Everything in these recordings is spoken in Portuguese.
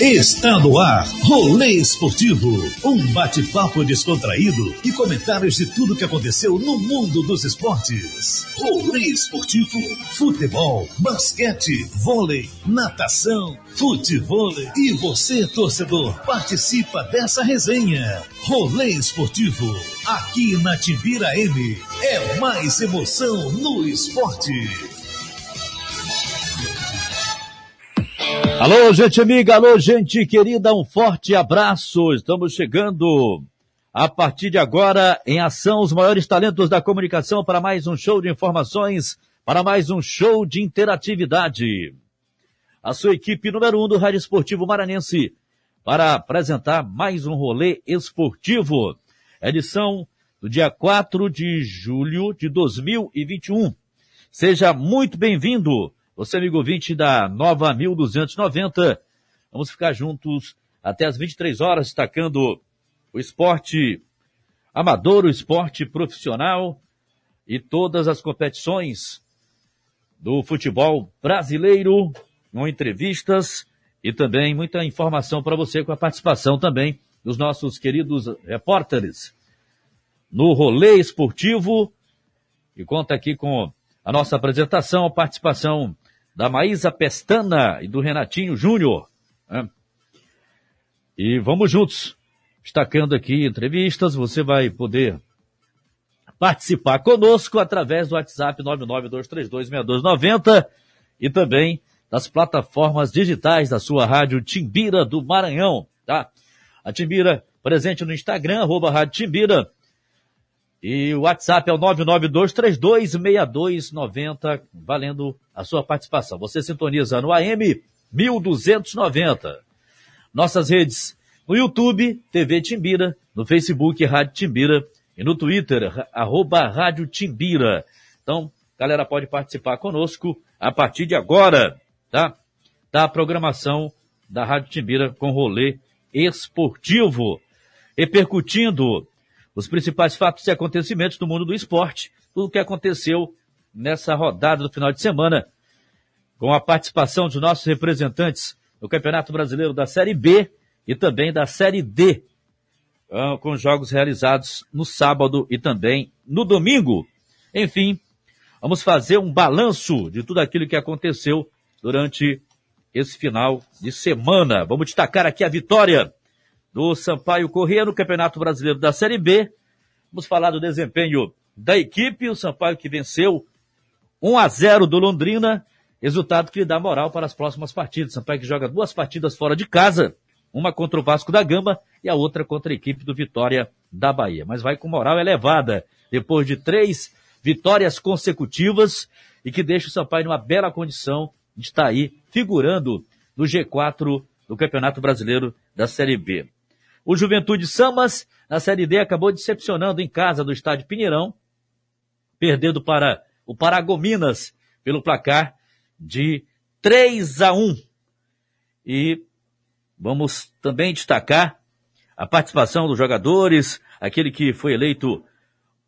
Está no ar, Rolê Esportivo, um bate-papo descontraído e comentários de tudo que aconteceu no mundo dos esportes. Rolê Esportivo, futebol, basquete, vôlei, natação, futebol e você, torcedor, participa dessa resenha. Rolê Esportivo, aqui na Tibira M, é mais emoção no esporte. Alô, gente amiga, alô, gente querida, um forte abraço. Estamos chegando a partir de agora em ação os maiores talentos da comunicação para mais um show de informações, para mais um show de interatividade. A sua equipe número um do Rádio Esportivo Maranhense para apresentar mais um rolê esportivo. Edição do dia 4 de julho de 2021. Seja muito bem-vindo você, amigo ouvinte da Nova 1290, vamos ficar juntos até as 23 horas, destacando o esporte amador, o esporte profissional e todas as competições do futebol brasileiro, com entrevistas e também muita informação para você com a participação também dos nossos queridos repórteres no rolê esportivo. E conta aqui com a nossa apresentação, a participação da Maísa Pestana e do Renatinho Júnior. Né? E vamos juntos, destacando aqui entrevistas, você vai poder participar conosco através do WhatsApp 992326290 e também das plataformas digitais da sua rádio Timbira do Maranhão, tá? A Timbira presente no Instagram, arroba Rádio Timbira, e o WhatsApp é o 992326290, valendo a sua participação. Você sintoniza no AM 1290. Nossas redes no YouTube, TV Timbira, no Facebook, Rádio Timbira e no Twitter, arroba Rádio Timbira. Então, galera pode participar conosco a partir de agora, tá? Da programação da Rádio Timbira com rolê esportivo, repercutindo os principais fatos e acontecimentos do mundo do esporte, tudo o que aconteceu nessa rodada do final de semana, com a participação de nossos representantes no Campeonato Brasileiro da Série B e também da Série D, ah, com jogos realizados no sábado e também no domingo. Enfim, vamos fazer um balanço de tudo aquilo que aconteceu durante esse final de semana. Vamos destacar aqui a vitória do Sampaio Corrêa no Campeonato Brasileiro da Série B. Vamos falar do desempenho da equipe, o Sampaio que venceu 1 a 0 do Londrina, resultado que lhe dá moral para as próximas partidas. Sampaio que joga duas partidas fora de casa, uma contra o Vasco da Gama e a outra contra a equipe do Vitória da Bahia. Mas vai com moral elevada, depois de três vitórias consecutivas e que deixa o Sampaio numa bela condição de estar aí figurando no G4 do Campeonato Brasileiro da Série B. O Juventude Samas, na Série D, acabou decepcionando em casa do estádio Pinheirão, perdendo para o Paragominas pelo placar de 3 a 1. E vamos também destacar a participação dos jogadores, aquele que foi eleito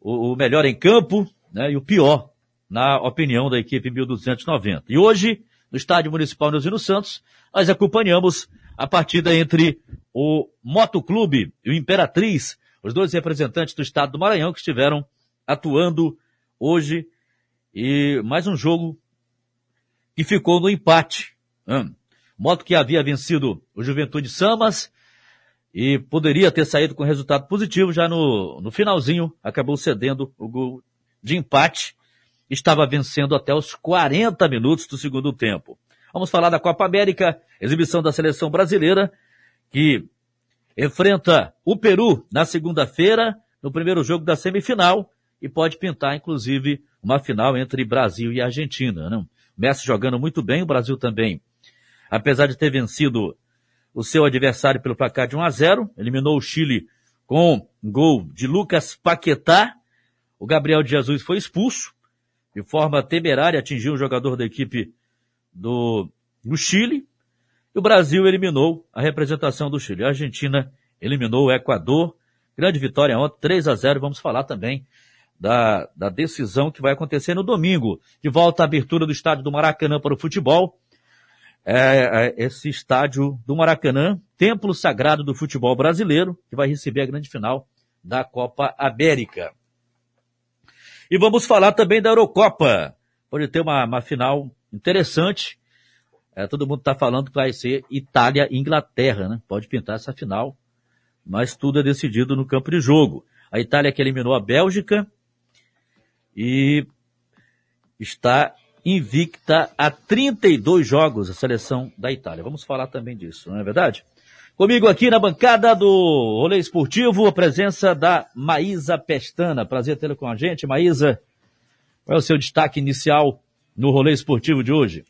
o melhor em campo né, e o pior, na opinião da equipe 1290. E hoje, no Estádio Municipal Neuzino Santos, nós acompanhamos a partida entre o Motoclube e o Imperatriz, os dois representantes do estado do Maranhão que estiveram atuando hoje e mais um jogo que ficou no empate. Hum. Moto que havia vencido o Juventude Samas e poderia ter saído com resultado positivo já no, no finalzinho, acabou cedendo o gol de empate. Estava vencendo até os 40 minutos do segundo tempo. Vamos falar da Copa América, exibição da seleção brasileira, que enfrenta o Peru na segunda-feira, no primeiro jogo da semifinal, e pode pintar, inclusive, uma final entre Brasil e Argentina. Não? Messi jogando muito bem, o Brasil também. Apesar de ter vencido o seu adversário pelo placar de 1 a 0, eliminou o Chile com gol de Lucas Paquetá. O Gabriel de Jesus foi expulso de forma temerária, atingiu um jogador da equipe do, do Chile. E o Brasil eliminou a representação do Chile. A Argentina eliminou o Equador. Grande vitória ontem, 3 a 0. Vamos falar também da, da decisão que vai acontecer no domingo. De volta à abertura do estádio do Maracanã para o futebol. é, é, esse estádio do Maracanã, templo sagrado do futebol brasileiro, que vai receber a grande final da Copa América. E vamos falar também da Eurocopa. Pode ter uma, uma final interessante. É, todo mundo está falando que vai ser Itália e Inglaterra, né? Pode pintar essa final, mas tudo é decidido no campo de jogo. A Itália que eliminou a Bélgica e está invicta a 32 jogos a seleção da Itália. Vamos falar também disso, não é verdade? Comigo aqui na bancada do Rolê Esportivo, a presença da Maísa Pestana. Prazer tê-la com a gente. Maísa, qual é o seu destaque inicial no Rolê Esportivo de hoje?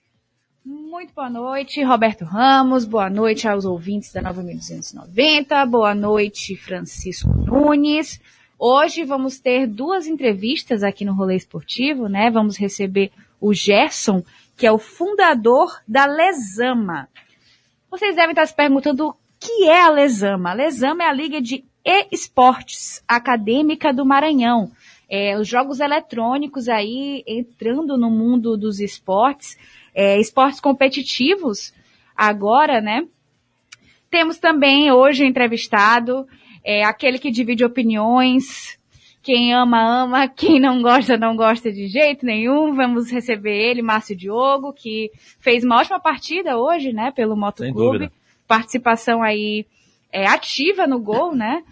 Muito boa noite, Roberto Ramos. Boa noite aos ouvintes da Nova 1290. Boa noite, Francisco Nunes. Hoje vamos ter duas entrevistas aqui no Rolê Esportivo, né? Vamos receber o Gerson, que é o fundador da Lesama. Vocês devem estar se perguntando o que é a Lesama. A Lesama é a Liga de E-Esportes Acadêmica do Maranhão. É, os jogos eletrônicos aí entrando no mundo dos esportes, é, esportes competitivos agora, né? Temos também hoje entrevistado é, aquele que divide opiniões, quem ama, ama. Quem não gosta, não gosta de jeito nenhum. Vamos receber ele, Márcio Diogo, que fez uma ótima partida hoje, né, pelo Motoclube. Participação aí é, ativa no gol, né?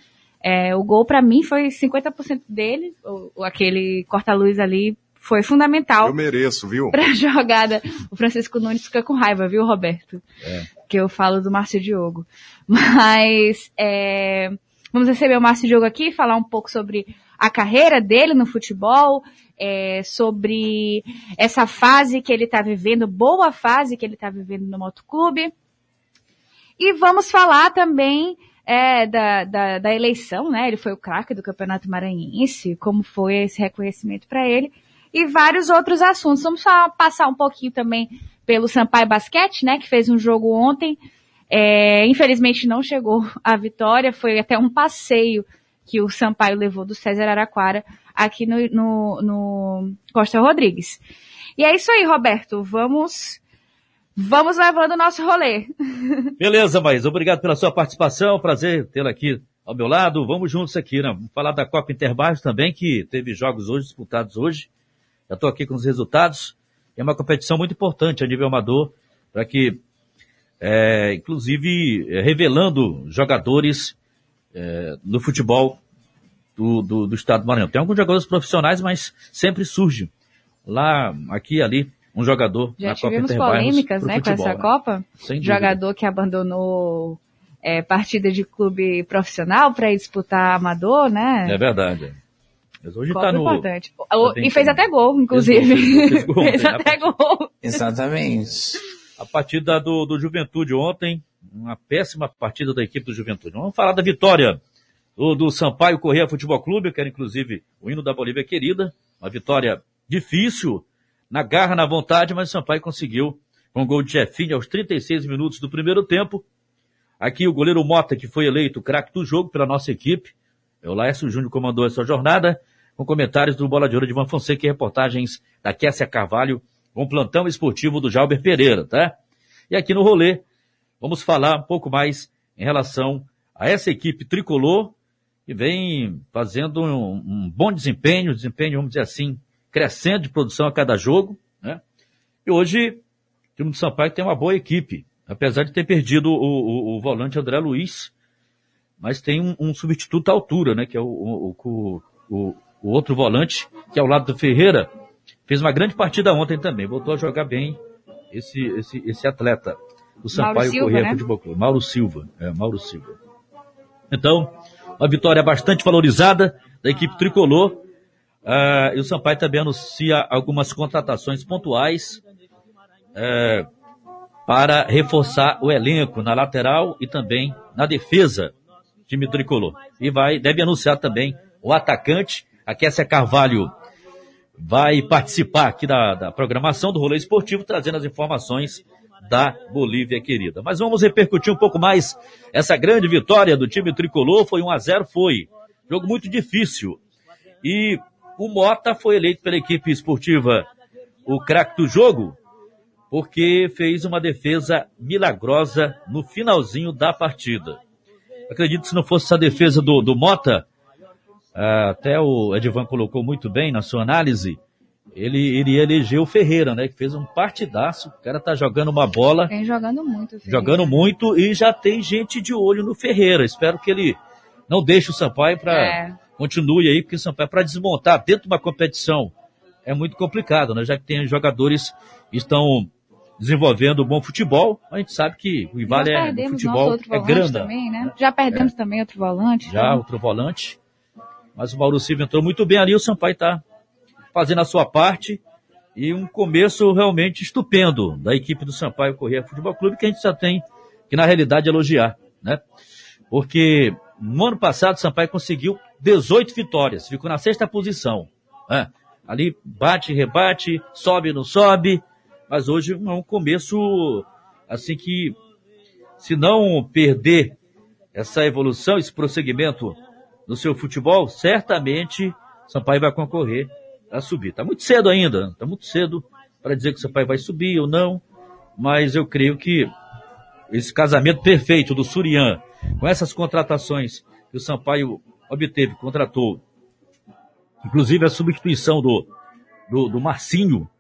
É, o gol para mim foi 50% dele, o, aquele corta-luz ali foi fundamental. Eu mereço, viu? Pra jogada. O Francisco Nunes fica com raiva, viu, Roberto? É. Que eu falo do Márcio Diogo. Mas, é, vamos receber o Márcio Diogo aqui, falar um pouco sobre a carreira dele no futebol, é, sobre essa fase que ele está vivendo, boa fase que ele está vivendo no motoclube. E vamos falar também é, da, da, da, eleição, né? Ele foi o craque do Campeonato Maranhense, como foi esse reconhecimento para ele, e vários outros assuntos. Vamos só passar um pouquinho também pelo Sampaio Basquete, né? Que fez um jogo ontem. É, infelizmente não chegou à vitória, foi até um passeio que o Sampaio levou do César Araquara aqui no, no, no Costa Rodrigues. E é isso aí, Roberto. Vamos vamos levando o nosso rolê. Beleza, mas obrigado pela sua participação. Prazer tê-la aqui ao meu lado. Vamos juntos aqui, né? Vamos falar da Copa Interbairros também, que teve jogos hoje, disputados hoje. Já estou aqui com os resultados. É uma competição muito importante a nível amador, para que, é, inclusive, é, revelando jogadores é, no futebol do, do, do, estado do Maranhão. Tem alguns jogadores profissionais, mas sempre surge lá, aqui e ali, um jogador Já na Copa tivemos polêmicas, né, futebol, com essa né? Copa. Sem jogador que abandonou é, partida de clube profissional para disputar amador, né? É verdade. Mas hoje Copa tá no. Importante. E fez até gol, inclusive. Fez, gol, fez, gol, fez até gol. Exatamente. A partida do, do Juventude ontem, uma péssima partida da equipe do Juventude. Vamos falar da vitória do, do Sampaio Correia Futebol Clube, que era inclusive o hino da Bolívia querida. Uma vitória difícil, na garra, na vontade, mas o Sampaio conseguiu com o gol de Jefinho aos 36 minutos do primeiro tempo. Aqui o goleiro Mota, que foi eleito craque do jogo pela nossa equipe. O Laércio Júnior comandou essa jornada, com comentários do Bola de Ouro de Van Fonseca e reportagens da Kessia Carvalho, com plantão esportivo do Jalber Pereira, tá? E aqui no rolê, vamos falar um pouco mais em relação a essa equipe tricolor que vem fazendo um, um bom desempenho, desempenho, vamos dizer assim, crescendo de produção a cada jogo, né? E hoje, o time do Sampaio tem uma boa equipe, apesar de ter perdido o, o, o volante André Luiz, mas tem um, um, substituto à altura, né? Que é o, o, o, outro volante, que é ao lado do Ferreira, fez uma grande partida ontem também, voltou a jogar bem esse, esse, esse atleta do Sampaio Corrêa né? Futebol Clube. Mauro Silva. É, Mauro Silva. Então, uma vitória bastante valorizada da equipe tricolor. Uh, e o Sampaio também anuncia algumas contratações pontuais uh, para reforçar o elenco na lateral e também na defesa time tricolor. E vai, deve anunciar também o atacante, a Kessia Carvalho vai participar aqui da, da programação do rolê esportivo, trazendo as informações da Bolívia querida. Mas vamos repercutir um pouco mais essa grande vitória do time tricolor. Foi 1 a 0 foi. Jogo muito difícil. E o Mota foi eleito pela equipe esportiva o craque do jogo. porque fez uma defesa milagrosa no finalzinho da partida. Acredito que se não fosse essa defesa do, do Mota, até o Edvan colocou muito bem na sua análise, ele iria eleger o Ferreira, né? Que fez um partidaço. O cara tá jogando uma bola. Vem jogando muito. Ferreira. Jogando muito e já tem gente de olho no Ferreira. Espero que ele não deixe o Sampaio para é. continue aí, porque o Sampaio para desmontar dentro de uma competição é muito complicado, né? Já que tem jogadores que estão desenvolvendo bom futebol, a gente sabe que o rival é futebol é grande. Também, né? Já perdemos é. também outro volante. Já então. outro volante. Mas o Mauro Silva entrou muito bem ali, o Sampaio está fazendo a sua parte e um começo realmente estupendo da equipe do Sampaio Correia Futebol Clube que a gente já tem que na realidade elogiar, né? Porque no ano passado o Sampaio conseguiu 18 vitórias, ficou na sexta posição, né? Ali bate, rebate, sobe, não sobe, mas hoje é um começo assim que se não perder essa evolução, esse prosseguimento no seu futebol, certamente Sampaio vai concorrer a subir. Está muito cedo ainda, está muito cedo para dizer que o Sampaio vai subir ou não, mas eu creio que esse casamento perfeito do Surian, com essas contratações que o Sampaio obteve, contratou, inclusive a substituição do, do, do Marcinho,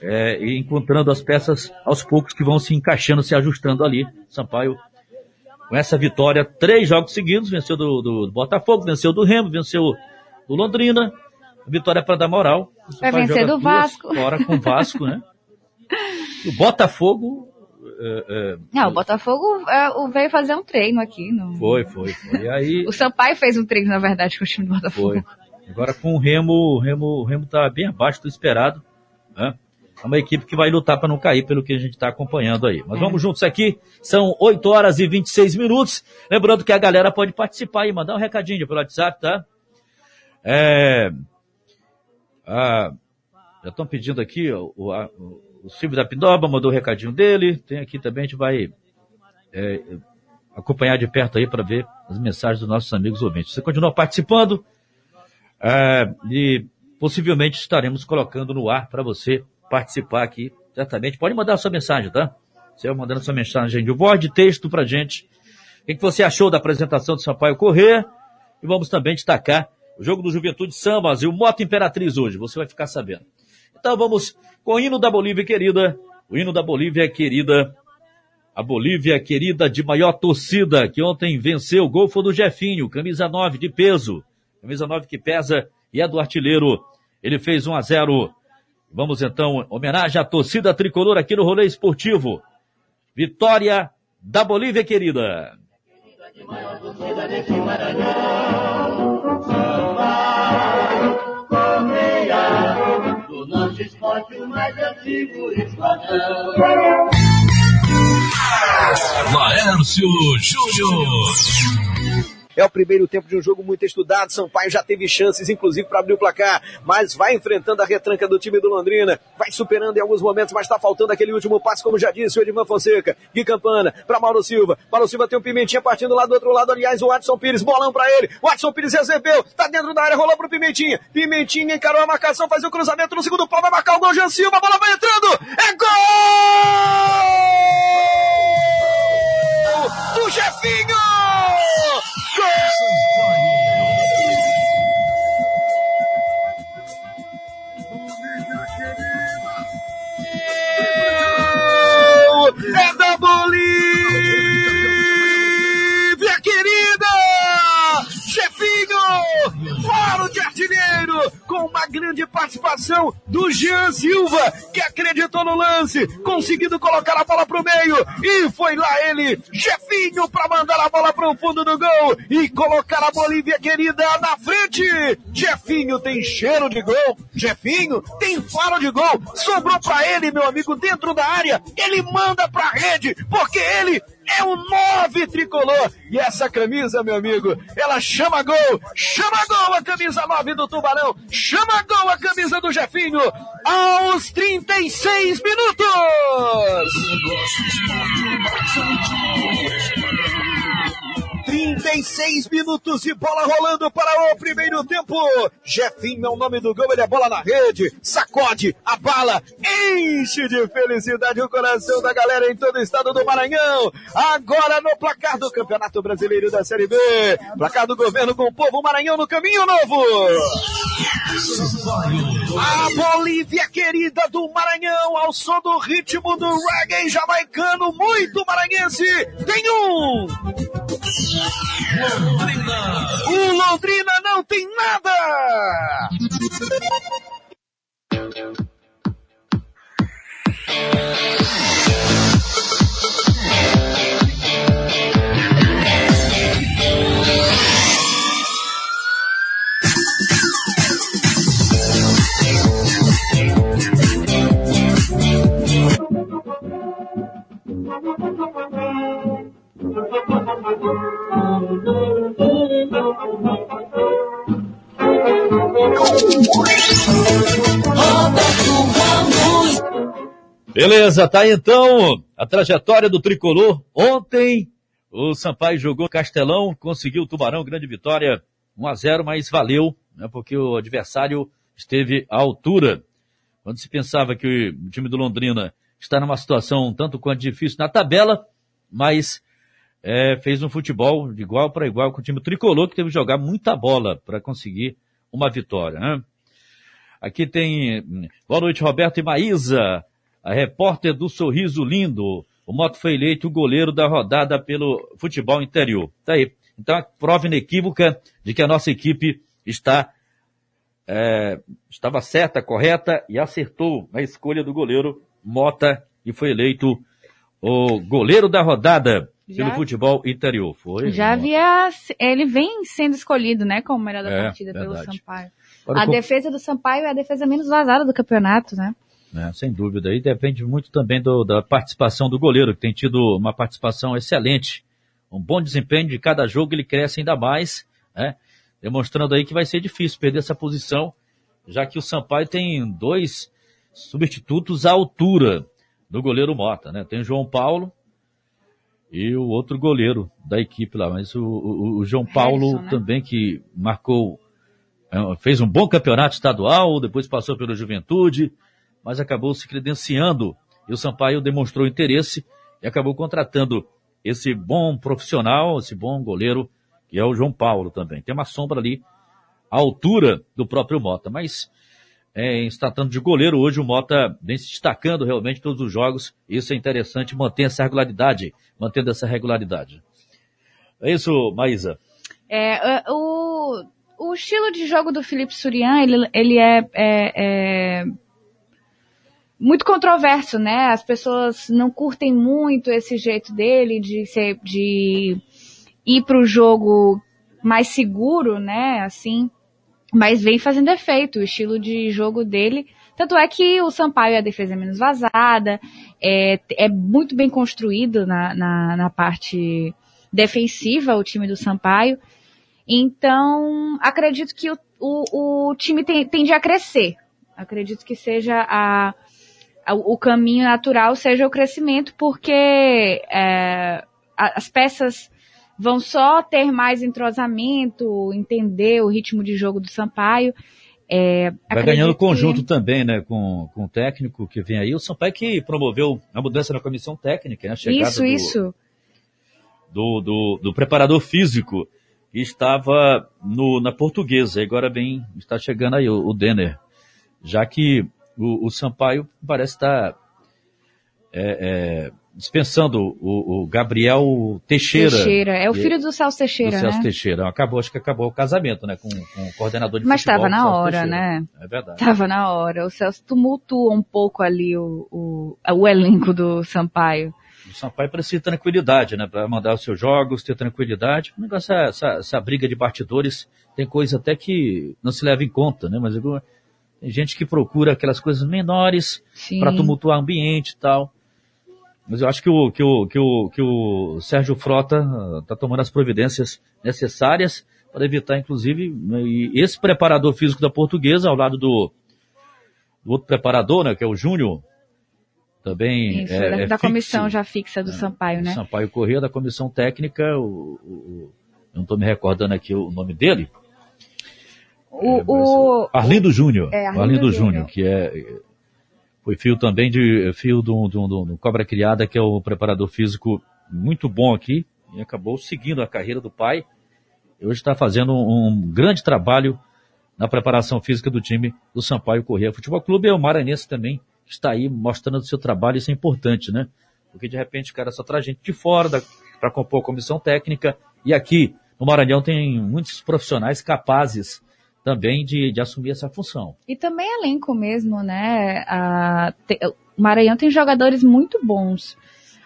é, encontrando as peças aos poucos que vão se encaixando, se ajustando ali. Sampaio, com essa vitória, três jogos seguidos, venceu do, do Botafogo, venceu do Remo, venceu do Londrina, vitória para dar moral. Vai vencer do Vasco. Fora com o Vasco, né? o Botafogo. É, é, não, o Botafogo é, veio fazer um treino aqui. No... Foi, foi, foi. E aí... o Sampaio fez um treino, na verdade, com o time do Botafogo. Foi. Agora com o Remo, o Remo, o Remo tá bem abaixo do esperado. Né? É uma equipe que vai lutar para não cair, pelo que a gente está acompanhando aí. Mas é. vamos juntos aqui, são 8 horas e 26 minutos. Lembrando que a galera pode participar e mandar um recadinho pelo WhatsApp, tá? É, ah, já estão pedindo aqui, o, o, o Silvio da Pindoba mandou o recadinho dele. Tem aqui também, a gente vai é, acompanhar de perto aí para ver as mensagens dos nossos amigos ouvintes. Você continua participando é, e possivelmente estaremos colocando no ar para você participar aqui, certamente. Pode mandar sua mensagem, tá? Você vai mandando sua mensagem de voz, de texto para gente. O que você achou da apresentação do Sampaio Correr? E vamos também destacar o jogo do Juventude Sambas e o Moto Imperatriz hoje, você vai ficar sabendo. Então vamos com o hino da Bolívia querida, o hino da Bolívia querida, a Bolívia querida de maior torcida, que ontem venceu o gol foi do Jefinho, camisa 9 de peso, camisa 9 que pesa e é do artilheiro. Ele fez 1 a 0. Vamos então, homenagem à torcida tricolor aqui no rolê esportivo. Vitória da Bolívia querida. nosso esporte, o mais antigo esquadrão. Laércio Júnior. É o primeiro tempo de um jogo muito estudado. Sampaio já teve chances, inclusive, para abrir o placar, mas vai enfrentando a retranca do time do Londrina. Vai superando em alguns momentos, mas está faltando aquele último passe, como já disse o Edvan Fonseca. Gui Campana para Mauro Silva. Mauro Silva tem um Pimentinha partindo lá do outro lado. Aliás, o Watson Pires, bolão para ele. O Watson Pires recebeu, tá dentro da área, rolou pro Pimentinha. Pimentinha encarou a marcação, faz o cruzamento no segundo pau, vai marcar o gol. Jean Silva, a bola vai entrando. É gol! Do Jefinho! É da Bolívia, grande participação do Jean Silva, que acreditou no lance, conseguindo colocar a bola pro meio. E foi lá ele, Jefinho, para mandar a bola pro fundo do gol e colocar a Bolívia querida na frente. Jefinho tem cheiro de gol. Jefinho tem faro de gol. Sobrou para ele, meu amigo, dentro da área. Ele manda pra rede, porque ele é o nove tricolor. E essa camisa, meu amigo, ela chama gol, chama gol a camisa nove do Tubarão, chama gol a camisa do Jefinho, aos 36 minutos. 36 minutos de bola rolando para o primeiro tempo. Jefinho é o nome do gol, ele é bola na rede, sacode, a bala, enche de felicidade o coração da galera em todo o estado do Maranhão. Agora no placar do Campeonato Brasileiro da Série B. Placar do governo com o povo Maranhão no caminho novo. A Bolívia querida do Maranhão, ao som do ritmo do reggae jamaicano, muito maranhense, tem um. Londrina. O Londrina não tem nada. Beleza, tá então a trajetória do tricolor. Ontem o Sampaio jogou Castelão, conseguiu o Tubarão, grande vitória, 1 a 0, mas valeu, né, porque o adversário esteve à altura. Quando se pensava que o time do Londrina está numa situação tanto quanto difícil na tabela, mas é, fez um futebol de igual para igual com o time tricolor, que teve que jogar muita bola para conseguir uma vitória. Né? Aqui tem. Boa noite, Roberto e Maísa, a repórter do Sorriso Lindo. O Moto foi eleito o goleiro da rodada pelo futebol interior. Tá aí. Então, a prova inequívoca de que a nossa equipe está é, estava certa, correta e acertou a escolha do goleiro Mota e foi eleito o goleiro da rodada já, pelo futebol interior. Foi. Já havia, ele vem sendo escolhido, né, como melhor da é, partida verdade. pelo Sampaio. Agora, a com... defesa do Sampaio é a defesa menos vazada do campeonato, né? É, sem dúvida. E depende muito também do, da participação do goleiro, que tem tido uma participação excelente. Um bom desempenho de cada jogo, ele cresce ainda mais, né? Demonstrando aí que vai ser difícil perder essa posição, já que o Sampaio tem dois substitutos à altura do goleiro Mota, né? Tem o João Paulo e o outro goleiro da equipe lá, mas o, o, o João Paulo Harrison, né? também que marcou, é, fez um bom campeonato estadual, depois passou pela Juventude, mas acabou se credenciando e o Sampaio demonstrou interesse e acabou contratando esse bom profissional, esse bom goleiro, que é o João Paulo também. Tem uma sombra ali à altura do próprio Mota, mas é, em se tratando de goleiro, hoje o Mota vem se destacando realmente todos os jogos. Isso é interessante, mantém essa regularidade, mantendo essa regularidade. É isso, Maísa? É, o, o estilo de jogo do Felipe Surian, ele, ele é, é, é muito controverso, né? As pessoas não curtem muito esse jeito dele de ser, de ir para o jogo mais seguro, né? Assim, mas vem fazendo efeito o estilo de jogo dele. Tanto é que o Sampaio é a defesa menos vazada, é, é muito bem construído na, na, na parte defensiva o time do Sampaio. Então, acredito que o, o, o time tem, tende a crescer. Acredito que seja a, a, o caminho natural seja o crescimento, porque é, as peças vão só ter mais entrosamento, entender o ritmo de jogo do Sampaio. É, Vai ganhando conjunto que... também, né, com, com o técnico que vem aí. O Sampaio que promoveu a mudança na comissão técnica, né, a chegada isso, do, isso. Do, do, do, preparador físico que estava no, na portuguesa. Agora bem, está chegando aí o, o Denner. Já que o, o Sampaio parece estar é, é, dispensando o, o, Gabriel Teixeira. Teixeira, é o filho do Celso Teixeira, do Celso né? Teixeira. Acabou, acho que acabou o casamento, né, com, com o coordenador de Mas futebol. Mas estava na hora, Teixeira. né? É verdade. Estava na hora. O Celso tumultua um pouco ali o, o, o elenco do Sampaio. O Sampaio precisa de tranquilidade, né, para mandar os seus jogos, ter tranquilidade. O negócio é essa, essa briga de bastidores, tem coisa até que não se leva em conta, né, mas tem gente que procura aquelas coisas menores para tumultuar o ambiente e tal. Mas eu acho que o, que o, que o, que o Sérgio Frota está ah, tomando as providências necessárias para evitar, inclusive, né, esse preparador físico da portuguesa, ao lado do, do outro preparador, né, que é o Júnior, também Isso, é, da, é da comissão já fixa do é, Sampaio, né? Sampaio Corrêa, da comissão técnica, o, o, não estou me recordando aqui o nome dele. O, é, o Arlindo Júnior. É, Arlindo, Arlindo Júnior, que é foi fio também de fio do, do, do, do Cobra Criada, que é o preparador físico muito bom aqui, e acabou seguindo a carreira do pai. E hoje está fazendo um, um, grande trabalho na preparação física do time do Sampaio Corrêa Futebol Clube. E o Maranhense também está aí mostrando o seu trabalho, isso é importante, né? Porque de repente o cara só traz gente de fora para compor a comissão técnica. E aqui no Maranhão tem muitos profissionais capazes também de, de assumir essa função. E também elenco mesmo, né? A, te, o Maranhão tem jogadores muito bons.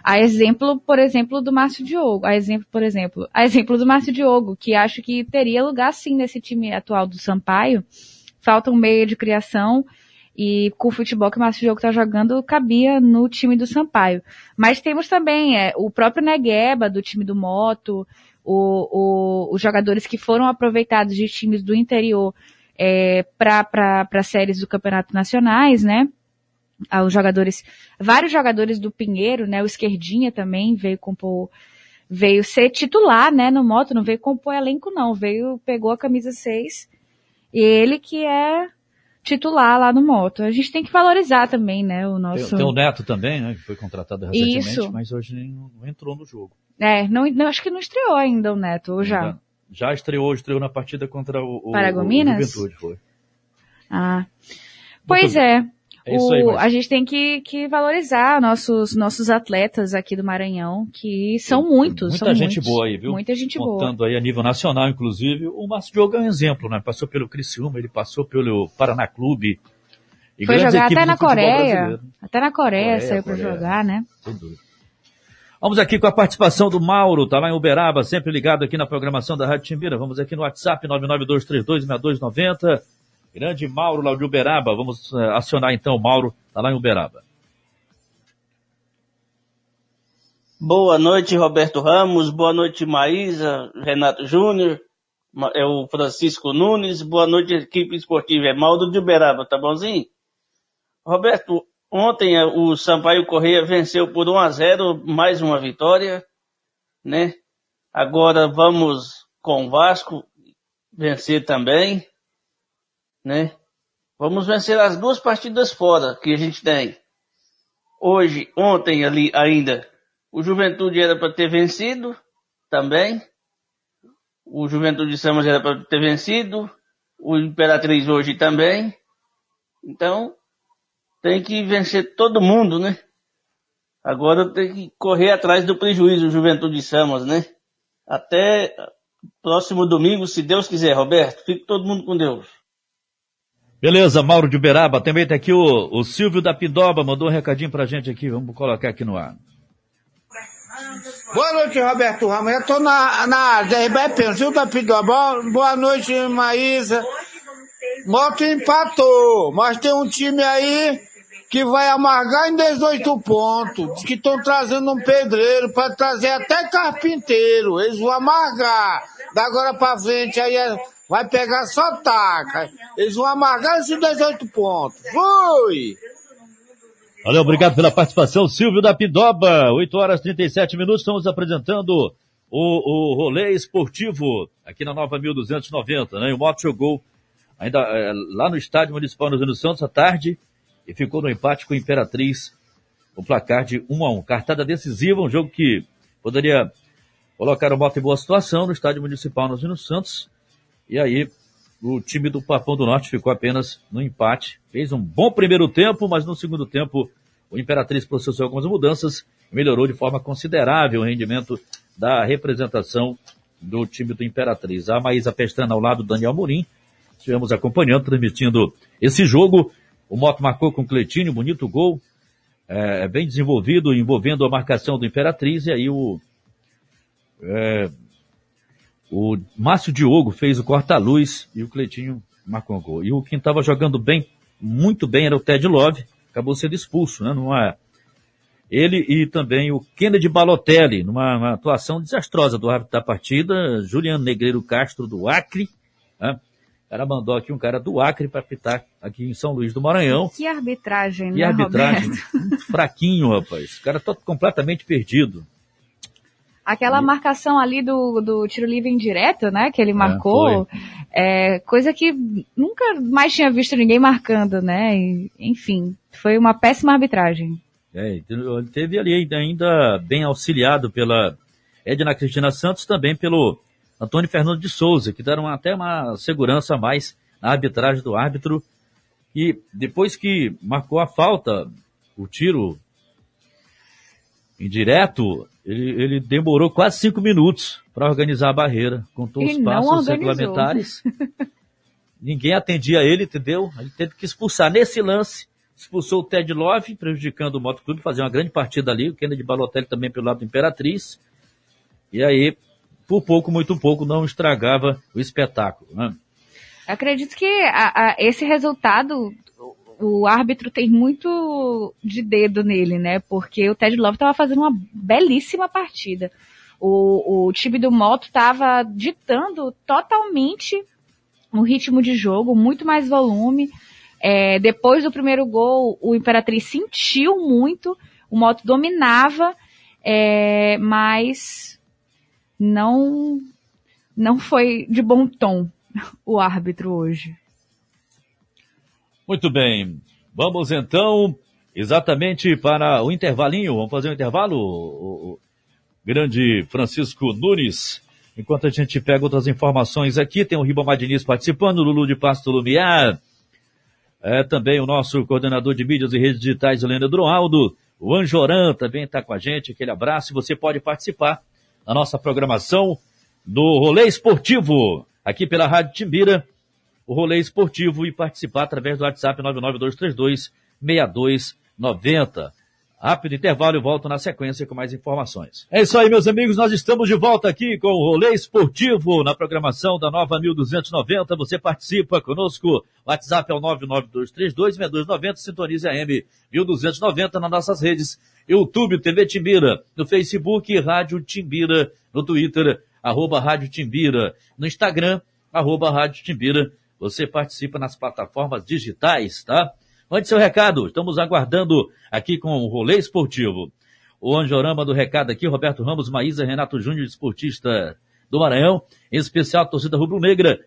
A exemplo, por exemplo, do Márcio Diogo. A exemplo, por exemplo, a exemplo do Márcio Diogo, que acho que teria lugar sim nesse time atual do Sampaio. Falta um meio de criação e com o futebol que o Márcio Diogo está jogando, cabia no time do Sampaio. Mas temos também é, o próprio Negueba, do time do Moto, o, o, os jogadores que foram aproveitados de times do interior é, para séries do Campeonato Nacionais, né? Ah, os jogadores, vários jogadores do Pinheiro, né? O Esquerdinha também veio compor, veio ser titular, né? No moto, não veio compor elenco, não. Veio, pegou a camisa 6. E ele que é titular lá no moto. A gente tem que valorizar também, né? O nosso. Tem, tem o Neto também, né? Que foi contratado recentemente, Isso. mas hoje não, não entrou no jogo. É, não, não, acho que não estreou ainda o Neto, ou já? Já estreou, estreou na partida contra o, o, Paragominas? o Juventude, foi. Ah. Pois é. É o, aí. A gente tem que, que valorizar nossos, nossos atletas aqui do Maranhão, que são muitos. Muita são gente muitos. boa aí, viu? Muita gente Contando boa. Contando aí a nível nacional, inclusive. O Márcio Diogo é um exemplo, né? Passou pelo Criciúma, ele passou pelo Paraná Clube. Foi jogar até na Coreia. Até na Coreia, Coreia saiu para jogar, né? Sem dúvida. Vamos aqui com a participação do Mauro, tá lá em Uberaba, sempre ligado aqui na programação da Rádio Timbira. Vamos aqui no WhatsApp 992326290. Grande Mauro lá de Uberaba. Vamos uh, acionar então o Mauro, tá lá em Uberaba. Boa noite, Roberto Ramos. Boa noite, Maísa, Renato Júnior, é o Francisco Nunes. Boa noite, equipe esportiva. É Maldo de Uberaba, tá bonzinho? Roberto, Ontem eh, o Sampaio Correia venceu por 1 a 0, mais uma vitória, né? Agora vamos com o Vasco vencer também, né? Vamos vencer as duas partidas fora que a gente tem. Hoje, ontem ali ainda, o Juventude era para ter vencido também. O Juventude de Samas era para ter vencido. O Imperatriz hoje também. Então, tem que vencer todo mundo, né? Agora tem que correr atrás do prejuízo, Juventude de Samas, né? Até próximo domingo, se Deus quiser, Roberto. Fique todo mundo com Deus. Beleza, Mauro de Uberaba. Também tem aqui o, o Silvio da Pindoba, mandou um recadinho pra gente aqui. Vamos colocar aqui no ar. Boa noite, Roberto Ramos. Eu tô na, na área da Silvio da Pindoba. Boa noite, Maísa. Moto empatou, mas tem um time aí que vai amargar em 18 pontos. Diz que estão trazendo um pedreiro para trazer até carpinteiro. Eles vão amargar. Da agora para frente aí é, vai pegar só taca. Eles vão amargar esses 18 pontos. Fui! Valeu, obrigado pela participação, Silvio da Pidoba. 8 horas e 37 minutos, estamos apresentando o, o rolê esportivo aqui na Nova 1290, né? O Moto jogou ainda é, lá no estádio municipal no Rio Santos à tarde e ficou no empate com a Imperatriz, o placar de 1 a 1 Cartada decisiva, um jogo que poderia colocar o Moto em boa situação no estádio municipal no Rio Santos. E aí, o time do Papão do Norte ficou apenas no empate. Fez um bom primeiro tempo, mas no segundo tempo o Imperatriz processou algumas mudanças melhorou de forma considerável o rendimento da representação do time do Imperatriz. A Maísa Pestana ao lado do Daniel Murim. Estivemos acompanhando, transmitindo esse jogo. O Moto marcou com o Cleitinho, bonito gol, é, bem desenvolvido, envolvendo a marcação do Imperatriz, e aí o, é, o Márcio Diogo fez o corta-luz e o Cleitinho marcou o gol. E o quem estava jogando bem, muito bem, era o Ted Love, acabou sendo expulso, né? Numa, ele e também o Kennedy Balotelli, numa atuação desastrosa do árbitro da partida, Juliano Negreiro Castro do Acre, né? cara mandou aqui um cara do Acre para pitar aqui em São Luís do Maranhão. Que arbitragem, que né, arbitragem fraquinho, rapaz. O cara tá completamente perdido. Aquela e... marcação ali do, do tiro livre indireto, né? Que ele é, marcou. É, coisa que nunca mais tinha visto ninguém marcando, né? E, enfim, foi uma péssima arbitragem. É, ele teve ali ainda bem auxiliado pela Edna Cristina Santos, também pelo Antônio Fernando de Souza, que deram até uma segurança a mais na arbitragem do árbitro. E depois que marcou a falta, o tiro indireto, ele, ele demorou quase cinco minutos para organizar a barreira, com todos os passos regulamentares. Ninguém atendia ele, entendeu? Ele teve que expulsar. Nesse lance, expulsou o Ted Love, prejudicando o Motoclube, fazer uma grande partida ali, o Kennedy Balotelli também pelo lado do Imperatriz. E aí, por pouco, muito pouco, não estragava o espetáculo. Né? Acredito que a, a, esse resultado o árbitro tem muito de dedo nele, né? Porque o Ted Love estava fazendo uma belíssima partida. O, o time do Moto estava ditando totalmente o ritmo de jogo, muito mais volume. É, depois do primeiro gol, o Imperatriz sentiu muito, o Moto dominava, é, mas não, não foi de bom tom o árbitro hoje. Muito bem. Vamos então exatamente para o intervalinho. Vamos fazer um intervalo, o, grande Francisco Nunes. Enquanto a gente pega outras informações aqui, tem o Ribamar Diniz participando, Lulu de Pasto Lumiar. É também o nosso coordenador de mídias e redes digitais, Leandro Aldo. O Anjoran também está com a gente. Aquele abraço. Você pode participar da nossa programação do Rolê Esportivo, aqui pela Rádio Timbira, o rolê esportivo e participar através do WhatsApp 99232 6290. Rápido intervalo e volto na sequência com mais informações. É isso aí, meus amigos. Nós estamos de volta aqui com o Rolê Esportivo na programação da Nova 1290. Você participa conosco. WhatsApp é o 99232-6290. Sintonize a M 1290 nas nossas redes. YouTube, TV Timbira. No Facebook, Rádio Timbira. No Twitter, arroba Rádio Timbira. No Instagram, arroba Rádio Timbira você participa nas plataformas digitais, tá? Mande seu recado, estamos aguardando aqui com o Rolê Esportivo. O Anjorama do recado aqui, Roberto Ramos, Maísa, Renato Júnior, esportista do Maranhão, em especial a torcida rubro-negra.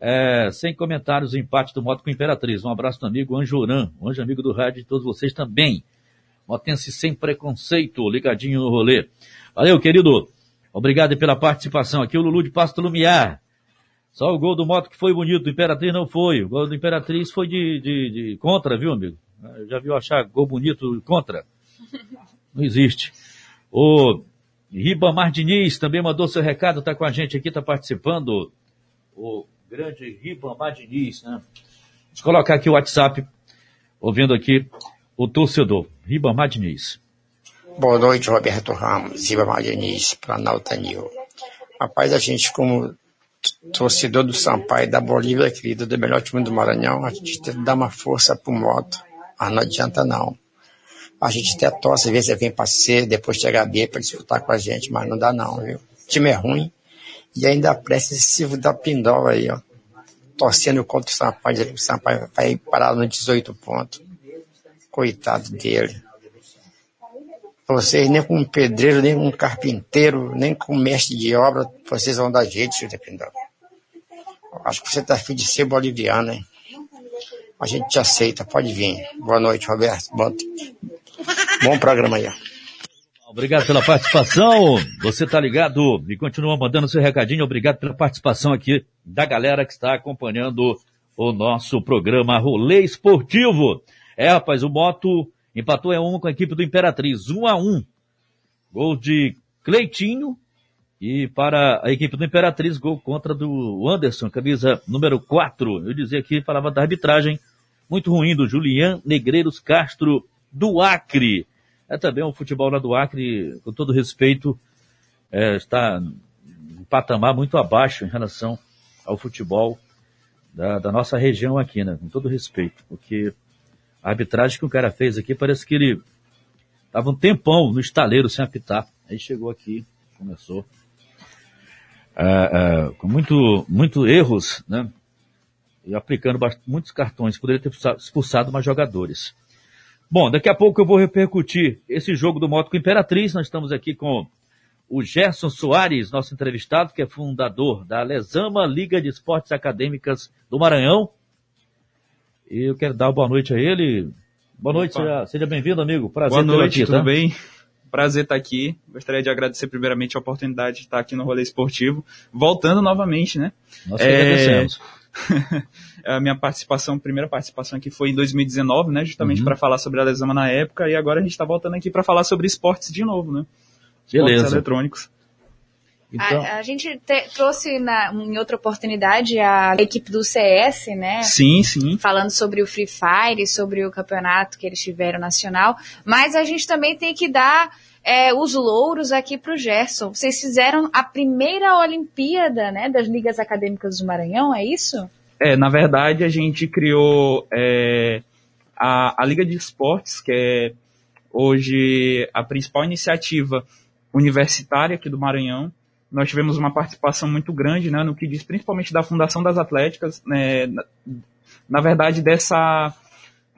É, sem comentários, o empate do Moto com Imperatriz. Um abraço do amigo Anjoran, um anjo amigo do rádio de todos vocês também. Motense sem preconceito, ligadinho no rolê. Valeu, querido. Obrigado pela participação aqui. O Lulu de Pasto Lumiar. Só o gol do Moto que foi bonito, do Imperatriz não foi. O gol do Imperatriz foi de, de, de contra, viu, amigo? Já viu achar gol bonito contra? Não existe. O Ribamar Diniz também mandou seu recado, está com a gente aqui, está participando. O grande Ribamar Diniz, né? Vamos colocar aqui o WhatsApp, ouvindo aqui o torcedor. Ribamar Diniz. Boa noite, Roberto Ramos, Ribamar Diniz, Planalto Nil. Rapaz, a gente, como torcedor do Sampaio, da Bolívia, querido, do melhor time do Maranhão, a gente dar uma força pro moto. Mas não adianta não. A gente até torce, às vezes vem pra C, depois chega B para disputar com a gente, mas não dá não, viu? O time é ruim. E ainda presta esse da Pindola aí, ó. Torcendo contra o Sampaio, o Sampaio vai parar no 18 pontos. Coitado dele. Vocês nem com um pedreiro, nem com um carpinteiro, nem com mestre de obra, vocês vão dar jeito, senhor Dependão. Acho que você está afim de ser boliviano, hein? A gente te aceita, pode vir. Boa noite, Roberto. Bom, bom programa aí. Obrigado pela participação. Você tá ligado e continua mandando seu recadinho. Obrigado pela participação aqui da galera que está acompanhando o nosso programa Rolê Esportivo. É, rapaz, o Moto Empatou é um com a equipe do Imperatriz, um a um. Gol de Cleitinho. E para a equipe do Imperatriz, gol contra do Anderson, camisa número 4. Eu dizia aqui, falava da arbitragem muito ruim do Julian Negreiros Castro do Acre. É também um futebol lá do Acre, com todo respeito, é, está um patamar muito abaixo em relação ao futebol da, da nossa região aqui, né? Com todo respeito, porque a arbitragem que o cara fez aqui, parece que ele estava um tempão no estaleiro sem apitar. Aí chegou aqui, começou. É, é, com muito, muito erros, né? E aplicando muitos cartões. Poderia ter expulsado mais jogadores. Bom, daqui a pouco eu vou repercutir esse jogo do Moto com Imperatriz. Nós estamos aqui com o Gerson Soares, nosso entrevistado, que é fundador da Lesama Liga de Esportes Acadêmicas do Maranhão. E eu quero dar boa noite a ele. Boa noite, Opa. seja bem-vindo, amigo. Prazer boa noite, aqui, tudo tá? bem? Prazer estar aqui. Gostaria de agradecer primeiramente a oportunidade de estar aqui no Rolê Esportivo, voltando novamente, né? Nós é... agradecemos. a minha participação, primeira participação aqui foi em 2019, né? Justamente uhum. para falar sobre a Lesama na época, e agora a gente está voltando aqui para falar sobre esportes de novo, né? Beleza. Esportes eletrônicos. Então... A, a, gente te, trouxe na, em outra oportunidade a equipe do CS, né? Sim, sim. Falando sobre o Free Fire, sobre o campeonato que eles tiveram nacional. Mas a gente também tem que dar é, os louros aqui para o Gerson. Vocês fizeram a primeira Olimpíada né, das Ligas Acadêmicas do Maranhão, é isso? É, na verdade a gente criou é, a, a Liga de Esportes, que é hoje a principal iniciativa universitária aqui do Maranhão nós tivemos uma participação muito grande, né, no que diz principalmente da Fundação das Atléticas, né, na, na, verdade dessa,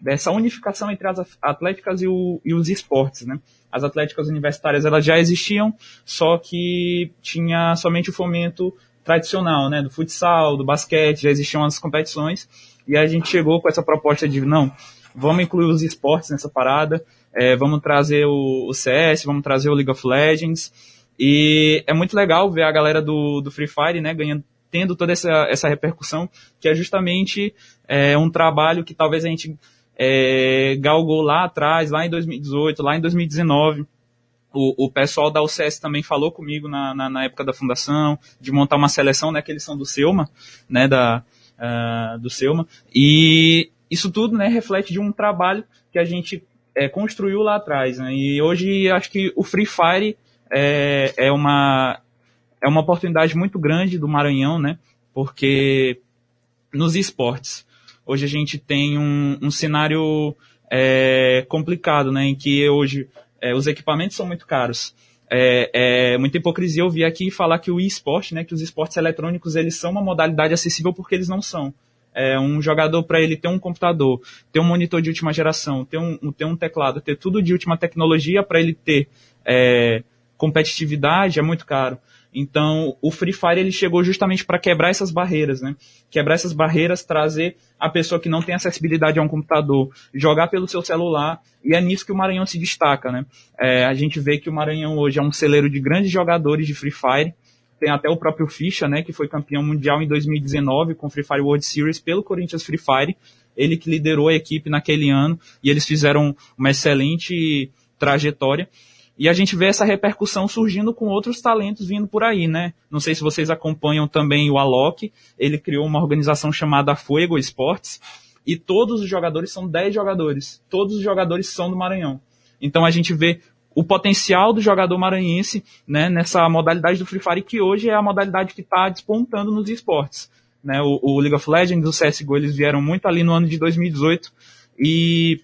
dessa unificação entre as atléticas e, o, e, os esportes, né. As atléticas universitárias elas já existiam, só que tinha somente o fomento tradicional, né, do futsal, do basquete, já existiam as competições, e a gente chegou com essa proposta de, não, vamos incluir os esportes nessa parada, é, vamos trazer o, o CS, vamos trazer o League of Legends, e é muito legal ver a galera do, do Free Fire, né, ganhando, tendo toda essa, essa repercussão, que é justamente é, um trabalho que talvez a gente é, galgou lá atrás, lá em 2018, lá em 2019. O, o pessoal da UCS também falou comigo na, na, na, época da fundação, de montar uma seleção, né, que eles são do Selma, né, da, uh, do Selma. E isso tudo, né, reflete de um trabalho que a gente é, construiu lá atrás, né, e hoje acho que o Free Fire é, é, uma, é uma oportunidade muito grande do Maranhão, né? Porque nos esportes, hoje a gente tem um, um cenário é, complicado, né? Em que hoje é, os equipamentos são muito caros. É, é, muita hipocrisia ouvir aqui falar que o esporte, né, que os esportes eletrônicos, eles são uma modalidade acessível porque eles não são. É, um jogador para ele ter um computador, ter um monitor de última geração, ter um, ter um teclado, ter tudo de última tecnologia para ele ter é, competitividade é muito caro. Então, o Free Fire ele chegou justamente para quebrar essas barreiras, né? Quebrar essas barreiras, trazer a pessoa que não tem acessibilidade a um computador, jogar pelo seu celular, e é nisso que o Maranhão se destaca, né? É, a gente vê que o Maranhão hoje é um celeiro de grandes jogadores de Free Fire, tem até o próprio Ficha, né, que foi campeão mundial em 2019 com o Free Fire World Series pelo Corinthians Free Fire, ele que liderou a equipe naquele ano, e eles fizeram uma excelente trajetória. E a gente vê essa repercussão surgindo com outros talentos vindo por aí, né? Não sei se vocês acompanham também o Alok, ele criou uma organização chamada Fuego Esportes, e todos os jogadores são 10 jogadores. Todos os jogadores são do Maranhão. Então a gente vê o potencial do jogador maranhense né, nessa modalidade do Free Fire, que hoje é a modalidade que está despontando nos esportes. Né? O, o League of Legends, o CSGO, eles vieram muito ali no ano de 2018 e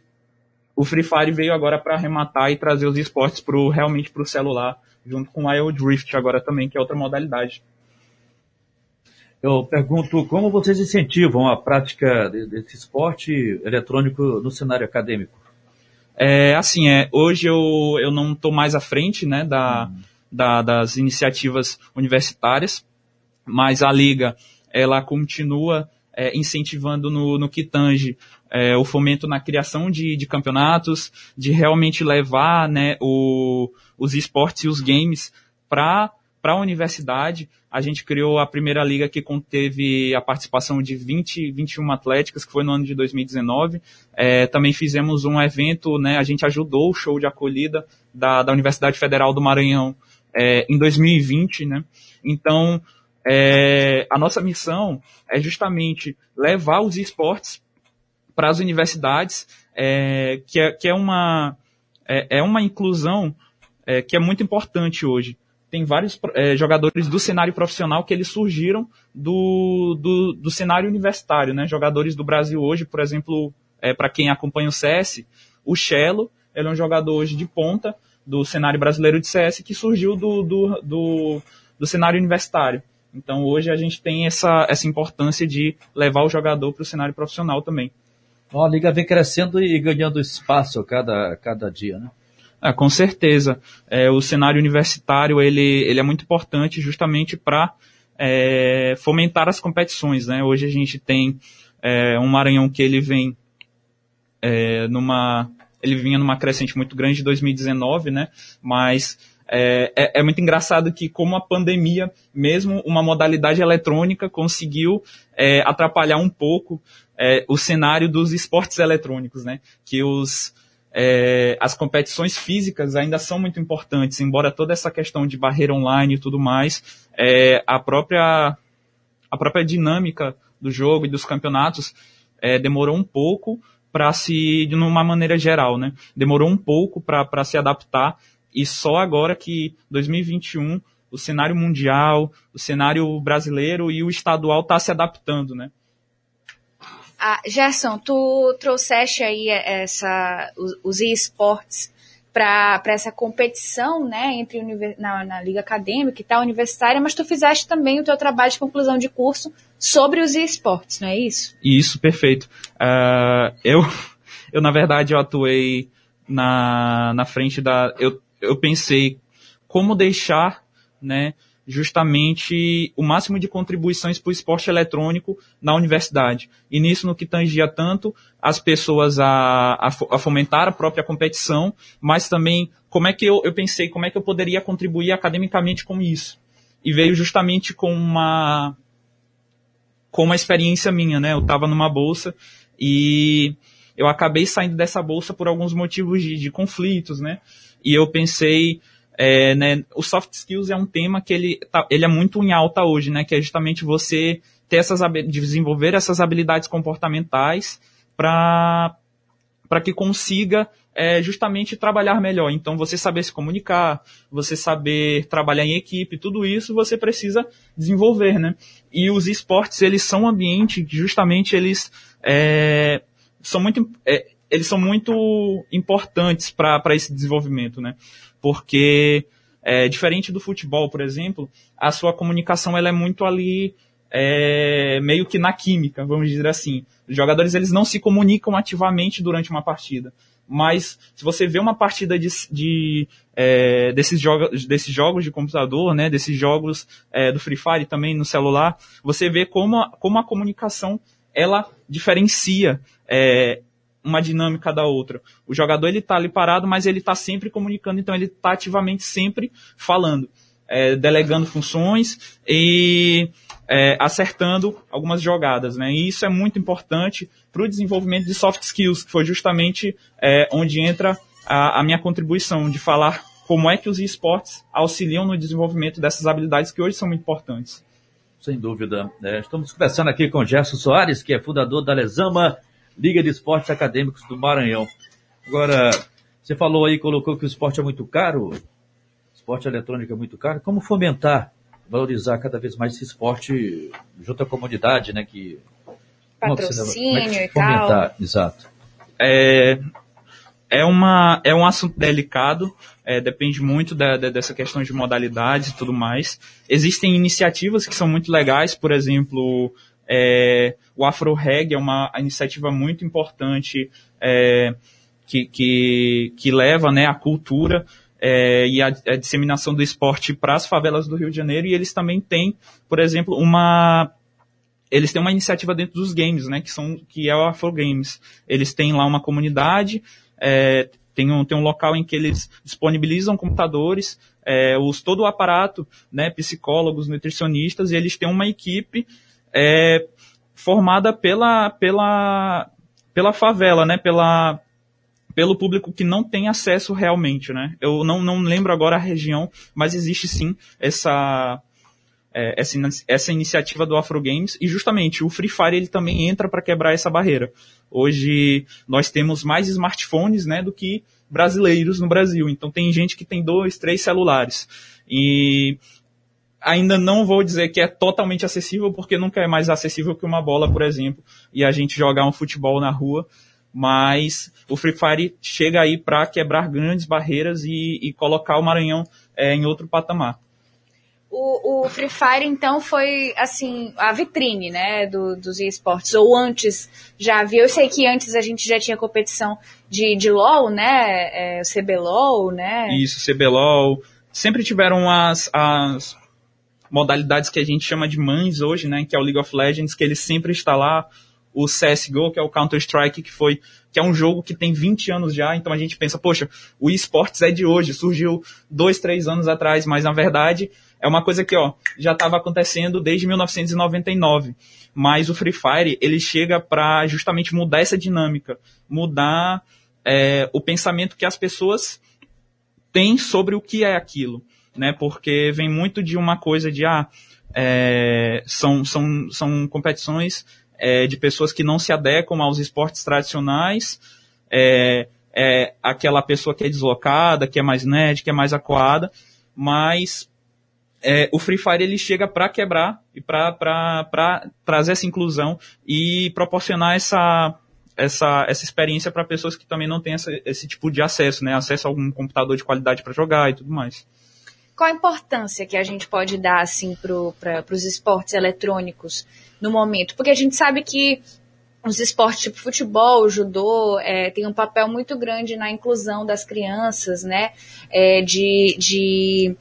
o Free Fire veio agora para arrematar e trazer os esportes pro, realmente para o celular, junto com o IO Drift agora também, que é outra modalidade. Eu pergunto como vocês incentivam a prática desse esporte eletrônico no cenário acadêmico? É, assim, é, hoje eu, eu não estou mais à frente né, da, hum. da, das iniciativas universitárias, mas a Liga ela continua é, incentivando no, no que tange é, o fomento na criação de, de campeonatos, de realmente levar né, o, os esportes e os games para a universidade. A gente criou a primeira liga que conteve a participação de 20, 21 atléticas, que foi no ano de 2019. É, também fizemos um evento, né, a gente ajudou o show de acolhida da, da Universidade Federal do Maranhão é, em 2020. Né? Então, é, a nossa missão é justamente levar os esportes para as universidades, é, que, é, que é, uma, é, é uma inclusão é, que é muito importante hoje. Tem vários é, jogadores do cenário profissional que eles surgiram do, do, do cenário universitário, né? Jogadores do Brasil hoje, por exemplo, é, para quem acompanha o CS, o Chelo, ele é um jogador hoje de ponta do cenário brasileiro de CS que surgiu do, do, do, do cenário universitário. Então hoje a gente tem essa, essa importância de levar o jogador para o cenário profissional também. Então, a liga vem crescendo e ganhando espaço cada, cada dia, né? Ah, com certeza. É, o cenário universitário ele, ele é muito importante justamente para é, fomentar as competições. Né? Hoje a gente tem é, um Maranhão que ele vem é, numa ele vinha numa crescente muito grande de 2019, né? Mas é, é, é, muito engraçado que, como a pandemia, mesmo uma modalidade eletrônica conseguiu é, atrapalhar um pouco é, o cenário dos esportes eletrônicos, né? Que os, é, as competições físicas ainda são muito importantes, embora toda essa questão de barreira online e tudo mais, é, a própria a própria dinâmica do jogo e dos campeonatos demorou um pouco para se, de uma maneira geral, né? Demorou um pouco para se adaptar e só agora que 2021 o cenário mundial, o cenário brasileiro e o estadual está se adaptando, né? Ah, Gerson, tu trouxeste aí essa, os, os esportes para essa competição, né, entre na, na liga acadêmica e tal, universitária, mas tu fizeste também o teu trabalho de conclusão de curso sobre os esportes, não é isso? Isso, perfeito. Uh, eu, eu, na verdade, eu atuei na, na frente da... Eu, eu pensei como deixar, né, justamente o máximo de contribuições para o esporte eletrônico na universidade. E nisso, no que tangia tanto as pessoas a, a, fomentar a própria competição, mas também como é que eu, eu pensei, como é que eu poderia contribuir academicamente com isso. E veio justamente com uma, com uma experiência minha, né? Eu estava numa bolsa e eu acabei saindo dessa bolsa por alguns motivos de, de conflitos, né? E eu pensei, é, né, o soft skills é um tema que ele, tá, ele é muito em alta hoje, né? Que é justamente você ter essas desenvolver essas habilidades comportamentais para para que consiga é, justamente trabalhar melhor. Então, você saber se comunicar, você saber trabalhar em equipe, tudo isso você precisa desenvolver, né? E os esportes, eles são um ambiente que justamente eles é, são muito, é, eles são muito importantes para esse desenvolvimento, né? porque é, diferente do futebol, por exemplo, a sua comunicação ela é muito ali é, meio que na química, vamos dizer assim. Os jogadores eles não se comunicam ativamente durante uma partida, mas se você vê uma partida de, de é, desses, jogos, desses jogos de computador, né, desses jogos é, do Free Fire também no celular, você vê como a, como a comunicação ela diferencia é, uma dinâmica da outra. O jogador ele está ali parado, mas ele está sempre comunicando, então ele está ativamente sempre falando, é, delegando funções e é, acertando algumas jogadas, né? E isso é muito importante para o desenvolvimento de soft skills, que foi justamente é, onde entra a, a minha contribuição de falar como é que os esportes auxiliam no desenvolvimento dessas habilidades que hoje são muito importantes. Sem dúvida. É, estamos conversando aqui com Gerson Soares, que é fundador da Lesama Liga de Esportes Acadêmicos do Maranhão. Agora, você falou aí, colocou que o esporte é muito caro, esporte eletrônico é muito caro. Como fomentar, valorizar cada vez mais esse esporte junto à comunidade, né? Que, Patrocínio como é que, como é que e tal. Exato. É, é, uma, é um assunto delicado, é, depende muito da, da, dessa questão de modalidades e tudo mais. Existem iniciativas que são muito legais, por exemplo, é, o Afro Reg é uma iniciativa muito importante é, que, que, que, leva né, a cultura é, e a, a, disseminação do esporte para as favelas do Rio de Janeiro. E eles também têm, por exemplo, uma eles têm uma iniciativa dentro dos games, né, que são que é o Afro Games. Eles têm lá uma comunidade, é, tem um, tem um local em que eles disponibilizam computadores, é, os, todo o aparato, né, psicólogos, nutricionistas, e eles têm uma equipe é, formada pela, pela, pela favela, né? Pela, pelo público que não tem acesso realmente, né? Eu não, não lembro agora a região, mas existe sim essa, é, essa, essa iniciativa do Afro Games e justamente o Free Fire ele também entra para quebrar essa barreira. Hoje nós temos mais smartphones, né, do que brasileiros no Brasil. Então tem gente que tem dois, três celulares. E ainda não vou dizer que é totalmente acessível, porque nunca é mais acessível que uma bola, por exemplo, e a gente jogar um futebol na rua. Mas o Free Fire chega aí para quebrar grandes barreiras e, e, colocar o Maranhão é, em outro patamar. O, o, Free Fire, então, foi, assim, a vitrine, né, do, dos esportes. Ou antes já havia, eu sei que antes a gente já tinha competição de, de LoL, né, é, CBLOL, né? Isso, CBLOL. Sempre tiveram as, as modalidades que a gente chama de mães hoje, né, que é o League of Legends, que ele sempre está lá. O CSGO, que é o Counter-Strike, que foi que é um jogo que tem 20 anos já, então a gente pensa, poxa, o esportes é de hoje, surgiu dois, três anos atrás, mas na verdade é uma coisa que, ó, já estava acontecendo desde 1999. Mas o Free Fire, ele chega para justamente mudar essa dinâmica, mudar é, o pensamento que as pessoas têm sobre o que é aquilo, né? Porque vem muito de uma coisa de, ah, é, são, são, são competições é, de pessoas que não se adequam aos esportes tradicionais, é, é aquela pessoa que é deslocada, que é mais nerd, que é mais acuada, mas é, o Free Fire ele chega para quebrar e para trazer essa inclusão e proporcionar essa, essa, essa experiência para pessoas que também não têm essa, esse tipo de acesso, né? Acesso a algum computador de qualidade para jogar e tudo mais. Qual a importância que a gente pode dar assim, para os esportes eletrônicos no momento? Porque a gente sabe que os esportes tipo futebol, judô, é, tem um papel muito grande na inclusão das crianças, né? É, de, de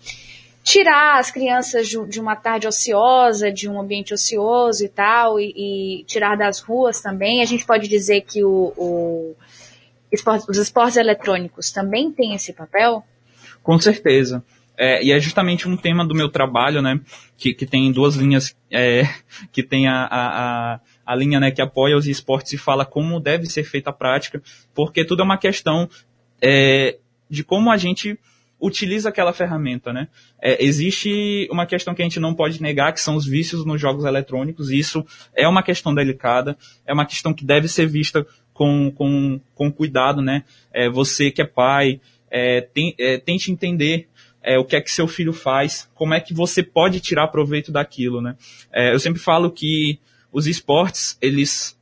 tirar as crianças de uma tarde ociosa, de um ambiente ocioso e tal, e, e tirar das ruas também. A gente pode dizer que o, o os esportes eletrônicos também têm esse papel? Com certeza. É, e é justamente um tema do meu trabalho, né, que, que tem duas linhas, é, que tem a, a, a, linha né, que apoia os esportes e fala como deve ser feita a prática, porque tudo é uma questão é, de como a gente utiliza aquela ferramenta, né? É, existe uma questão que a gente não pode negar, que são os vícios nos jogos eletrônicos, e isso é uma questão delicada, é uma questão que deve ser vista com, com, com cuidado, né? É, você que é pai, é, tem, é, tente entender é, o que é que seu filho faz, como é que você pode tirar proveito daquilo, né? É, eu sempre falo que os esportes, eles,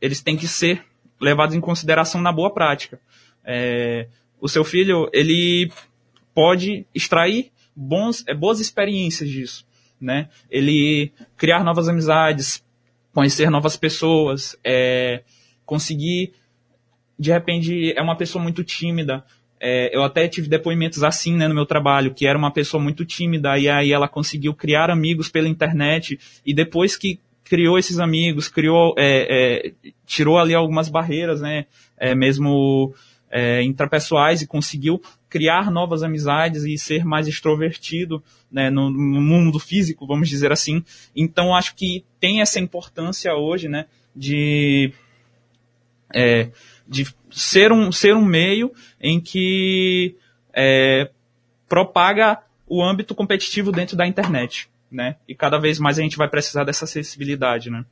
eles têm que ser levados em consideração na boa prática. É, o seu filho, ele pode extrair bons, é, boas experiências disso, né? Ele criar novas amizades, conhecer novas pessoas, é, conseguir, de repente, é uma pessoa muito tímida, é, eu até tive depoimentos assim, né, no meu trabalho, que era uma pessoa muito tímida e aí ela conseguiu criar amigos pela internet e depois que criou esses amigos, criou, é, é, tirou ali algumas barreiras, né, é, mesmo é, intrapessoais e conseguiu criar novas amizades e ser mais extrovertido né, no, no, mundo físico, vamos dizer assim. Então acho que tem essa importância hoje, né, de é, de ser um ser um meio em que é, propaga o âmbito competitivo dentro da internet, né? E cada vez mais a gente vai precisar dessa acessibilidade, né?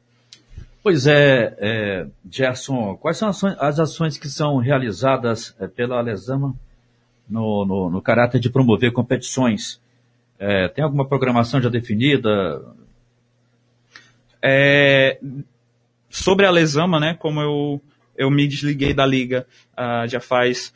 Pois é, é, Gerson, quais são as ações que são realizadas é, pela Alesama no, no, no, caráter de promover competições? É, tem alguma programação já definida? É, sobre a Alesama, né, como eu, eu me desliguei da liga uh, já faz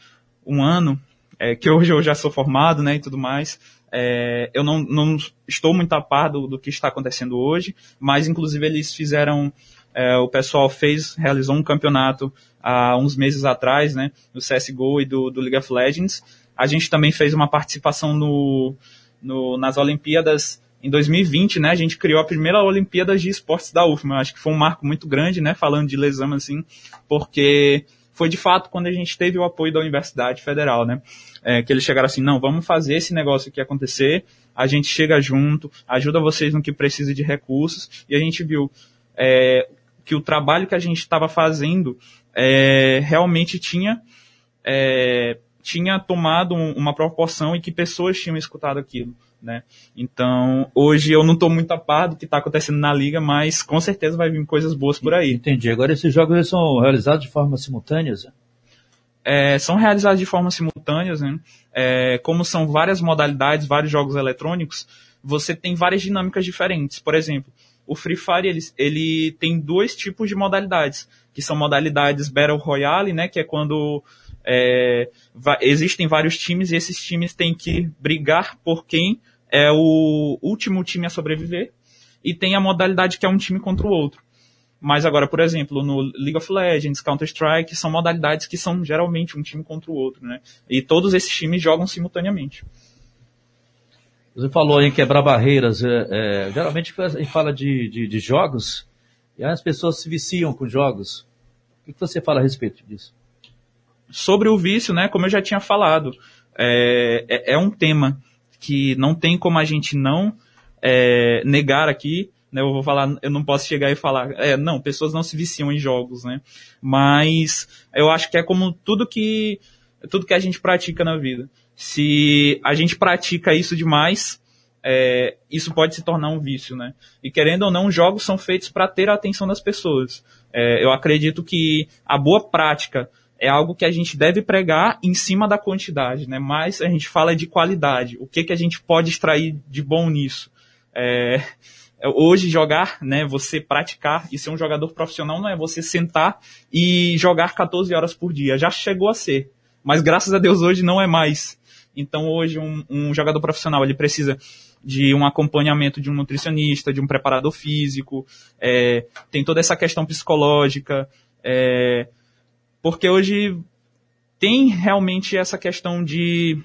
um ano, é, que hoje eu já sou formado né, e tudo mais, é, eu não, não, estou muito a par do, do, que está acontecendo hoje, mas inclusive eles fizeram é, o pessoal fez, realizou um campeonato há uns meses atrás, né, do CSGO e do, do League of Legends. A gente também fez uma participação no, no, nas Olimpíadas em 2020, né, a gente criou a primeira Olimpíada de Esportes da UFMA. Acho que foi um marco muito grande, né, falando de lesama, assim, porque foi de fato quando a gente teve o apoio da Universidade Federal, né, é, que eles chegaram assim, não, vamos fazer esse negócio aqui acontecer, a gente chega junto, ajuda vocês no que precisa de recursos, e a gente viu é, que o trabalho que a gente estava fazendo é, realmente tinha, é, tinha tomado um, uma proporção e que pessoas tinham escutado aquilo. Né? Então, hoje eu não estou muito a par do que está acontecendo na liga, mas com certeza vai vir coisas boas por aí. Entendi. Agora, esses jogos são realizados de forma simultânea? É, são realizados de forma simultânea, né? É, como são várias modalidades, vários jogos eletrônicos, você tem várias dinâmicas diferentes. Por exemplo, o Free Fire ele, ele tem dois tipos de modalidades, que são modalidades Battle Royale, né, que é quando é, existem vários times e esses times têm que brigar por quem é o último time a sobreviver, e tem a modalidade que é um time contra o outro. Mas agora, por exemplo, no League of Legends, Counter-Strike, são modalidades que são geralmente um time contra o outro, né? E todos esses times jogam simultaneamente. Você falou em quebrar barreiras. É, é, geralmente a gente fala de, de, de, jogos e as pessoas se viciam com jogos. O que você fala a respeito disso? Sobre o vício, né? Como eu já tinha falado, é, é, é um tema que não tem como a gente não é, negar aqui. Né, eu vou falar, eu não posso chegar e falar, é, não, pessoas não se viciam em jogos, né? Mas eu acho que é como tudo que tudo que a gente pratica na vida. Se a gente pratica isso demais, é, isso pode se tornar um vício, né? E querendo ou não, jogos são feitos para ter a atenção das pessoas. É, eu acredito que a boa prática é algo que a gente deve pregar em cima da quantidade, né? Mas a gente fala de qualidade. O que, que a gente pode extrair de bom nisso? É, hoje jogar, né, você praticar e ser um jogador profissional não é você sentar e jogar 14 horas por dia. Já chegou a ser. Mas graças a Deus hoje não é mais. Então hoje um, um jogador profissional ele precisa de um acompanhamento de um nutricionista, de um preparador físico, é, tem toda essa questão psicológica, é, porque hoje tem realmente essa questão de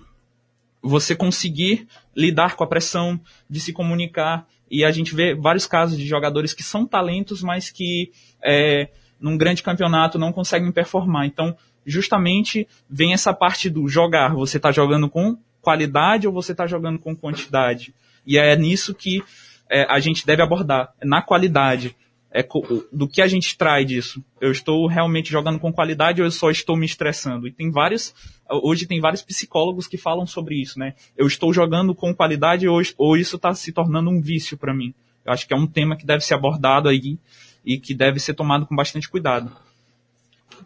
você conseguir lidar com a pressão, de se comunicar, e a gente vê vários casos de jogadores que são talentos, mas que é, num grande campeonato não conseguem performar. Então, justamente vem essa parte do jogar. Você está jogando com qualidade ou você está jogando com quantidade? E é nisso que é, a gente deve abordar, na qualidade. É, do que a gente traz disso. Eu estou realmente jogando com qualidade ou eu só estou me estressando? E tem vários, hoje tem vários psicólogos que falam sobre isso, né? Eu estou jogando com qualidade ou, ou isso está se tornando um vício para mim? Eu acho que é um tema que deve ser abordado aí e que deve ser tomado com bastante cuidado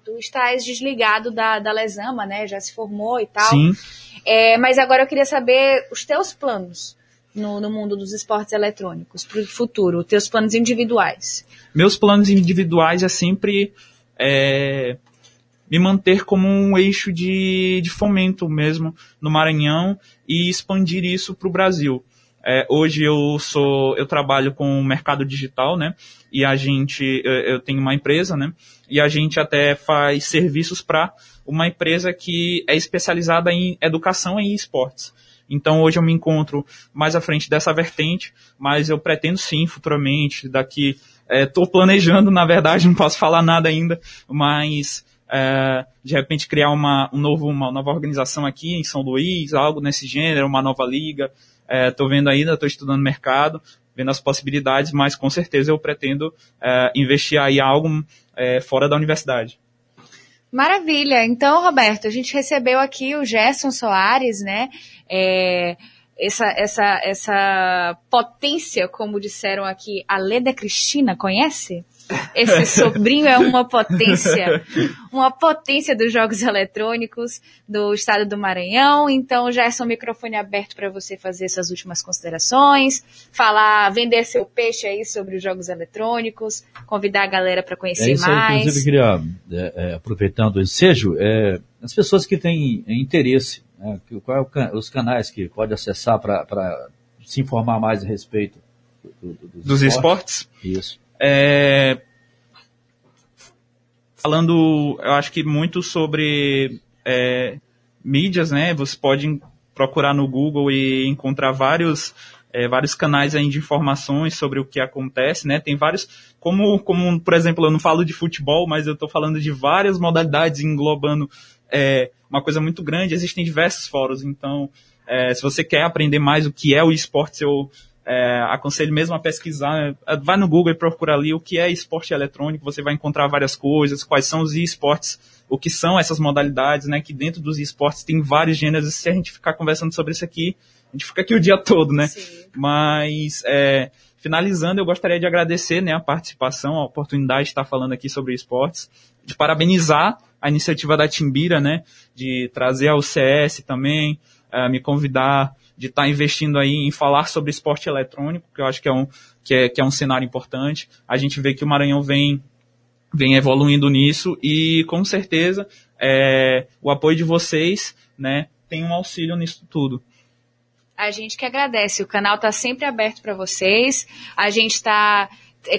tu estás desligado da, da Lesama, né? Já se formou e tal. Sim. É, mas agora eu queria saber os teus planos no, no mundo dos esportes eletrônicos para o futuro, teus planos individuais. Meus planos individuais é sempre é, me manter como um eixo de, de fomento mesmo no Maranhão e expandir isso para o Brasil. É, hoje eu sou, eu trabalho com o mercado digital, né? E a gente, eu tenho uma empresa, né? E a gente até faz serviços para uma empresa que é especializada em educação e esportes. Então hoje eu me encontro mais à frente dessa vertente, mas eu pretendo sim, futuramente, daqui, estou é, planejando, na verdade, não posso falar nada ainda, mas é, de repente criar uma, um novo, uma nova organização aqui em São Luís, algo nesse gênero, uma nova liga, Estou é, vendo ainda, estou estudando mercado, vendo as possibilidades, mas com certeza eu pretendo é, investir aí algo é, fora da universidade. Maravilha. Então, Roberto, a gente recebeu aqui o Gerson Soares, né? É, essa, essa, essa potência, como disseram aqui, a Leda Cristina, conhece? Esse sobrinho é uma potência, uma potência dos jogos eletrônicos do estado do Maranhão. Então, já é um microfone aberto para você fazer essas últimas considerações, falar, vender seu peixe aí sobre os jogos eletrônicos, convidar a galera para conhecer é isso mais. Aí, inclusive, queria, é, é, aproveitando o ensejo, é, as pessoas que têm interesse, né, quais é os canais que pode acessar para se informar mais a respeito do, do, dos, dos esportes? esportes? Isso. É, falando, eu acho que muito sobre é, mídias, né? Você pode procurar no Google e encontrar vários é, vários canais aí de informações sobre o que acontece, né? Tem vários, como, como por exemplo, eu não falo de futebol, mas eu estou falando de várias modalidades englobando é, uma coisa muito grande. Existem diversos fóruns, então é, se você quer aprender mais o que é o esporte, eu é, aconselho mesmo a pesquisar. É, vai no Google e procura ali o que é esporte eletrônico, você vai encontrar várias coisas, quais são os esportes, o que são essas modalidades, né? Que dentro dos esportes tem vários gêneros, e se a gente ficar conversando sobre isso aqui, a gente fica aqui o dia todo, né? Sim. Mas, é, finalizando, eu gostaria de agradecer né, a participação, a oportunidade de estar falando aqui sobre esportes, de parabenizar a iniciativa da Timbira, né? De trazer ao CS também, é, me convidar de estar tá investindo aí em falar sobre esporte eletrônico, que eu acho que é um, que é, que é um cenário importante. A gente vê que o Maranhão vem, vem evoluindo nisso e com certeza é, o apoio de vocês né, tem um auxílio nisso tudo. A gente que agradece. O canal está sempre aberto para vocês. A gente está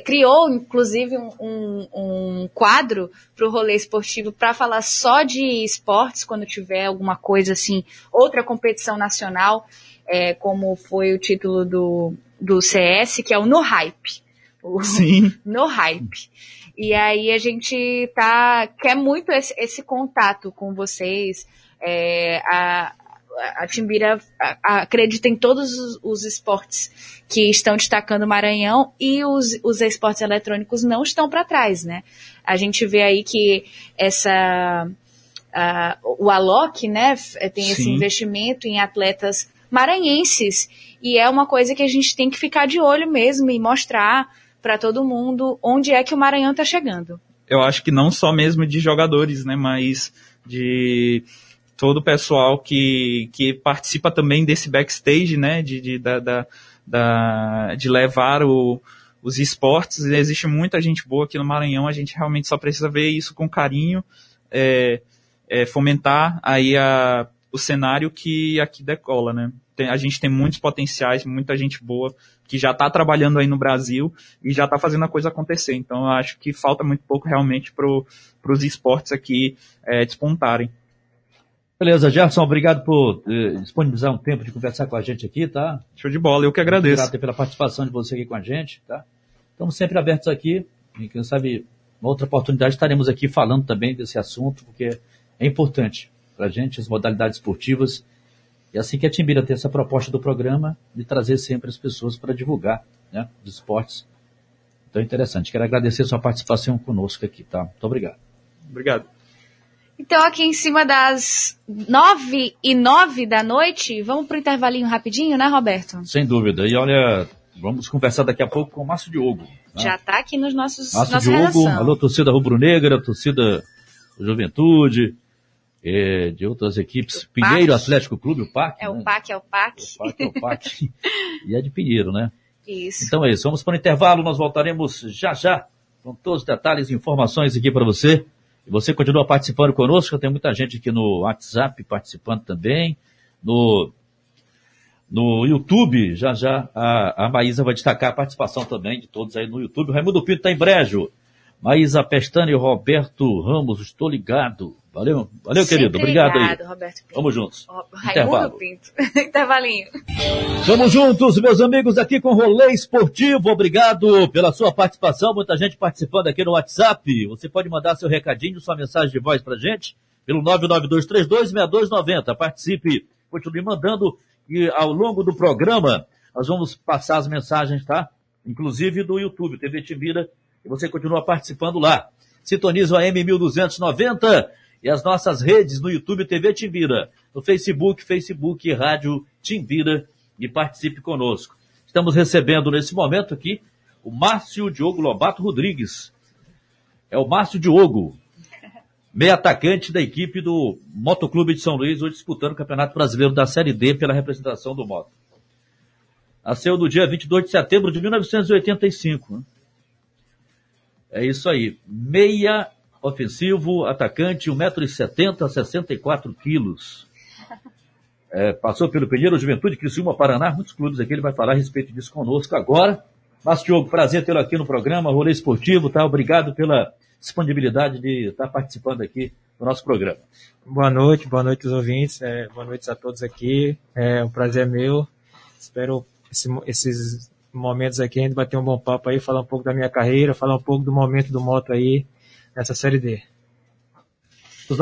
criou, inclusive, um, um, um quadro para o rolê esportivo para falar só de esportes quando tiver alguma coisa assim, outra competição nacional, é, como foi o título do, do CS, que é o No Hype. O, Sim. No Hype. E aí a gente tá, quer muito esse, esse contato com vocês. É, a, a Timbira acredita em todos os, os, esportes que estão destacando o Maranhão e os, os esportes eletrônicos não estão para trás, né? A gente vê aí que essa uh, o Alok, né, tem Sim. esse investimento em atletas maranhenses e é uma coisa que a gente tem que ficar de olho mesmo e mostrar para todo mundo onde é que o Maranhão está chegando. Eu acho que não só mesmo de jogadores, né, mas de todo o pessoal que, que participa também desse backstage, né, de, de, da, da, da de levar o, os esportes. Existe muita gente boa aqui no Maranhão, a gente realmente só precisa ver isso com carinho, é, é, fomentar aí a, o cenário que aqui decola, né. Tem, a gente tem muitos potenciais, muita gente boa que já está trabalhando aí no Brasil e já está fazendo a coisa acontecer. Então eu acho que falta muito pouco realmente para os esportes aqui é, despontarem. Beleza, Gerson, obrigado por eh, disponibilizar um tempo de conversar com a gente aqui, tá? Show de bola, eu que agradeço. Obrigado pela participação de você aqui com a gente, tá? Estamos sempre abertos aqui, e quem sabe, uma outra oportunidade estaremos aqui falando também desse assunto, porque é importante para a gente as modalidades esportivas. E assim que a Timbira tem essa proposta do programa de trazer sempre as pessoas para divulgar né, os esportes. Então é interessante. Quero agradecer a sua participação conosco aqui, tá? Muito obrigado. Obrigado. Então, aqui em cima das nove e nove da noite, vamos para o intervalinho rapidinho, né, Roberto? Sem dúvida. E olha, vamos conversar daqui a pouco com o Márcio Diogo. Né? Já está aqui nos nossos Márcio Diogo, relação. alô, torcida rubro-negra, torcida Juventude, é, de outras equipes. Do Pinheiro PAC. Atlético Clube, o PAC. É né? o PAC, é o PAC. O PAC é o PAC. e é de Pinheiro, né? Isso. Então é isso. Vamos para o intervalo, nós voltaremos já já com todos os detalhes e informações aqui para você. Você continua participando conosco, tem muita gente aqui no WhatsApp participando também, no, no YouTube, já já a, a Maísa vai destacar a participação também de todos aí no YouTube. O Raimundo Pinto está em brejo. Maísa Pestana e Roberto Ramos, estou ligado. Valeu, valeu Sempre querido. Obrigado ligado, aí. Roberto Pinto. Vamos juntos. Intervalo. Pinto. Intervalinho. Vamos juntos, meus amigos, aqui com o Rolê Esportivo. Obrigado pela sua participação. Muita gente participando aqui no WhatsApp. Você pode mandar seu recadinho, sua mensagem de voz pra gente pelo 992326290. Participe, continue mandando e ao longo do programa nós vamos passar as mensagens, tá? Inclusive do YouTube, TV Timbira e você continua participando lá. Sintoniza o AM 1290 e as nossas redes no YouTube TV Timbira, no Facebook, Facebook Rádio Timbira e participe conosco. Estamos recebendo nesse momento aqui o Márcio Diogo Lobato Rodrigues. É o Márcio Diogo, meio atacante da equipe do Motoclube de São Luís, hoje disputando o Campeonato Brasileiro da Série D pela representação do Moto. Nasceu no dia 22 de setembro de 1985. Né? É isso aí. Meia ofensivo, atacante, 1,70m, 64 quilos. É, passou pelo Pinheiro, Juventude, Criciúma, Paraná, muitos clubes aqui, ele vai falar a respeito disso conosco agora. Mas, Diogo, prazer tê-lo aqui no programa, Rolê Esportivo, tá? Obrigado pela disponibilidade de estar participando aqui do nosso programa. Boa noite, boa noite aos ouvintes, é, boa noite a todos aqui, é um prazer meu, espero esse, esses momentos aqui, a gente bater um bom papo aí, falar um pouco da minha carreira, falar um pouco do momento do moto aí, nessa Série D.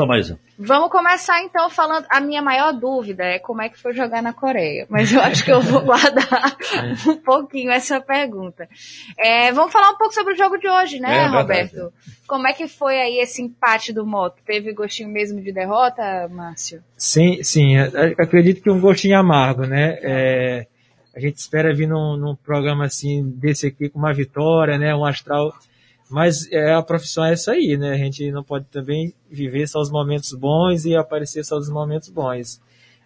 Maísa. Vamos começar então falando. A minha maior dúvida é como é que foi jogar na Coreia. Mas eu acho que eu vou guardar é. um pouquinho essa pergunta. É, vamos falar um pouco sobre o jogo de hoje, né, é, Roberto? Verdade. Como é que foi aí esse empate do Moto? Teve gostinho mesmo de derrota, Márcio? Sim, sim. Acredito que um gostinho amargo, né? É, a gente espera vir num, num programa assim desse aqui com uma vitória, né? Um astral mas é, a profissão é isso aí, né? A gente não pode também viver só os momentos bons e aparecer só os momentos bons.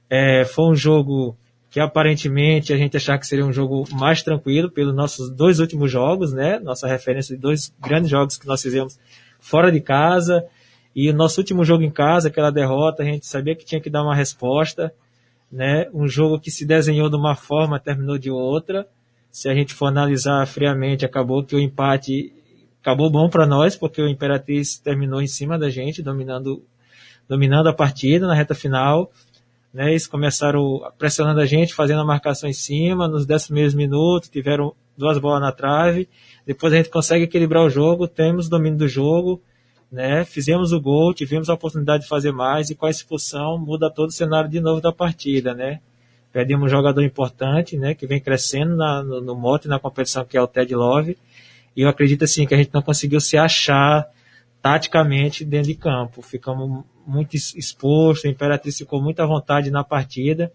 É, foi um jogo que aparentemente a gente achava que seria um jogo mais tranquilo pelos nossos dois últimos jogos, né? Nossa referência de dois grandes jogos que nós fizemos fora de casa. E o nosso último jogo em casa, aquela derrota, a gente sabia que tinha que dar uma resposta. né? Um jogo que se desenhou de uma forma, terminou de outra. Se a gente for analisar friamente, acabou que o empate acabou bom para nós, porque o Imperatriz terminou em cima da gente, dominando, dominando a partida na reta final. Né, eles começaram pressionando a gente, fazendo a marcação em cima, nos 10 primeiros minutos, tiveram duas bolas na trave, depois a gente consegue equilibrar o jogo, temos domínio do jogo, né, fizemos o gol, tivemos a oportunidade de fazer mais, e com a expulsão muda todo o cenário de novo da partida, né. Perdemos um jogador importante, né, que vem crescendo na, no, no mote na competição, que é o Ted Love, e eu acredito assim que a gente não conseguiu se achar taticamente dentro de campo. Ficamos muito expostos, a Imperatriz ficou muito à vontade na partida.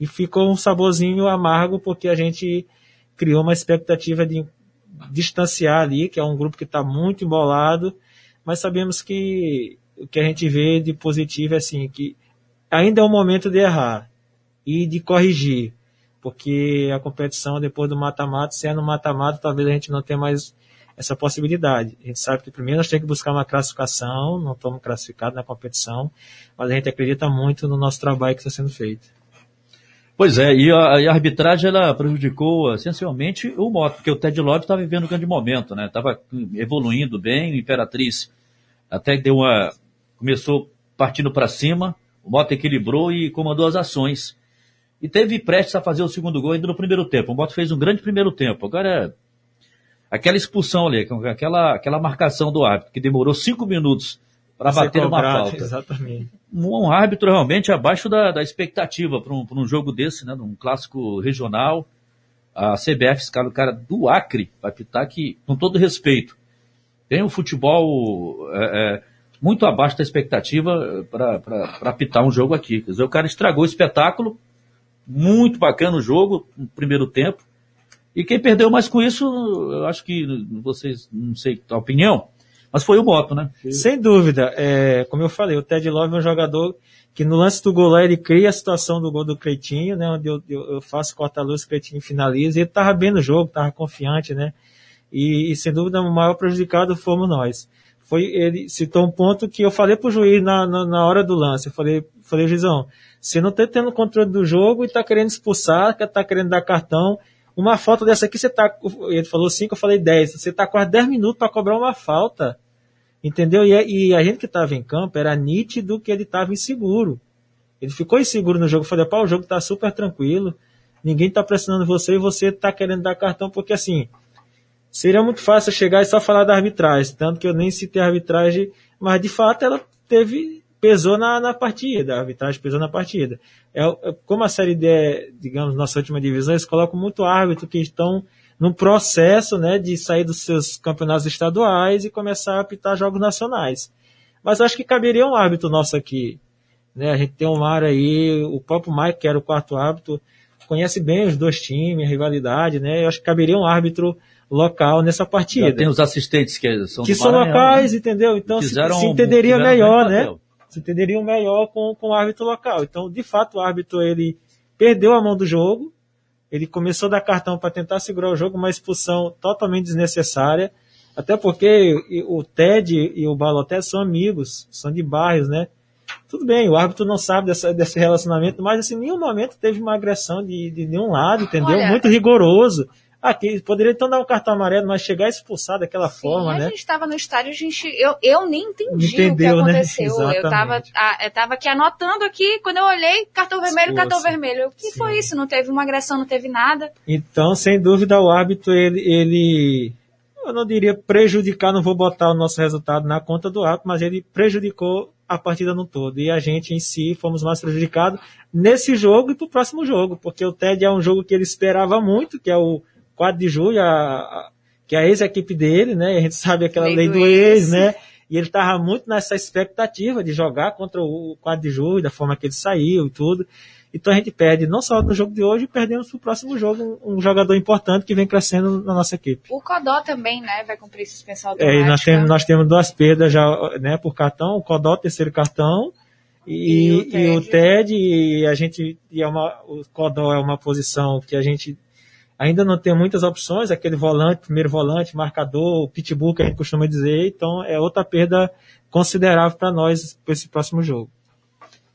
E ficou um saborzinho amargo porque a gente criou uma expectativa de distanciar ali, que é um grupo que está muito embolado, mas sabemos que o que a gente vê de positivo é assim, que ainda é o momento de errar e de corrigir porque a competição depois do mata-mata, se é no mata-mata, talvez a gente não tenha mais essa possibilidade. A gente sabe que primeiro nós temos que buscar uma classificação, não estamos classificados na competição, mas a gente acredita muito no nosso trabalho que está sendo feito. Pois é, e a, a arbitragem ela prejudicou essencialmente o moto, porque o Ted Love estava vivendo um grande momento, né? Estava evoluindo bem, o Imperatriz até deu uma. começou partindo para cima, o moto equilibrou e comandou as ações e teve prestes a fazer o segundo gol ainda no primeiro tempo. O Moto fez um grande primeiro tempo. Agora, aquela expulsão ali, aquela, aquela marcação do árbitro, que demorou cinco minutos para bater uma falta. Exatamente. Um, um, árbitro realmente abaixo da, da expectativa para um, um jogo desse, né, num clássico regional. A CBF, cara, o cara do Acre, vai pitar que, com todo respeito, tem um futebol é, é, muito abaixo da expectativa para pitar um jogo aqui. Quer dizer, o cara estragou o espetáculo, muito bacana o jogo, no primeiro tempo. E quem perdeu mais com isso, eu acho que vocês, não sei a opinião, mas foi o Moto, né? Sem dúvida. É, como eu falei, o Ted Love é um jogador que no lance do gol lá ele cria a situação do gol do Creitinho, né? Onde eu, eu, eu faço corta-luz, o Creitinho finaliza. E ele tava bem no jogo, tava confiante, né? E, e, sem dúvida o maior prejudicado fomos nós. Foi, ele citou um ponto que eu falei pro juiz na, na, na hora do lance. Eu falei, falei, Juizão, você não está tendo controle do jogo e está querendo expulsar, está querendo dar cartão. Uma falta dessa aqui, você tá. Ele falou 5, eu falei 10. Você está quase 10 minutos para cobrar uma falta. Entendeu? E, e a gente que estava em campo era nítido que ele estava inseguro. Ele ficou inseguro no jogo. Eu falei, pá, o jogo está super tranquilo. Ninguém está pressionando você e você está querendo dar cartão, porque assim, seria muito fácil chegar e só falar da arbitragem. Tanto que eu nem citei a arbitragem, mas de fato ela teve pesou na, na partida, a arbitragem pesou na partida. É, é, como a Série D é, digamos, nossa última divisão, eles colocam muito árbitro que estão no processo né, de sair dos seus campeonatos estaduais e começar a apitar jogos nacionais. Mas acho que caberia um árbitro nosso aqui. Né? A gente tem o Mar aí, o próprio Mike, que era o quarto árbitro, conhece bem os dois times, a rivalidade, né? Eu acho que caberia um árbitro local nessa partida. Já tem os assistentes que são Que são locais, né? entendeu? Então se, se entenderia melhor, né? Se entenderiam melhor com, com o árbitro local. Então, de fato, o árbitro ele perdeu a mão do jogo, ele começou a dar cartão para tentar segurar o jogo, uma expulsão totalmente desnecessária, até porque o Ted e o Balotelli são amigos, são de bairros, né? Tudo bem, o árbitro não sabe dessa, desse relacionamento, mas assim, em nenhum momento teve uma agressão de, de nenhum lado, entendeu? Olha, Muito rigoroso. Aqui, poderia então dar um cartão amarelo, mas chegar expulsar daquela Sim, forma, né? A gente estava no estádio, a gente, eu, eu nem entendi Entendeu, o que né? aconteceu. Né? Eu estava eu tava aqui anotando aqui, quando eu olhei, cartão vermelho, Expulsa. cartão vermelho. O que Sim. foi isso? Não teve uma agressão, não teve nada. Então, sem dúvida, o árbitro, ele, ele eu não diria prejudicar, não vou botar o nosso resultado na conta do árbitro, mas ele prejudicou a partida no todo. E a gente em si fomos mais prejudicados nesse jogo e pro próximo jogo, porque o TED é um jogo que ele esperava muito, que é o 4 de julho, a, a, que é a ex-equipe dele, né? A gente sabe aquela lei, lei do, ex, né? E ele estava muito nessa expectativa de jogar contra o 4 de julho, da forma que ele saiu e tudo. Então a gente perde não só no jogo de hoje, perdemos para o próximo jogo um, um, jogador importante que vem crescendo na nossa equipe. O Codó também, né, vai cumprir suspensão automática. É, nós temos, nós temos duas perdas já, né, por cartão, o Codó terceiro cartão e, e, o, TED. e o TED, e a gente, e é uma, o Codó é uma posição que a gente ainda não tem muitas opções, aquele volante, primeiro volante, marcador, pitbull que a gente costuma dizer, então é outra perda considerável para nós para esse próximo jogo.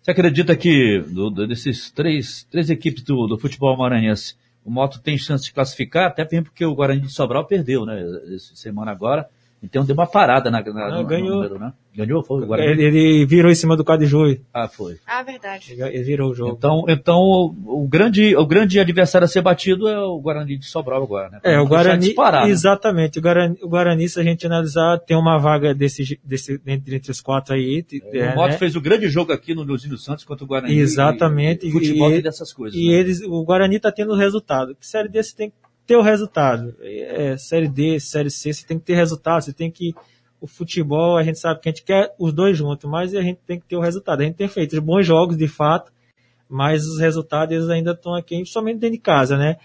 Você acredita que do, do, desses três, três equipes do, do futebol maranhense, o Moto tem chance de classificar? Até porque o Guarani de Sobral perdeu, né? Essa semana agora. Então deu uma parada na, na Não, no, ganhou. no número, né? Ganhou, foi o Guarani. Ele, ele virou em cima do Cadijui. Ah, foi. Ah, verdade. Ele ele virou o jogo. Então, então o, o grande, o grande adversário a ser batido é o Guarani de Sobral agora, né? É, o Guarani, disparar, né? exatamente, o Guarani, o Guarani, se a gente analisar, tem uma vaga desse, desse entre, entre os quatro aí. é, o Moto né? fez o grande jogo aqui no Nilzinho Santos contra o Guarani. Exatamente. E, e futebol E- tem dessas coisas. E né? eles, o Guarani tá tendo resultado. Série D você tem que ter o resultado. É, série D, Série C, você tem que ter resultado. Você tem que. O futebol, a gente sabe que a gente quer os dois juntos, mas a gente tem que ter o resultado. A gente tem feito bons jogos, de fato, mas os resultados eles ainda estão aqui, somente dentro de casa, né?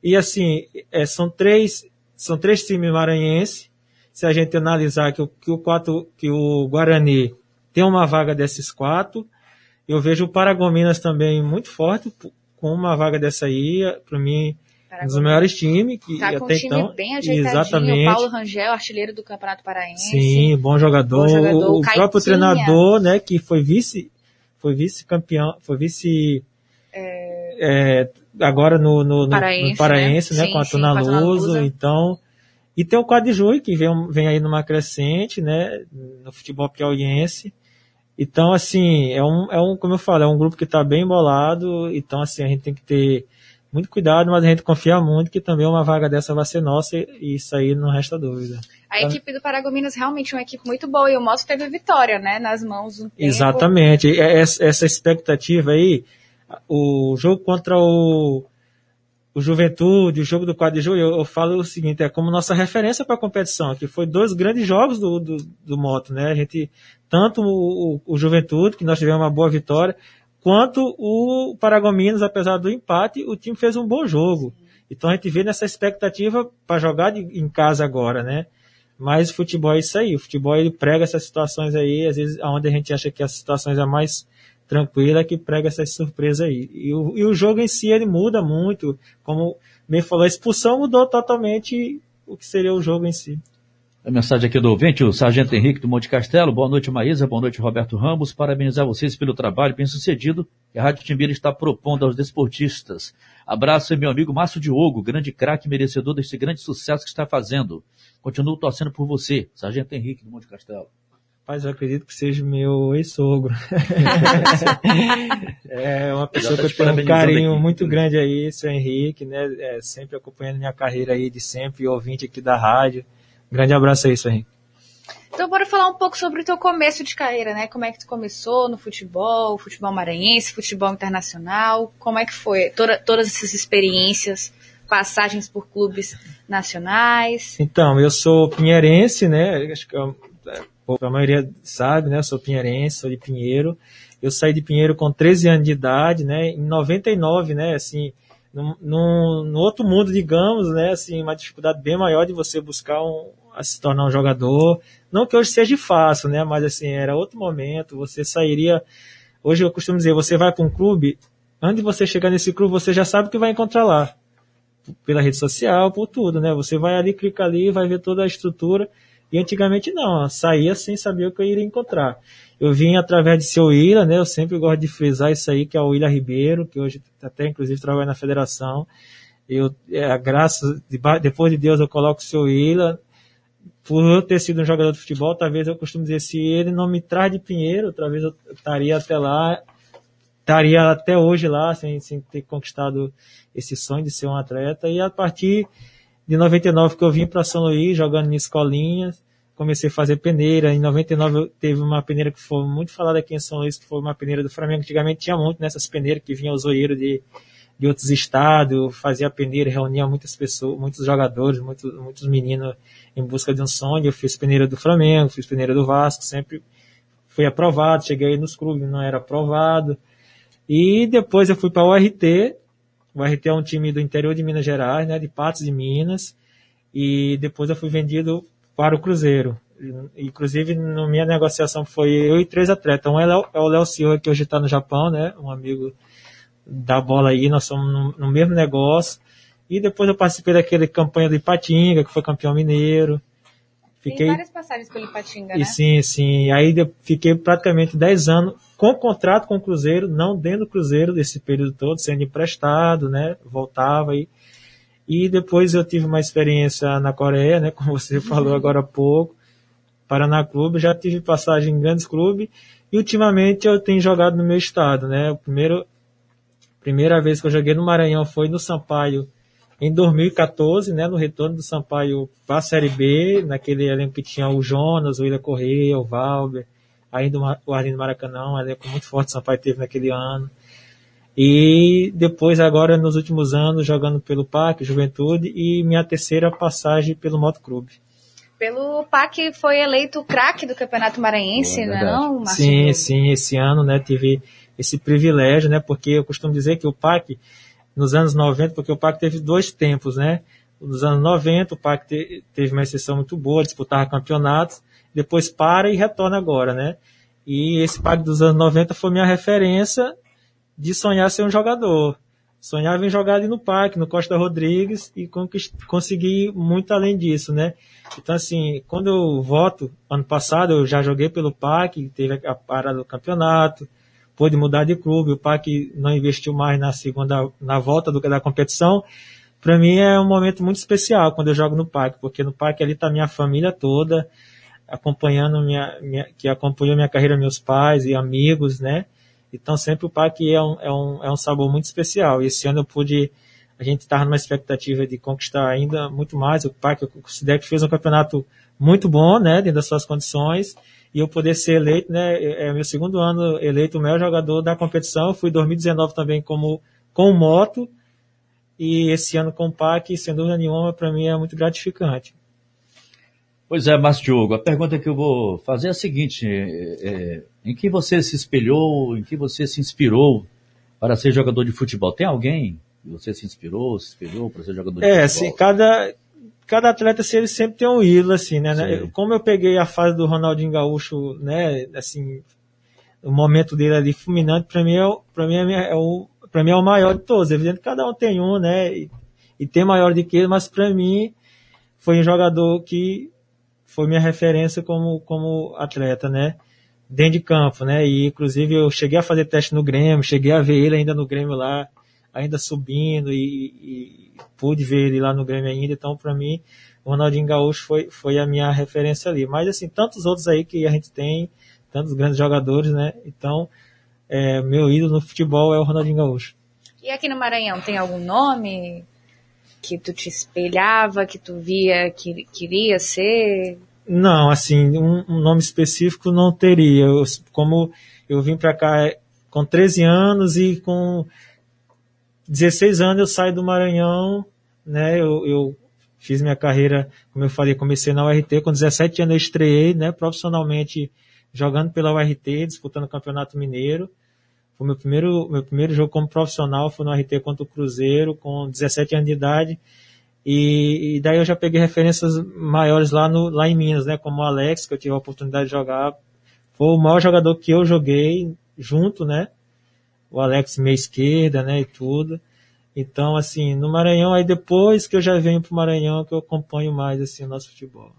E assim, é, são três, são três times maranhenses. Se a gente analisar que o, que o, quatro, que o Guarani tem uma vaga desses quatro, eu vejo o Paragominas também muito forte, com uma vaga dessa aí, para mim, um dos melhores times que Tá com um até time então. bem ajeitadinho. Exatamente. O Paulo Rangel, artilheiro do Campeonato Paraense. Sim, bom jogador. Bom jogador. O, o próprio treinador, né, que foi vice, foi vice-campeão, foi vice é, agora no, no, no- Paraense, no Paraense, né? né, Sim, com a Tuna Luso. então e tem o Quadjui, que vem, vem aí numa crescente, né, no futebol piauiense. Então, assim, é um, é um, como eu falo, é um grupo que está bem embolado, então, assim, a gente tem que ter muito cuidado, mas a gente confia muito que também uma vaga dessa vai ser nossa e isso aí não resta dúvida. A equipe do Paragominas realmente é uma equipe muito boa e o Moto teve vitória, né? Nas mãos um tempo. Exatamente. E Essa, essa expectativa aí, o jogo contra o, o Juventude, o jogo do 4 de julho, eu, eu falo o seguinte, é como nossa referência para a competição, que foi dois grandes jogos do, do, do Moto, né? A gente, tanto o, o, o Juventude, que nós tivemos uma boa vitória, quanto o Paragominas, apesar do empate, o time fez um bom jogo. Então a gente vê nessa expectativa para jogar de- em casa agora, né? Mas o futebol é isso aí. O futebol ele prega essas situações aí, às vezes onde a gente acha que as situações é mais tranquila é que prega essas surpresas aí. E o, e o jogo em si ele muda muito. Como bem falou, a expulsão mudou totalmente o que seria o jogo em si. A mensagem aqui do ouvinte, o Sargento Henrique do Monte Castelo. Boa noite, Maísa. Boa noite, Roberto Ramos. Parabenizar vocês pelo trabalho bem sucedido que a Rádio Timbira está propondo aos desportistas. Abraço, meu amigo Márcio Diogo, grande craque merecedor desse grande sucesso que está fazendo. Continuo torcendo por você, Sargento Henrique do Monte Castelo. Rapaz, eu acredito que seja meu ex-sogro. é uma pessoa tá que eu te tenho um carinho aqui. muito grande aí, seu Henrique, né? É, sempre acompanhando minha carreira aí de sempre, ouvinte aqui da rádio. Grande abraço aí, Henrique. Então, bora falar um pouco sobre o teu começo de carreira, né? Como é que tu começou no futebol, futebol maranhense, futebol internacional? Como é que foi? Toda- todas essas experiências, passagens por clubes nacionais. Então, eu sou pinheirense, né? Acho que a, a maioria sabe, né? Eu sou pinheirense, sou de Pinheiro. Eu saí de Pinheiro com 13 anos de idade, né? Em 99, né? Assim, num, num, num outro mundo, digamos, né? Assim, uma dificuldade bem maior de você buscar um, a se tornar um jogador. Não que hoje seja fácil, né? Mas assim, era outro momento. Você sairia. Hoje eu costumo dizer, você vai para um clube, antes de você chegar nesse clube, você já sabe o que vai encontrar lá pela rede social, por tudo, né? Você vai ali, clica ali, vai ver toda a estrutura. E antigamente não, saía sem saber o que eu iria encontrar. Eu vim através de seu William, né? Eu sempre gosto de frisar isso aí, que é o William Ribeiro, que hoje até inclusive trabalha na federação. Eu, é, a graça, de- depois de Deus, eu coloco o seu William. Por eu ter sido um jogador de futebol, talvez eu costumo dizer, se ele não me traz de Pinheiro, talvez eu estaria até lá, estaria até hoje lá, sem, sem ter conquistado esse sonho de ser um atleta. E a partir de 99 que eu vim para São Luís, jogando em escolinhas, comecei a fazer peneira. Em 99 eu teve uma peneira que foi muito falada aqui em São Luís, que foi uma peneira do Flamengo. Antigamente tinha muito nessas peneiras que vinham os zoeiros de, de outros estados, fazia peneira, reunia muitas pessoas, muitos jogadores, muitos, muitos meninos em busca de um sonho. Eu fiz peneira do Flamengo, fiz peneira do Vasco, sempre fui aprovado, cheguei nos clubes, não era aprovado. E depois eu fui para o RT. O RT é um time do interior de Minas Gerais, né, de Patos de Minas. E depois eu fui vendido para o Cruzeiro. Inclusive, na minha negociação foi eu e três atletas. Um é é o Léo Silva, que hoje está no Japão, né, um amigo da bola aí, nós somos no, no mesmo negócio. E depois eu participei daquele campanha do Ipatinga, que foi campeão mineiro. Fiquei, Tem várias passagens pelo Ipatinga, né? Sim, sim. Aí fiquei praticamente 10 anos com contrato com o Cruzeiro, não dentro do Cruzeiro desse período todo, sendo emprestado, né? Voltava e e depois eu tive uma experiência na Coreia, né? Como você falou agora há pouco, Paraná Clube, já tive passagem em grandes clubes e ultimamente eu tenho jogado no meu estado, né? O primeiro primeira vez que eu joguei no Maranhão foi no Sampaio em 2014, né, no retorno do Sampaio para a Série B, naquele elenco que tinha o Jonas, o William Correia, o Valber, ainda o Arlindo Maracanã, um elenco muito forte o Sampaio teve naquele ano. E depois, agora, nos últimos anos, jogando pelo PAC, Juventude, e minha terceira passagem pelo Motoclube. Pelo PAC foi eleito craque do Campeonato Maranhense, é não, não Sim, sim, esse ano, né, tive esse privilégio, né, porque eu costumo dizer que o PAC nos anos 90, porque o PAC teve dois tempos, né? Nos anos 90, o PAC te, teve uma exceção muito boa, disputava campeonatos, depois para e retorna agora, né? E esse PAC dos anos 90 foi minha referência de sonhar ser um jogador. Sonhava em jogar ali no Parque, no Costa Rodrigues, e consegui muito além disso, né? Então, assim, quando eu voto, ano passado eu já joguei pelo Parque, teve a parada do campeonato, pôde mudar de clube, o PAC não investiu mais na segunda, na volta do, da competição. Para mim é um momento muito especial quando eu jogo no PAC, porque no PAC ali está minha família toda, acompanhando minha, minha, que acompanhou minha carreira, meus pais e amigos, né? Então sempre o PAC é um, é um, é um sabor muito especial. E esse ano eu pude, a gente estava numa expectativa de conquistar ainda muito mais. O PAC eu considero que fez um campeonato muito bom, né? Dentro das suas condições e eu poder ser eleito, né, é, é meu segundo ano eleito o melhor jogador da competição, fui em 2019 também como com moto, e esse ano com o PAC, sem dúvida nenhuma, para mim é muito gratificante. Pois é, Márcio Diogo, a pergunta que eu vou fazer é a seguinte, é, é, em que você se espelhou, em que você se inspirou para ser jogador de futebol? Tem alguém que você se inspirou, se espelhou para ser jogador de é, futebol? É, assim, cada, cada atleta assim, ele sempre tem um ídolo, assim, né? Como eu peguei a fase do Ronaldinho Gaúcho, né, assim, o momento dele ali fulminante, para mim, é, pra mim é, é o para mim é o maior de todos. É evidente que cada um tem um, né? E, e tem maior de que ele, mas para mim foi um jogador que foi minha referência como, como atleta, né? Dentro de campo, né? E inclusive eu cheguei a fazer teste no Grêmio, cheguei a ver ele ainda no Grêmio lá, ainda subindo e, e pude ver ele lá no Grêmio ainda, então para mim o Ronaldinho Gaúcho foi, foi a minha referência ali. Mas assim, tantos outros aí que a gente tem, tantos grandes jogadores, né? Então, é, meu ídolo no futebol é o Ronaldinho Gaúcho. E aqui no Maranhão tem algum nome que tu te espelhava, que tu via que queria ser? Não, assim, um, um nome específico não teria. Eu, como eu vim para cá com 13 anos e com 16 anos eu saio do Maranhão, né? Eu, eu, fiz minha carreira, como eu falei, comecei na URT, com 17 anos eu estreiei, né? Profissionalmente jogando pela URT, disputando o Campeonato Mineiro. Foi meu primeiro, meu primeiro jogo como profissional, foi no RT contra o Cruzeiro, com 17 anos de idade. E, e, daí eu já peguei referências maiores lá, no, lá em Minas, né? Como o Alex, que eu tive a oportunidade de jogar. Foi o maior jogador que eu joguei junto, né? O Alex meia esquerda, né, e tudo. Então, assim, no Maranhão, aí depois que eu já venho pro Maranhão, que eu acompanho mais, assim, o nosso futebol.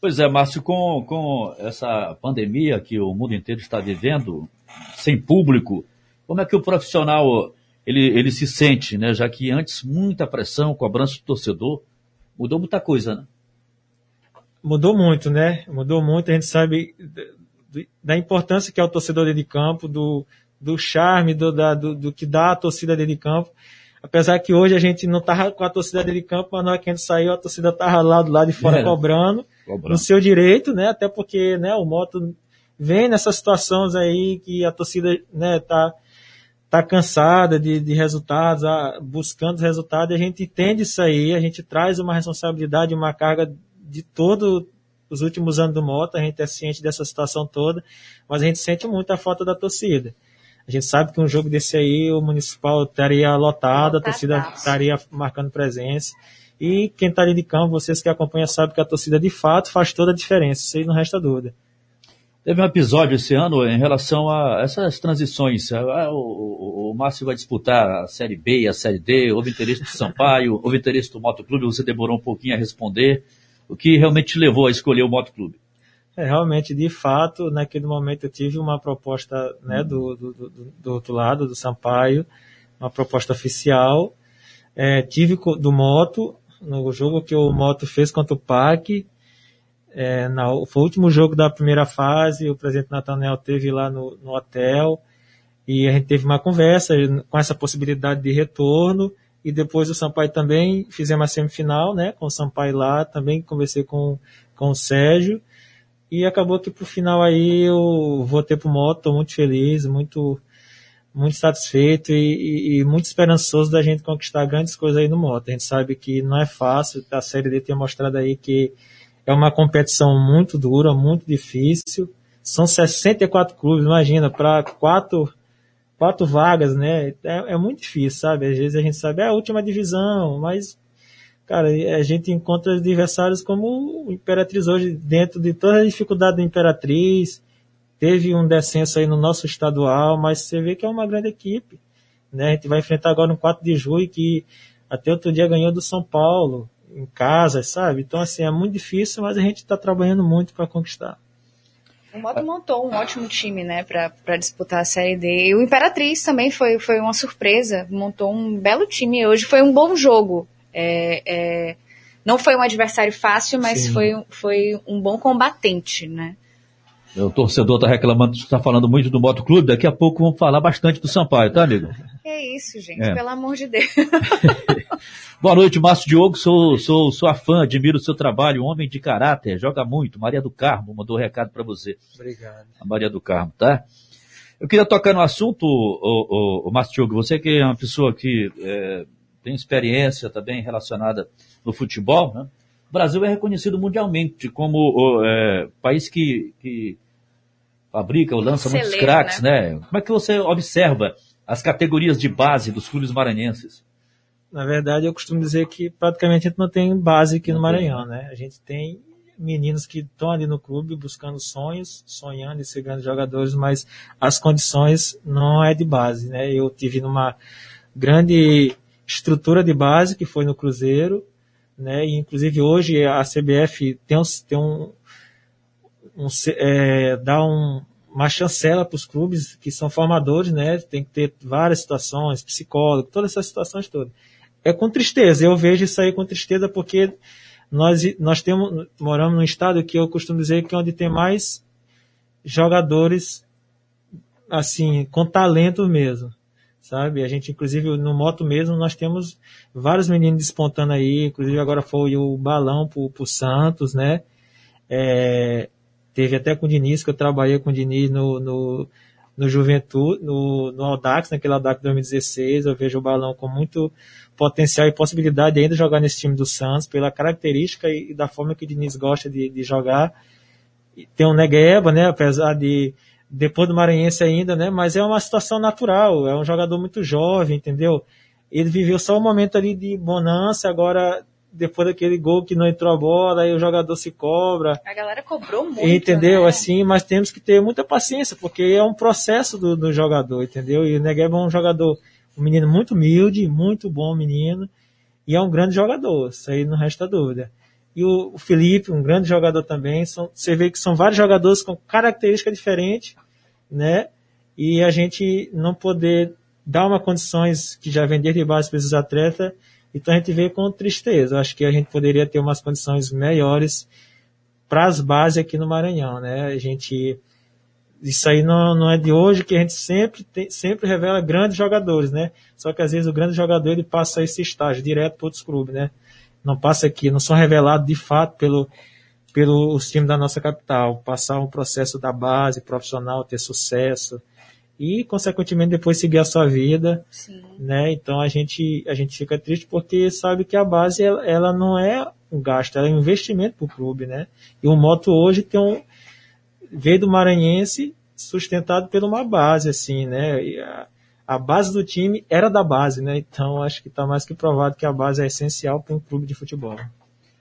Pois é, Márcio, com, com essa pandemia que o mundo inteiro está vivendo, sem público, como é que o profissional, ele, ele se sente, né? Já que antes muita pressão, cobrança do torcedor, mudou muita coisa, né? Mudou muito, né? Mudou muito, a gente sabe da importância que é o torcedor de campo, do, do charme, do, da, do, do, que dá a torcida dentro de campo. Apesar que hoje a gente não tava com a torcida dentro de campo, mas na hora que a gente saiu, a torcida tava lá do lado de fora é, cobrando, cobrando, no seu direito, né? Até porque, né, o Moto vem nessas situações aí que a torcida, né, tá, tá cansada de, de resultados, buscando resultados, e a gente entende isso aí, a gente traz uma responsabilidade, uma carga de todo os últimos anos do Moto, a gente é ciente dessa situação toda, mas a gente sente muito a falta da torcida. A gente sabe que um jogo desse aí, o municipal estaria lotado, a torcida estaria marcando presença. E quem está ali de campo, vocês que acompanham, sabem que a torcida de fato faz toda a diferença. Isso aí não resta dúvida. Teve um episódio esse ano em relação a essas transições. O, o, o Márcio vai disputar a Série B e a Série D, houve interesse do Sampaio, houve interesse do Motoclube, você demorou um pouquinho a responder. o que realmente te levou a escolher o motoclube? É, realmente, de fato, naquele momento eu tive uma proposta né, do, do, do, do outro lado, do Sampaio, uma proposta oficial. É, tive do Moto, no jogo que o Moto fez contra o PAC, é, na, foi o último jogo da primeira fase, o presidente Nathaniel teve lá no, no hotel, e a gente teve uma conversa com essa possibilidade de retorno, e depois o Sampaio também, fizemos a semifinal, né, com o Sampaio lá, também conversei com, com o Sérgio, e acabou que pro final aí eu voltei pro moto, muito feliz, muito muito satisfeito e, e, e, muito esperançoso da gente conquistar grandes coisas aí no moto. A gente sabe que não é fácil, a Série D tem mostrado aí que é uma competição muito dura, muito difícil. São 64 clubes, imagina, para quatro, quatro vagas, né? É, é, muito difícil, sabe? Às vezes a gente sabe, é a última divisão, mas cara, a gente encontra adversários como o Imperatriz hoje, dentro de toda a dificuldade da Imperatriz, teve um descenso aí no nosso estadual, mas você vê que é uma grande equipe. Né? A gente vai enfrentar agora no 4 de julho, que até outro dia ganhou do São Paulo, em casa, sabe? Então, assim, é muito difícil, mas a gente está trabalhando muito para conquistar. O Moto montou um ótimo time, né, para disputar a Série D. E o Imperatriz também foi, foi uma surpresa, montou um belo time. Hoje foi um bom jogo. É, é, não foi um adversário fácil, mas foi, foi um bom combatente, né? O torcedor está reclamando, está falando muito do Moto Clube. Daqui a pouco vamos falar bastante do Sampaio, tá, amigo? É isso, gente, é. pelo amor de Deus. Boa noite, Márcio Diogo. Sou, sou sua fã, admiro o seu trabalho, homem de caráter, joga muito. Maria do Carmo mandou um recado para você. Obrigado. A Maria do Carmo, tá? Eu queria tocar no assunto, o, o, o Márcio Diogo, você que é uma pessoa que é, tem experiência também relacionada no futebol, né? O Brasil é reconhecido mundialmente como é, país que, que fabrica ou lança Celeiro, muitos craques, né? né? Como é que você observa as categorias de base dos clubes maranhenses? Na verdade, eu costumo dizer que praticamente a gente não tem base aqui no Maranhão, né? A gente tem meninos que estão ali no clube buscando sonhos, sonhando em ser grandes jogadores, mas as condições não é de base, né? Eu tive numa grande estrutura de base, que foi no Cruzeiro, né? E, inclusive hoje a CBF tem um, tem um, um é, dá um, uma chancela para os clubes que são formadores, né? Tem que ter várias situações, psicólogo, todas essas situações todas. É com tristeza, eu vejo isso aí com tristeza porque nós, nós temos, moramos num estado que eu costumo dizer que é onde tem mais jogadores, assim, com talento mesmo sabe? A gente, inclusive, no moto mesmo, nós temos vários meninos despontando aí, inclusive agora foi o balão pro, pro Santos, né? É, teve até com o Diniz, que eu trabalhei com o Diniz no, no, no Juventude, no, no Audax, naquele Audax 2016, eu vejo o balão com muito potencial e possibilidade de ainda jogar nesse time do Santos, pela característica e, e da forma que o Diniz gosta de, de jogar. tem o Negueba, né? Apesar de depois do Maranhense ainda, né? Mas é uma situação natural, é um jogador muito jovem, entendeu? Ele viveu só um momento ali de bonança, agora depois daquele gol que não entrou a bola, aí o jogador se cobra. A galera cobrou muito. Entendeu? Né? Assim, mas temos que ter muita paciência, porque é um processo do, do jogador, entendeu? E o Negueba é um jogador, um menino muito humilde, muito bom menino, e é um grande jogador, isso aí não resta dúvida e o, Felipe, um grande jogador também. São, você vê que são vários jogadores com características diferentes, né? E a gente não poder dar uma condições que já vem desde base para esses atletas, então a gente vê com tristeza. Acho que a gente poderia ter umas condições melhores para as bases aqui no Maranhão, né? A gente isso aí não, não é de hoje que a gente sempre tem, sempre revela grandes jogadores, né? Só que às vezes o grande jogador ele passa esse estágio direto para outros clubes, né? Não passa aqui, não são revelados de fato pelo, pelos times da nossa capital, passar um processo da base profissional, ter sucesso e, consequentemente, depois seguir a sua vida, Sim. né? Então a gente, a gente fica triste porque sabe que a base, ela, ela não é um gasto, ela é um investimento para o clube, né? E o Moto hoje tem um, veio do Maranhense sustentado por uma base, assim, né? E a, base do time era da base, né? Então acho que está mais que provado que a base é essencial para um clube de futebol.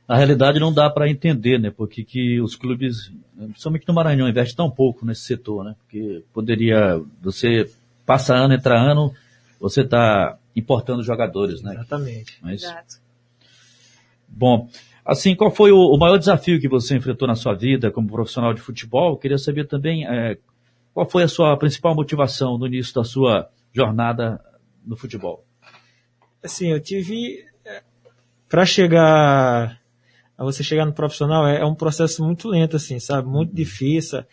Na realidade não dá para entender, né? Porque que os clubes, principalmente no Maranhão, investem tão pouco nesse setor, né? Porque poderia, você passa ano, entra ano, você está importando jogadores, né? Exatamente. Mas, Exato. Bom, Assim, qual foi o, o, maior desafio que você enfrentou na sua vida como profissional de futebol? Eu queria saber também é, qual foi a sua principal motivação no início da sua jornada no futebol. Assim, eu tive é, para chegar a você chegar no profissional é, é, um processo muito lento, assim, sabe? Muito difícil.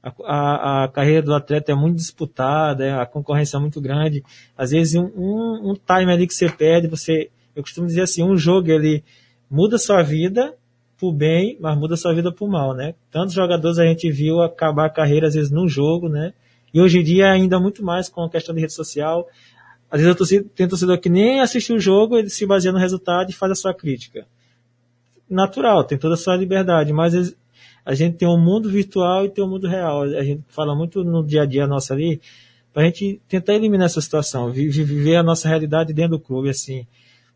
A, a, a, carreira do atleta é muito disputada, é, a concorrência é muito grande. Às vezes um, um, um time ali que você perde, você, eu costumo dizer assim, um jogo ele muda sua vida por bem, mas muda sua vida por mal, né? Tantos jogadores a gente viu acabar a carreira às vezes num jogo, né? E hoje em dia ainda muito mais com a questão de rede social. Às vezes eu torcedor, tem torcedor que nem assistiu o jogo, ele se baseia no resultado e faz a sua crítica. Natural, tem toda a sua liberdade, mas a gente tem um mundo virtual e tem um mundo real. A gente fala muito no dia a dia nosso ali, para a gente tentar eliminar essa situação, viver a nossa realidade dentro do clube, assim.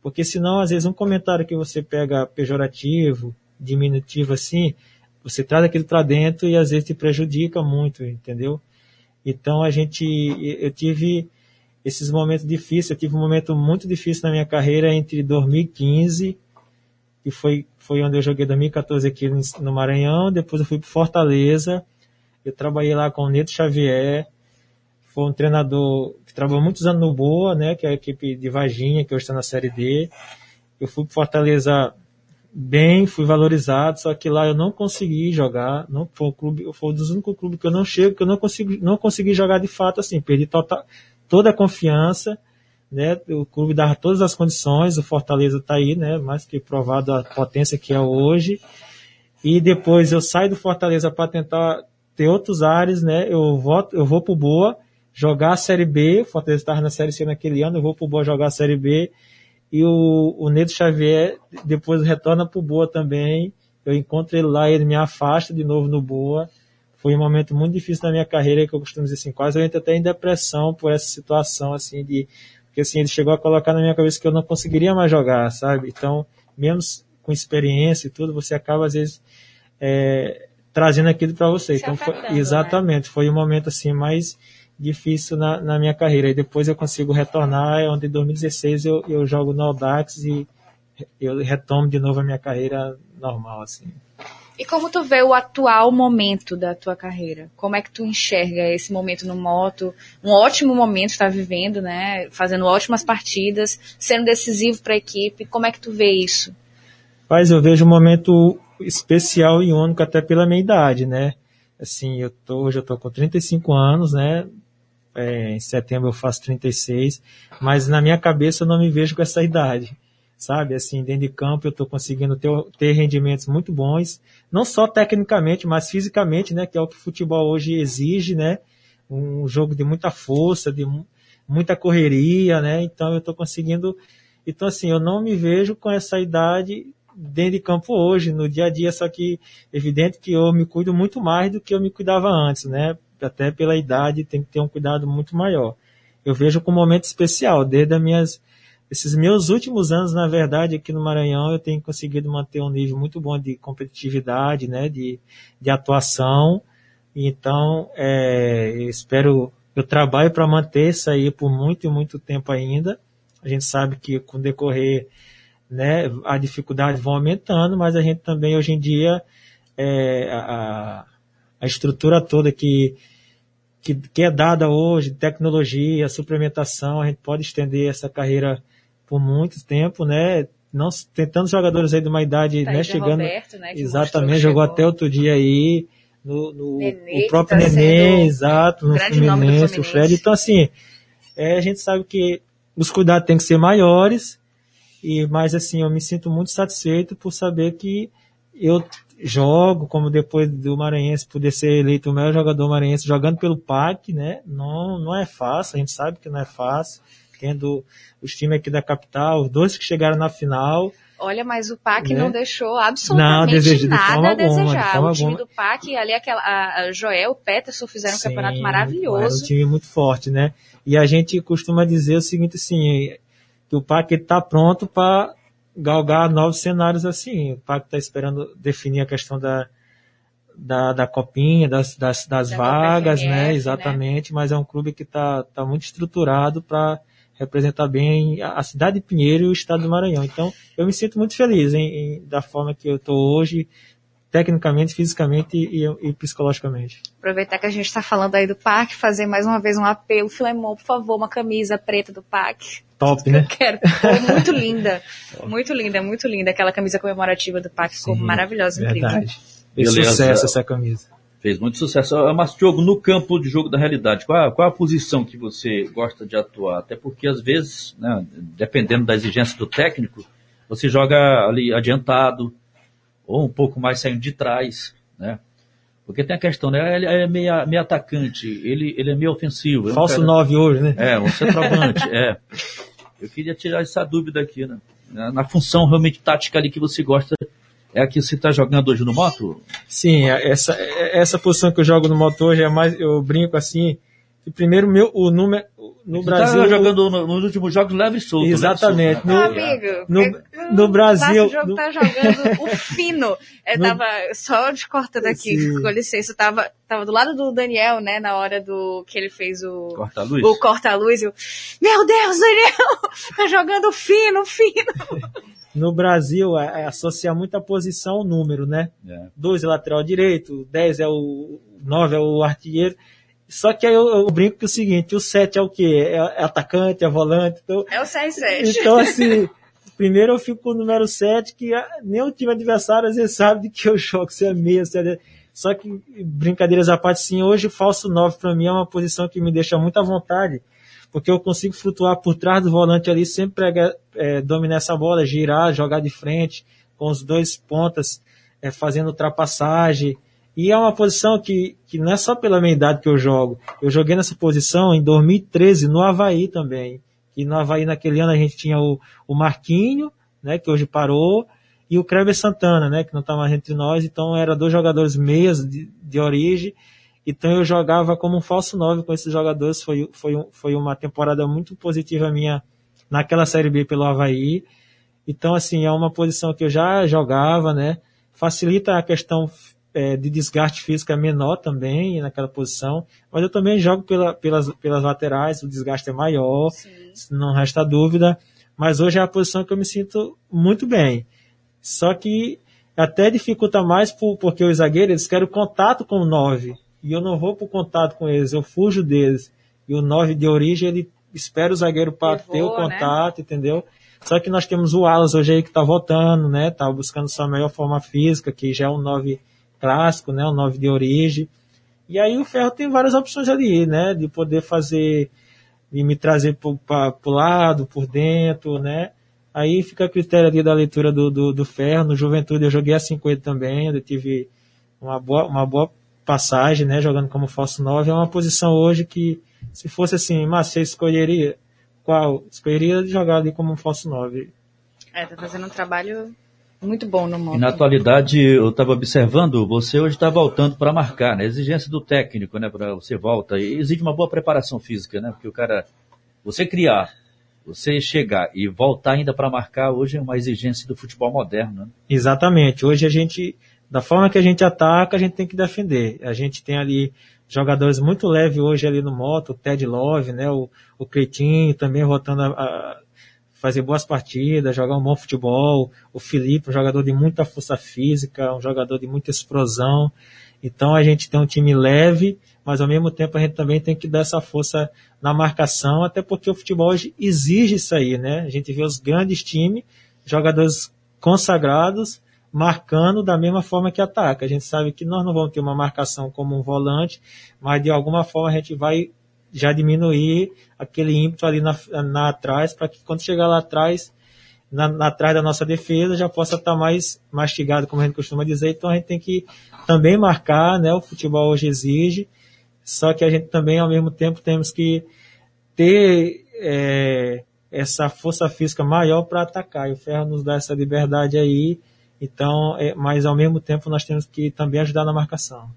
Porque senão, às vezes, um comentário que você pega pejorativo, diminutivo assim, você traz aquilo para dentro e às vezes te prejudica muito, entendeu? Então a gente, eu tive esses momentos difíceis, eu tive um momento muito difícil na minha carreira entre 2015, que foi, foi onde eu joguei 2014 aqui no Maranhão, depois eu fui para Fortaleza, eu trabalhei lá com o Neto Xavier, foi um treinador que trabalhou muitos anos no Boa, né, que é a equipe de Varginha, que hoje está na Série D. Eu fui para Fortaleza bem, fui valorizado, só que lá eu não consegui jogar, não foi um clube, foi um dos únicos clubes que eu não chego, que eu não consegui, não consegui jogar de fato assim, perdi total, toda a confiança, né? O clube dava todas as condições, o Fortaleza está aí, né? Mais que provado a potência que é hoje. E depois eu saio do Fortaleza para tentar ter outros ares, né? Eu volto, eu vou pro Boa jogar a Série B, o Fortaleza estava na Série C naquele ano, eu vou pro Boa jogar a Série B e o, o Neto Xavier depois retorna pro Boa também. Eu encontro ele lá, ele me afasta de novo no Boa. Foi um momento muito difícil na minha carreira, que eu costumo dizer assim, quase eu entro até em depressão por essa situação, assim, de, porque assim, ele chegou a colocar na minha cabeça que eu não conseguiria mais jogar, sabe? Então, mesmo com experiência e tudo, você acaba às vezes é, trazendo aquilo para você. Se então, foi, né? exatamente, né? foi um momento assim mais difícil na, na minha carreira. E depois eu consigo retornar, é onde em 2016 eu, eu jogo no Audax e eu retomo de novo a minha carreira normal, assim. E como tu vê o atual momento da tua carreira? Como é que tu enxerga esse momento no moto? Um ótimo momento está vivendo, né? Fazendo ótimas partidas, sendo decisivo para a equipe. Como é que tu vê isso? Mas eu vejo um momento especial e único até pela minha idade, né? Assim, eu tô, hoje eu tô com 35 anos, né? É, em setembro eu faço 36, mas na minha cabeça eu não me vejo com essa idade, sabe? Assim, dentro de campo eu estou conseguindo ter, ter rendimentos muito bons, não só tecnicamente, mas fisicamente, né? Que é o que o futebol hoje exige, né? Um jogo de muita força, de muita correria, né? Então eu estou conseguindo. Então, assim, eu não me vejo com essa idade dentro de campo hoje, no dia a dia, só que evidente que eu me cuido muito mais do que eu me cuidava antes, né? Até pela idade, tem que ter um cuidado muito maior. Eu vejo como um momento especial, desde as minhas, esses meus últimos anos, na verdade, aqui no Maranhão, eu tenho conseguido manter um nível muito bom de competitividade, né, de, de atuação. Então, é, eu espero, eu trabalho para manter isso aí por muito e muito tempo ainda. A gente sabe que com o decorrer, né, a dificuldade vão aumentando, mas a gente também hoje em dia é, a, a estrutura toda que que, que é dada hoje, tecnologia, suplementação, a gente pode estender essa carreira por muito tempo, né? Não, tem tantos jogadores aí de uma idade, tá né, chegando. Roberto, né, exatamente, jogou até outro dia aí, no, no Nenê, o próprio tá Nenê, exato, no Fluminense, o Fred. Então, assim, é, a gente sabe que os cuidados têm que ser maiores, e mas assim, eu me sinto muito satisfeito por saber que eu jogo, como depois do Maranhense poder ser eleito o melhor jogador maranhense jogando pelo PAC, né? Não, não é fácil, a gente sabe que não é fácil. Tendo os times aqui da capital, os dois que chegaram na final. Olha, mas o PAC né? não deixou absolutamente não, desejo, nada de a desejar. De o time do PAC, ali aquela, a Joel, o Peterson fizeram Sim, um campeonato maravilhoso. É um time muito forte, né? E a gente costuma dizer o seguinte, assim, que o PAC está pronto para galgar novos cenários assim. O Pacto está esperando definir a questão da, da, da copinha, das, das, das vagas, né? né? Exatamente, né? mas é um clube que está tá muito estruturado para representar bem a cidade de Pinheiro e o estado do Maranhão. Então, eu me sinto muito feliz em, em da forma que eu estou hoje, tecnicamente, fisicamente e, e, psicologicamente. Aproveitar que a gente está falando aí do parque, fazer mais uma vez um apelo. Filemon, por favor, uma camisa preta do parque. Top, né? Eu quero. Muito linda. muito linda, muito linda. Aquela camisa comemorativa do parque ficou Sim, maravilhosa, verdade. incrível. Fez sucesso essa camisa. Fez muito sucesso. Mas, Diogo, no campo de jogo da realidade, qual, qual a posição que você gosta de atuar? Até porque, às vezes, né, dependendo da exigência do técnico, você joga ali adiantado, ou um pouco mais saindo de trás, né? Porque tem a questão, né? Ele é meio, meio atacante, ele, ele é meio ofensivo. É Falso 9 hoje, né? É, um centroavante, é. Eu queria tirar essa dúvida aqui, né? Na, função realmente tática ali que você gosta é a que você está jogando hoje no moto? Sim, é, essa, é, essa posição que eu jogo no moto hoje é mais, eu brinco assim, que primeiro meu, o número, no tá Brasil... Tá jogando no, nos últimos jogos leve e solto. Exatamente. Né? No, amigo, no, no Brasil... O jogo no... tá jogando o fino. Eu no... tava, só de cortando aqui, Sim. com licença, tava, tava do lado do Daniel, né, na hora do, que ele fez o... Corta-luz? O corta-luz, eu, meu Deus, Daniel, tá jogando fino, fino no Brasil é, é associar muito a posição ao número, né? É. Dois é lateral direito, dez é o nove é o artilheiro. Só que aí eu, eu brinco que é o seguinte, o sete é o quê? É, é atacante, é volante. Então, é o 6-7. Então, assim, primeiro eu fico com o número 7, que nem o time adversário às vezes sabe de que eu jogo, se é meia, se é... Só que, brincadeiras à parte, sim, hoje o falso 9 para mim é uma posição que me deixa muito à vontade, porque eu consigo flutuar por trás do volante ali, sempre é, dominar essa bola, girar, jogar de frente, com os dois pontas é, fazendo ultrapassagem. E é uma posição que, que não é só pela minha idade que eu jogo. Eu joguei nessa posição em 2013 no Havaí também. E no Havaí naquele ano a gente tinha o, o Marquinho, né, que hoje parou, e o Kleber Santana, né, que não está mais entre nós. Então eram dois jogadores meias de, de origem então eu jogava como um falso 9 com esses jogadores. Foi, foi, foi uma temporada muito positiva minha naquela Série B pelo Havaí. Então, assim, é uma posição que eu já jogava, né? Facilita a questão é, de desgaste físico é menor também naquela posição. Mas eu também jogo pela, pelas, pelas laterais, o desgaste é maior, Sim. não resta dúvida. Mas hoje é a posição que eu me sinto muito bem. Só que até dificulta mais por, porque os zagueiros eles querem contato com o 9 e eu não vou para o contato com eles, eu fujo deles. E o 9 de origem, ele espera o zagueiro para ter o né? contato, né? entendeu? Só que nós temos o Alas hoje aí que está voltando, né? Está buscando sua melhor forma física, que já é um 9 clássico, né? Um 9 de origem. E aí o Ferro tem várias opções ali, né? De poder fazer, de me trazer para o lado, por dentro, né? Aí fica a critério ali da leitura do, do, do Ferro. No Juventude eu joguei assim com também, eu tive uma boa, uma boa passagem, né, jogando como falso 9, é uma posição hoje que, se fosse assim, mas você escolheria qual? Escolheria jogar ali como um falso 9. É, tá fazendo um trabalho muito bom no mundo. E na atualidade, eu estava observando, você hoje está voltando para marcar, né? A exigência do técnico, né? Para você volta. E exige uma boa preparação física, né? Porque o cara, você criar, você chegar e voltar ainda para marcar, hoje é uma exigência do futebol moderno, né? Exatamente. Hoje a gente da forma que a gente ataca, a gente tem que defender. A gente tem ali jogadores muito leves hoje ali no moto, o Ted Love, né, o, o Cretinho também voltando a, a, fazer boas partidas, jogar um bom futebol, o Felipe, um jogador de muita força física, um jogador de muita explosão. Então a gente tem um time leve, mas ao mesmo tempo a gente também tem que dar essa força na marcação, até porque o futebol hoje exige isso aí, né? A gente vê os grandes times, jogadores consagrados, marcando da mesma forma que ataca. A gente sabe que nós não vamos ter uma marcação como um volante, mas de alguma forma a gente vai já diminuir aquele ímpeto ali na, na atrás, para que quando chegar lá atrás, na, na, atrás da nossa defesa, já possa estar tá mais mastigado, como a gente costuma dizer. Então a gente tem que também marcar, né? O futebol hoje exige, só que a gente também, ao mesmo tempo, temos que ter é, essa força física maior para atacar. E o Ferro nos dá essa liberdade aí então, é, mas ao mesmo tempo nós temos que também ajudar na marcação.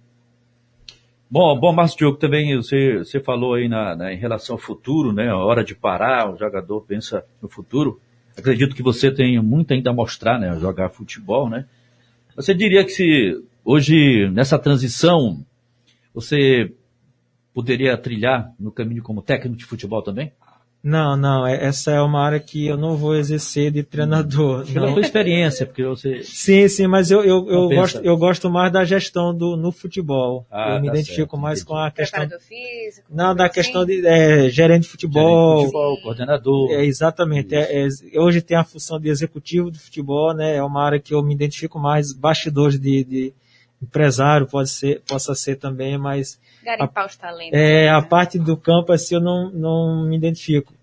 Bom, bom, Márcio Diogo, também você, você falou aí na, na, em relação ao futuro, né? A hora de parar, o jogador pensa no futuro. Acredito que você tem muito ainda a mostrar, né? Jogar futebol, né? Você diria que se hoje, nessa transição, você poderia trilhar no caminho como técnico de futebol também? Não, não, é- essa é uma área que eu não vou exercer de treinador. Pela não. tua experiência, porque você. Sim, sim, mas eu, eu, eu, gosto, eu gosto mais da gestão do, no futebol. Ah, eu me tá identifico certo, mais entendi. com a questão. Preparador físico. Não, da assim. questão de é, gerente de futebol. Gerente de futebol, coordenador. É, exatamente. É, é, hoje tem a função de executivo do futebol, né? É uma área que eu me identifico mais, bastidores de, de empresário pode ser, possa ser também, mas Garimpar os talentos. é, a parte do campo assim eu não, não me identifico.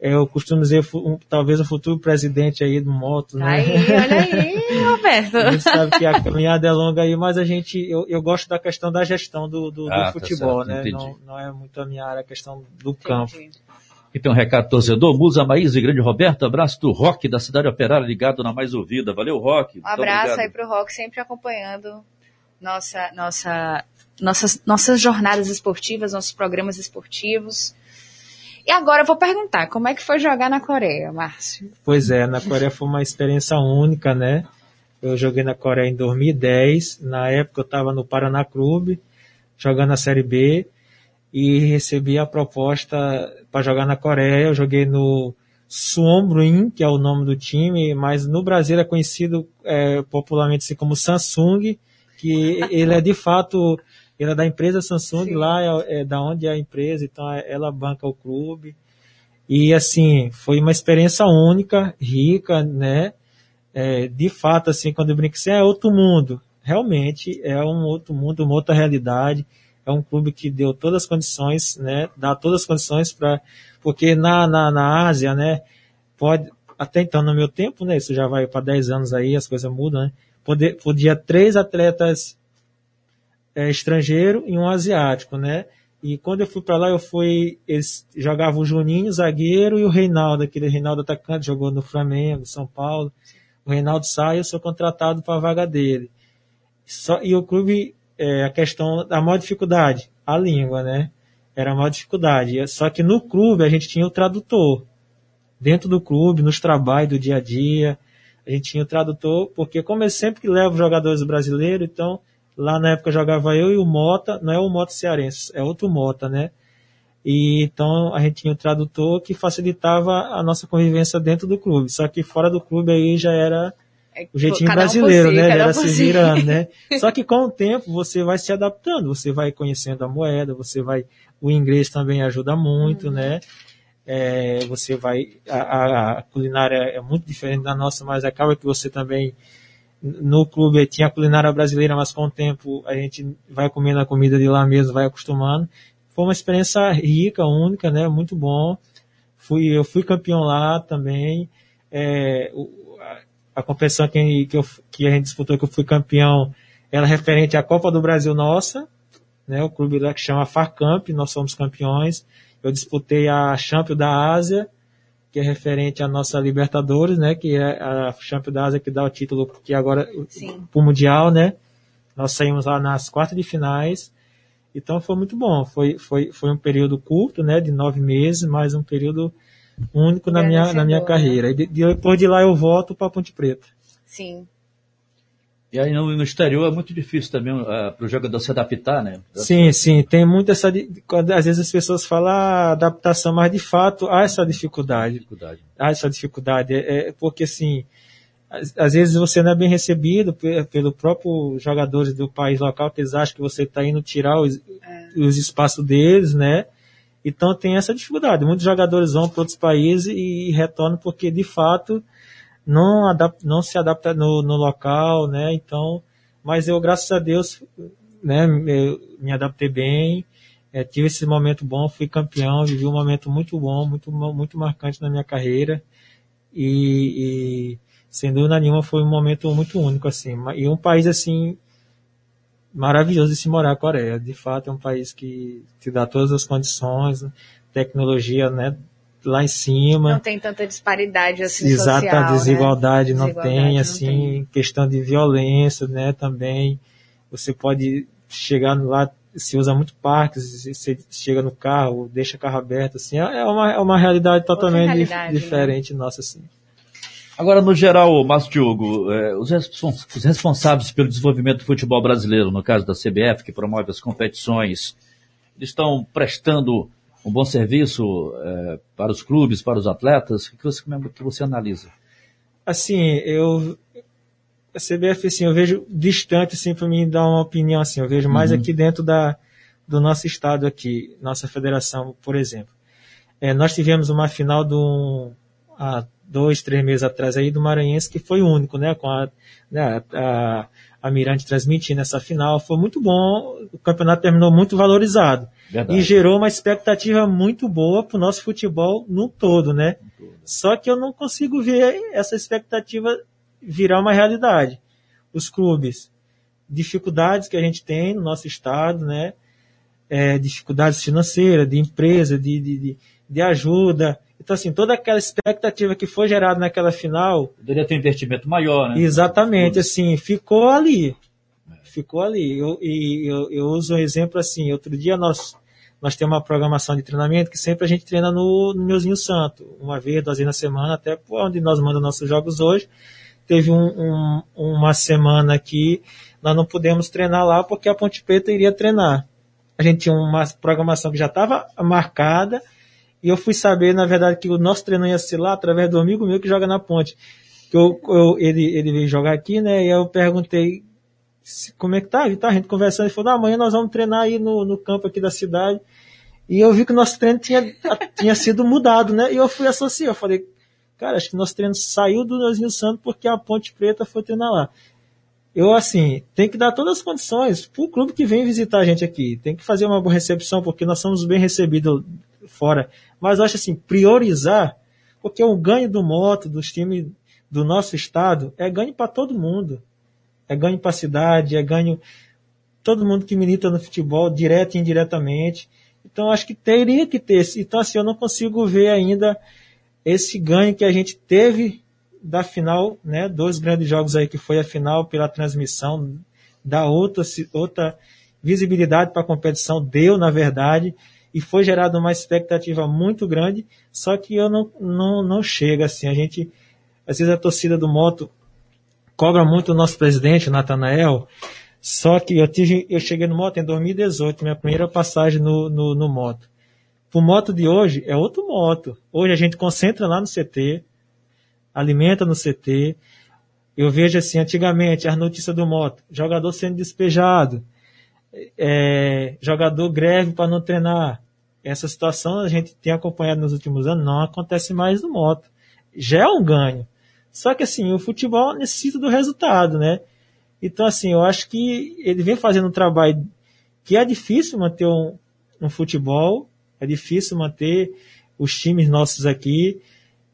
É, Eu costumo dizer, um- talvez o futuro presidente aí do moto, né? Aí, olha aí, Roberto. A gente sabe que a caminhada é longa aí, mas a gente, eu, eu gosto da questão da gestão do, do, do Ah, tá futebol, certo, né? Não, não é muito a minha área, a questão do campo. Entendi. Aqui tem um recado torcedor. Musa Maísa e Grande Roberto, abraço do Rock da Cidade Operária, ligado na mais ouvida. Valeu, Rock. Um abraço aí pro Rock, sempre acompanhando nossa, nossa, nossas, nossas jornadas esportivas, nossos programas esportivos. E agora eu vou perguntar, como é que foi jogar na Coreia, Márcio? Pois é, na Coreia foi uma experiência única, né? Eu joguei na Coreia em 2010, na época eu estava no Paraná Clube, jogando a Série B, e recebi a proposta para jogar na Coreia. Eu joguei no Suwon Bruin, que é o nome do time, mas no Brasil é conhecido é, popularmente assim como Samsung, que ele é de fato, ele é da empresa Samsung, Sim. lá é, é da onde é a empresa, então é- ela banca o clube. E assim, foi uma experiência única, rica, né? É, de fato, assim, quando eu brinco assim, é outro mundo. Realmente é um outro mundo, uma outra realidade. É um clube que deu todas as condições, né? Dá todas as condições para. Porque na, na, na Ásia, né? Pode. Até então, no meu tempo, né? Isso já vai para 10 anos aí, as coisas mudam, né? Poder, podia três atletas é, estrangeiro e um asiático, né? E quando eu fui para lá, eu fui. Eles jogavam o Juninho, zagueiro, e o Reinaldo, aquele Reinaldo atacante, jogou no Flamengo, São Paulo. O Reinaldo sai, eu sou contratado para a vaga dele. Só, e o clube, é, a questão da maior dificuldade, a língua, né? Era a maior dificuldade. Só que no clube a gente tinha o tradutor. Dentro do clube, nos trabalhos do dia a dia, a gente tinha o tradutor, porque como eu sempre que levo jogadores brasileiros, então lá na época jogava eu e o Mota, não é o Mota cearense, é outro Mota, né? E então a gente tinha o tradutor que facilitava a nossa convivência dentro do clube. Só que fora do clube aí já era É, o jeitinho um brasileiro, si, né? um era por se si. virando, né? Só que com o tempo você vai se adaptando, você vai conhecendo a moeda, você vai. O inglês também ajuda muito, né? É, você vai. A, a- culinária é muito diferente da nossa, mas acaba que você também. No clube tinha a culinária brasileira, mas com o tempo a gente vai comendo a comida de lá mesmo, vai acostumando. Foi uma experiência rica, única, né? Muito bom. Fui, eu fui campeão lá também. É, a, a competição que, que, eu, que a gente disputou, que eu fui campeão, era referente à Copa do Brasil nossa, né? O clube lá que chama Farcamp, nós somos campeões. Eu disputei a Champions da Ásia, que é referente à nossa Libertadores, né? Que é a Champions da Ásia que dá o título que agora Sim. para o Mundial, né? Nós saímos lá nas quartas de finais. Então foi muito bom. Foi, foi, foi um período curto, né? De nove meses, mas um período único na minha, na minha carreira. E de- depois de lá eu volto para Ponte Preta. Sim. E aí no, no exterior é muito difícil também para o jogador se adaptar, né? Sim, sim, tem muito essa. Quando, às vezes as pessoas falam ah, adaptação, mas de fato há essa dificuldade. Dificuldade. Há essa dificuldade. É, é porque assim, às, às vezes você não é bem recebido pe- pelo próprio jogadores do país local, que eles acham que você está indo tirar os, os espaços deles, né? Então tem essa dificuldade. Muitos jogadores vão para outros países e retornam porque de fato não, adap- não se adapta no, no local, né? Então, mas eu, graças a Deus, né, me adaptei bem, eh, tive esse momento bom, fui campeão, vivi um momento muito bom, muito, muito marcante na minha carreira. E, e sem dúvida nenhuma foi um momento muito único assim, e um país assim maravilhoso de se morar a Coreia, de fato é um país que te dá todas as condições, né, tecnologia, né, lá em cima. Não tem tanta disparidade assim Exata social, né? desigualdade não Desigualdade tem, não assim, tem. questão de violência, né, também. Você pode chegar lá, se usa muito parques, se- você chega no carro, deixa o carro aberto, assim, é uma, é uma realidade totalmente realidade, né? diferente nossa, assim. Agora, no geral, Márcio Diogo, eh, os, respons- os responsáveis pelo desenvolvimento do futebol brasileiro, no caso da CBF, que promove as competições, eles estão prestando um bom serviço é, para os clubes, para os atletas? O que você, que você analisa? Assim, eu a CBF assim, eu vejo distante assim para mim dar uma opinião assim, eu vejo mais uhum. aqui dentro da do nosso estado aqui, nossa federação, por exemplo. É, nós tivemos uma final do há dois, três meses atrás aí do Maranhense que foi único, né, com a, né, a, a Mirante transmitindo essa final, foi muito bom, o campeonato terminou muito valorizado. Verdade. E gerou uma expectativa muito boa para o nosso futebol no todo, né? Só que eu não consigo ver essa expectativa virar uma realidade. Os clubes, dificuldades que a gente tem no nosso estado, né? É, dificuldades financeiras, de empresa, de, de, de, de ajuda. Então, assim, toda aquela expectativa que foi gerada naquela final. Poderia ter um investimento maior, né? Exatamente, assim, ficou ali. Ficou ali. Eu, e eu, eu uso um exemplo assim, outro dia nós, nós temos uma programação de treinamento que sempre a gente treina no, no Meuzinho Santo, uma vez, duas vezes na semana, até onde nós mandamos nossos jogos hoje teve um, um, uma semana que nós não pudemos treinar lá porque a Ponte Preta iria treinar. A gente tinha uma programação que já estava marcada e eu fui saber, na verdade, que o nosso treino ia ser lá através do amigo meu que joga na Ponte. Eu, eu, ele, ele veio jogar aqui, né? E eu perguntei como é que tá? E tá a gente conversando, ele falou, amanhã nós vamos treinar aí no, no campo aqui da cidade. E eu vi que o nosso treino tinha, tinha sido mudado, né? E eu fui associar, eu falei, Cara, acho que nosso treino saiu do Neuzinho Santos porque a Ponte Preta foi treinar lá. Eu, assim, tem que dar todas as condições para o clube que vem visitar a gente aqui. Tem que fazer uma boa recepção, porque nós somos bem recebidos fora. Mas eu acho assim, priorizar, porque o ganho do moto, dos times do nosso estado, é ganho para todo mundo. É ganho para a cidade, é ganho todo mundo que milita no futebol, direto e indiretamente. Então, acho que teria que ter. Então, assim, eu não consigo ver ainda esse ganho que a gente teve da final, né, dois grandes jogos aí que foi a final pela transmissão, da outra, outra visibilidade para a competição, deu na verdade, e foi gerada uma expectativa muito grande, só que eu não, não, não chega assim, a gente, às vezes a torcida do Moto cobra muito o nosso presidente, Natanael, só que eu tive, eu cheguei no Moto em 2018, minha primeira passagem no, no, no Moto. O moto de hoje é outro moto. Hoje a gente concentra lá no CT, alimenta no CT. Eu vejo assim, antigamente, as notícias do moto, jogador sendo despejado, é, jogador greve para não treinar. Essa situação a gente tem acompanhado nos últimos anos, não acontece mais no moto. Já é um ganho. Só que assim, o futebol necessita do resultado, né? Então assim, eu acho que ele vem fazendo um trabalho que é difícil manter um, um futebol, é difícil manter os times nossos aqui.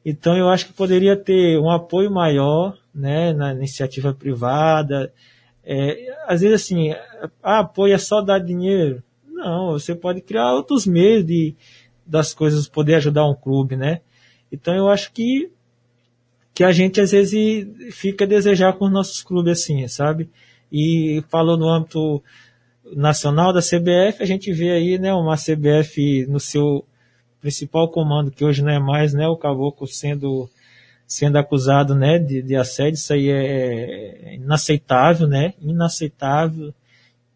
Então eu acho que poderia ter um apoio maior, né, na iniciativa privada. É, às vezes assim, ah, apoio é só dar dinheiro. Não, você pode criar outros meios de das coisas poder ajudar um clube, né? Então eu acho que que a gente às vezes fica a desejar com os nossos clubes assim, sabe? E falou no âmbito nacional da CBF, a gente vê aí, né, uma CBF no seu principal comando, que hoje não é mais, né, o Caboclo sendo, sendo acusado, né, de, de assédio, isso aí é, é inaceitável, né, inaceitável,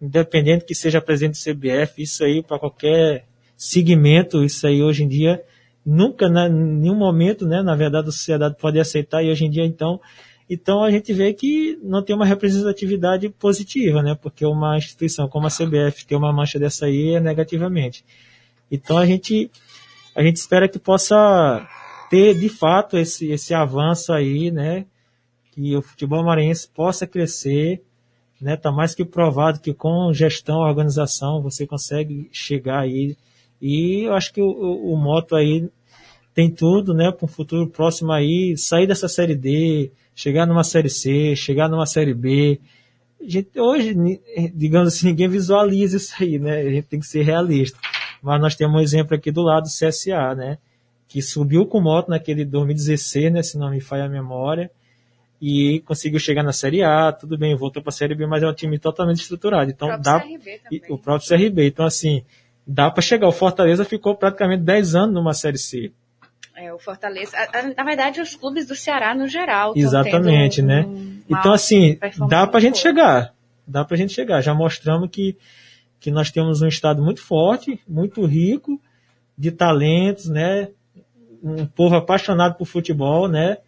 independente que seja presidente da CBF, isso aí para qualquer segmento, isso aí hoje em dia, nunca, né, em nenhum momento, né, na verdade a sociedade pode aceitar, e hoje em dia, então, então a gente vê que não tem uma representatividade positiva, né? Porque uma instituição como a CBF tem uma mancha dessa aí é negativamente. Então a gente a gente espera que possa ter de fato esse esse avanço aí, né? Que o futebol maranhense possa crescer, né? Tá mais que provado que com gestão, organização você consegue chegar aí. E eu acho que o, o, o moto aí tem tudo, né, para um futuro próximo aí, sair dessa série D, chegar numa série C, chegar numa série B. Gente, hoje, digamos assim, ninguém visualiza isso aí, né? A gente tem que ser realista. Mas nós temos um exemplo aqui do lado do CSA, né? Que subiu com moto naquele 2016, né? Se não me falha a memória. E conseguiu chegar na Série A, tudo bem, voltou para a Série B, mas é um time totalmente estruturado. Então o dá. E, o próprio CRB. Então, assim, dá para chegar. O Fortaleza ficou praticamente 10 anos numa Série C. É, o Fortaleza. Na verdade, os clubes do Ceará no geral. Exatamente, né? Um então, assim, dá pra gente chegar. Dá pra gente chegar. Já mostramos que, que nós temos um estado muito forte, muito rico, de talentos, né? Um povo apaixonado por futebol, né?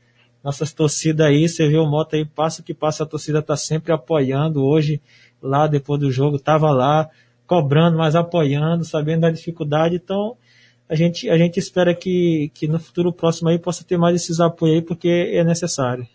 Nossas torcidas aí, você vê o Mota aí, passa que passa, a torcida tá sempre apoiando. Hoje, lá depois do jogo, tava lá, cobrando, mas apoiando, sabendo da dificuldade. Então, a gente, a gente espera que, que no futuro próximo aí possa ter mais esses apoios aí, porque é necessário.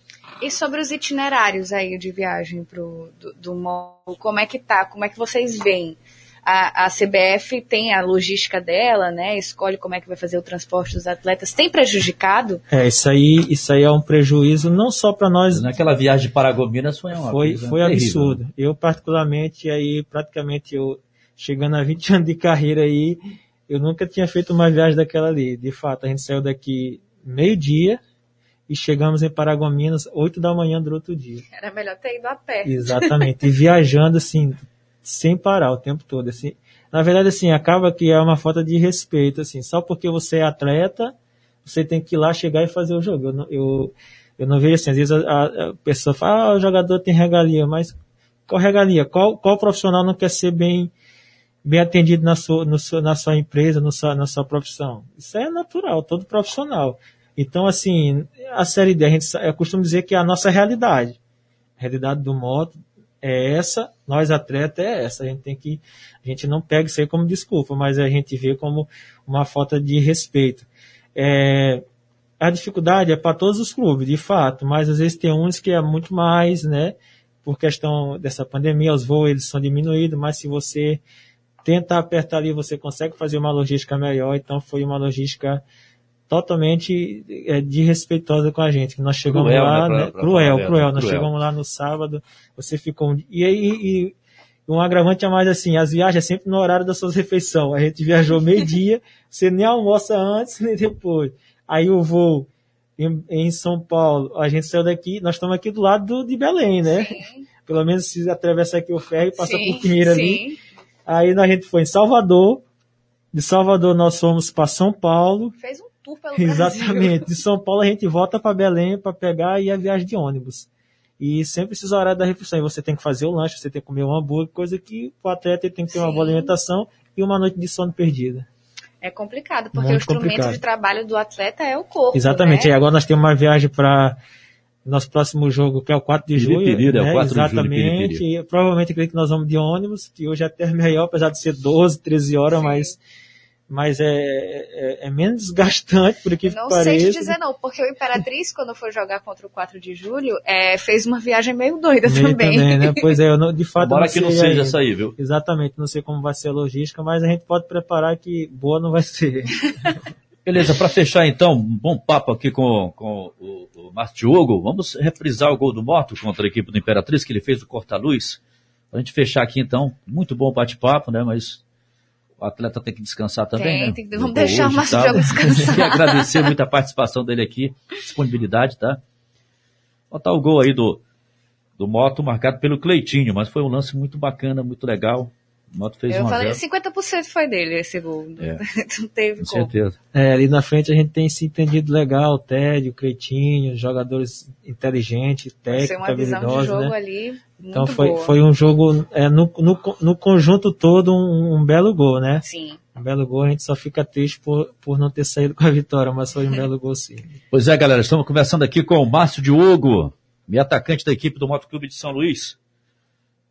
E sobre os itinerários aí de viagem pro, do, do como é que tá? Como é que vocês veem? A, a CBF tem a logística dela, né? Escolhe como é que vai fazer o transporte dos atletas. Tem prejudicado? É, isso aí, isso aí é um prejuízo não só para nós. Naquela viagem de Paragominas foi uma Foi, foi absurdo. Eu, particularmente, aí praticamente eu chegando a 20 anos de carreira aí, eu nunca tinha feito uma viagem daquela ali. De fato, a gente saiu daqui meio-dia e chegamos em Paragominas 8 da manhã do outro dia. Era melhor ter ido a pé. Exatamente. E viajando assim, sem parar o tempo todo. Assim, na verdade, assim, acaba que é uma falta de respeito, assim, só porque você é atleta, você tem que ir lá chegar e fazer o jogo. Eu, não, eu, eu não vejo assim, às vezes a, a pessoa fala, ah, o jogador tem regalia, mas qual regalia? Qual, qual profissional não quer ser bem, bem atendido na sua, no na sua empresa, no sua, na sua profissão? Isso é natural, todo profissional. Então, assim, a Série D, a gente, eu costumo dizer que é a nossa realidade. A realidade do moto é essa, nós atletas é essa. A gente tem que, a gente não pega isso aí como desculpa, mas a gente vê como uma falta de respeito. É, a dificuldade é para todos os clubes, de fato, mas às vezes tem uns que é muito mais, né? Por questão dessa pandemia, os voos eles são diminuídos, mas se você tenta apertar ali, você consegue fazer uma logística melhor. Então foi uma logística totalmente é, desrespeitosa com a gente. Nós chegamos Cruel, lá, né, né? pra- pra cruel, cruel. verdade, Nós cruel. chegamos lá no sábado, você ficou um... e aí e, um agravante a mais assim, as viagens é sempre no horário das suas refeições. A gente viajou meio-dia, você nem almoça antes nem depois. Aí o voo em, em São Paulo, a gente saiu daqui, nós estamos aqui do lado do- de Belém, né? Pelo menos se atravessar aqui o ferro e passar Sim, por Pinheiro ali. sim. Aí a gente foi em Salvador, de Salvador nós fomos para São Paulo, Fez um tour pelo Brasil. Exatamente. De São Paulo a gente volta para Belém para pegar e a viagem de ônibus. E sempre esses horários da refeição. E você tem que fazer o lanche, você tem que comer um hambúrguer, coisa que o atleta tem que ter uma boa alimentação e uma noite de sono perdida. É complicado, porque Muito o instrumento complicado. de trabalho do atleta é o corpo. Exatamente. Né? E agora nós temos uma viagem para nosso próximo jogo, que é o 4 de julho. Piripiri, é o né? 4 de julho, Exatamente. Piripiri. E provavelmente acredito que nós vamos de ônibus, que hoje é até melhor, apesar de ser 12, 13 horas, mas, mas é, é, é menos desgastante, por aqui que Não pareça. sei te dizer não, porque o Imperatriz, quando foi jogar contra o 4 de julho, é, fez uma viagem meio doida Meio também. né? Pois é, eu não, de fato. Embora que não sei seja ainda. essa aí, viu? Exatamente, não sei como vai ser a logística, mas a gente pode preparar que boa não vai ser. Beleza, para fechar então, um bom papo aqui com, com o, o Márcio Diogo. Vamos reprisar o gol do Moto contra a equipe do Imperatriz, que ele fez o corta-luz. Pra gente fechar aqui então, muito bom bate-papo, né? Mas o atleta tem que descansar também, Tem, né? tem que- vamos deixar o Márcio. Diogo descansar. E agradecer muito a participação dele aqui, disponibilidade, tá? Botar o gol aí do, do Moto marcado pelo Cleitinho, mas foi um lance muito bacana, muito legal. O fez Eu um falei, zero, 50% foi dele esse gol. É. Não teve com como. certeza. É, ali na frente a gente tem se entendido legal, o Ted, o Cretinho, jogadores inteligentes, Foi técnicos, uma visão de habilidosos, jogo né? ali muito Então foi, boa. foi um jogo, é, no, no, no conjunto todo, um, um belo gol, né? Sim. Um belo gol, a gente só fica triste por, por não ter saído com a vitória, mas foi um belo gol sim. Pois é, galera, estamos conversando aqui com o Márcio Diogo, meio atacante da equipe do Moto Clube de São Luís.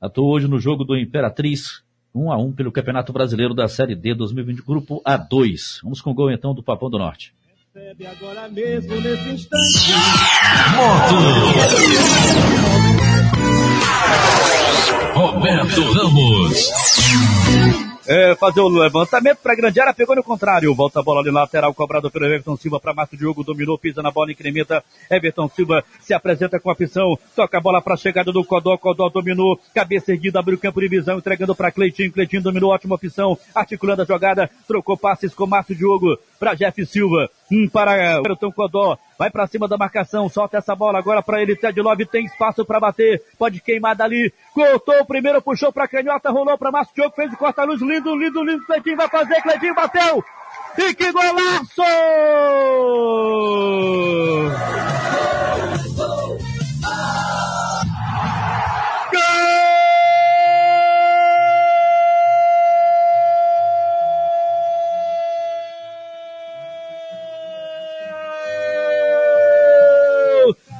Atuou hoje no jogo do Imperatriz, 1 a 1 pelo Campeonato Brasileiro da Série D 2020, grupo A2. Vamos com o gol então do Papão do Norte. Agora mesmo, nesse instante. Roberto Ramos. É, fazer o levantamento para grande área, pegou no contrário. Volta a bola ali lateral, cobrado pelo Everton Silva para Márcio Diogo, dominou, pisa na bola, incrementa. Everton Silva se apresenta com a opção, toca a bola para a chegada do Codó, Codó dominou, cabeça erguida, abriu o campo de visão, entregando para Cleitinho, Cleitinho dominou, ótima opção, articulando a jogada, trocou passes com Márcio Diogo para Jeff Silva, um para Everton Codó, vai para cima da marcação, solta essa bola agora para ele, Ted Love tem espaço para bater, pode queimar dali, cortou o primeiro, puxou para canhota, rolou para Márcio Diogo, fez o corta-luz, lindo, lindo, lindo, Cleitinho vai fazer, Cleitinho bateu! E que golaço!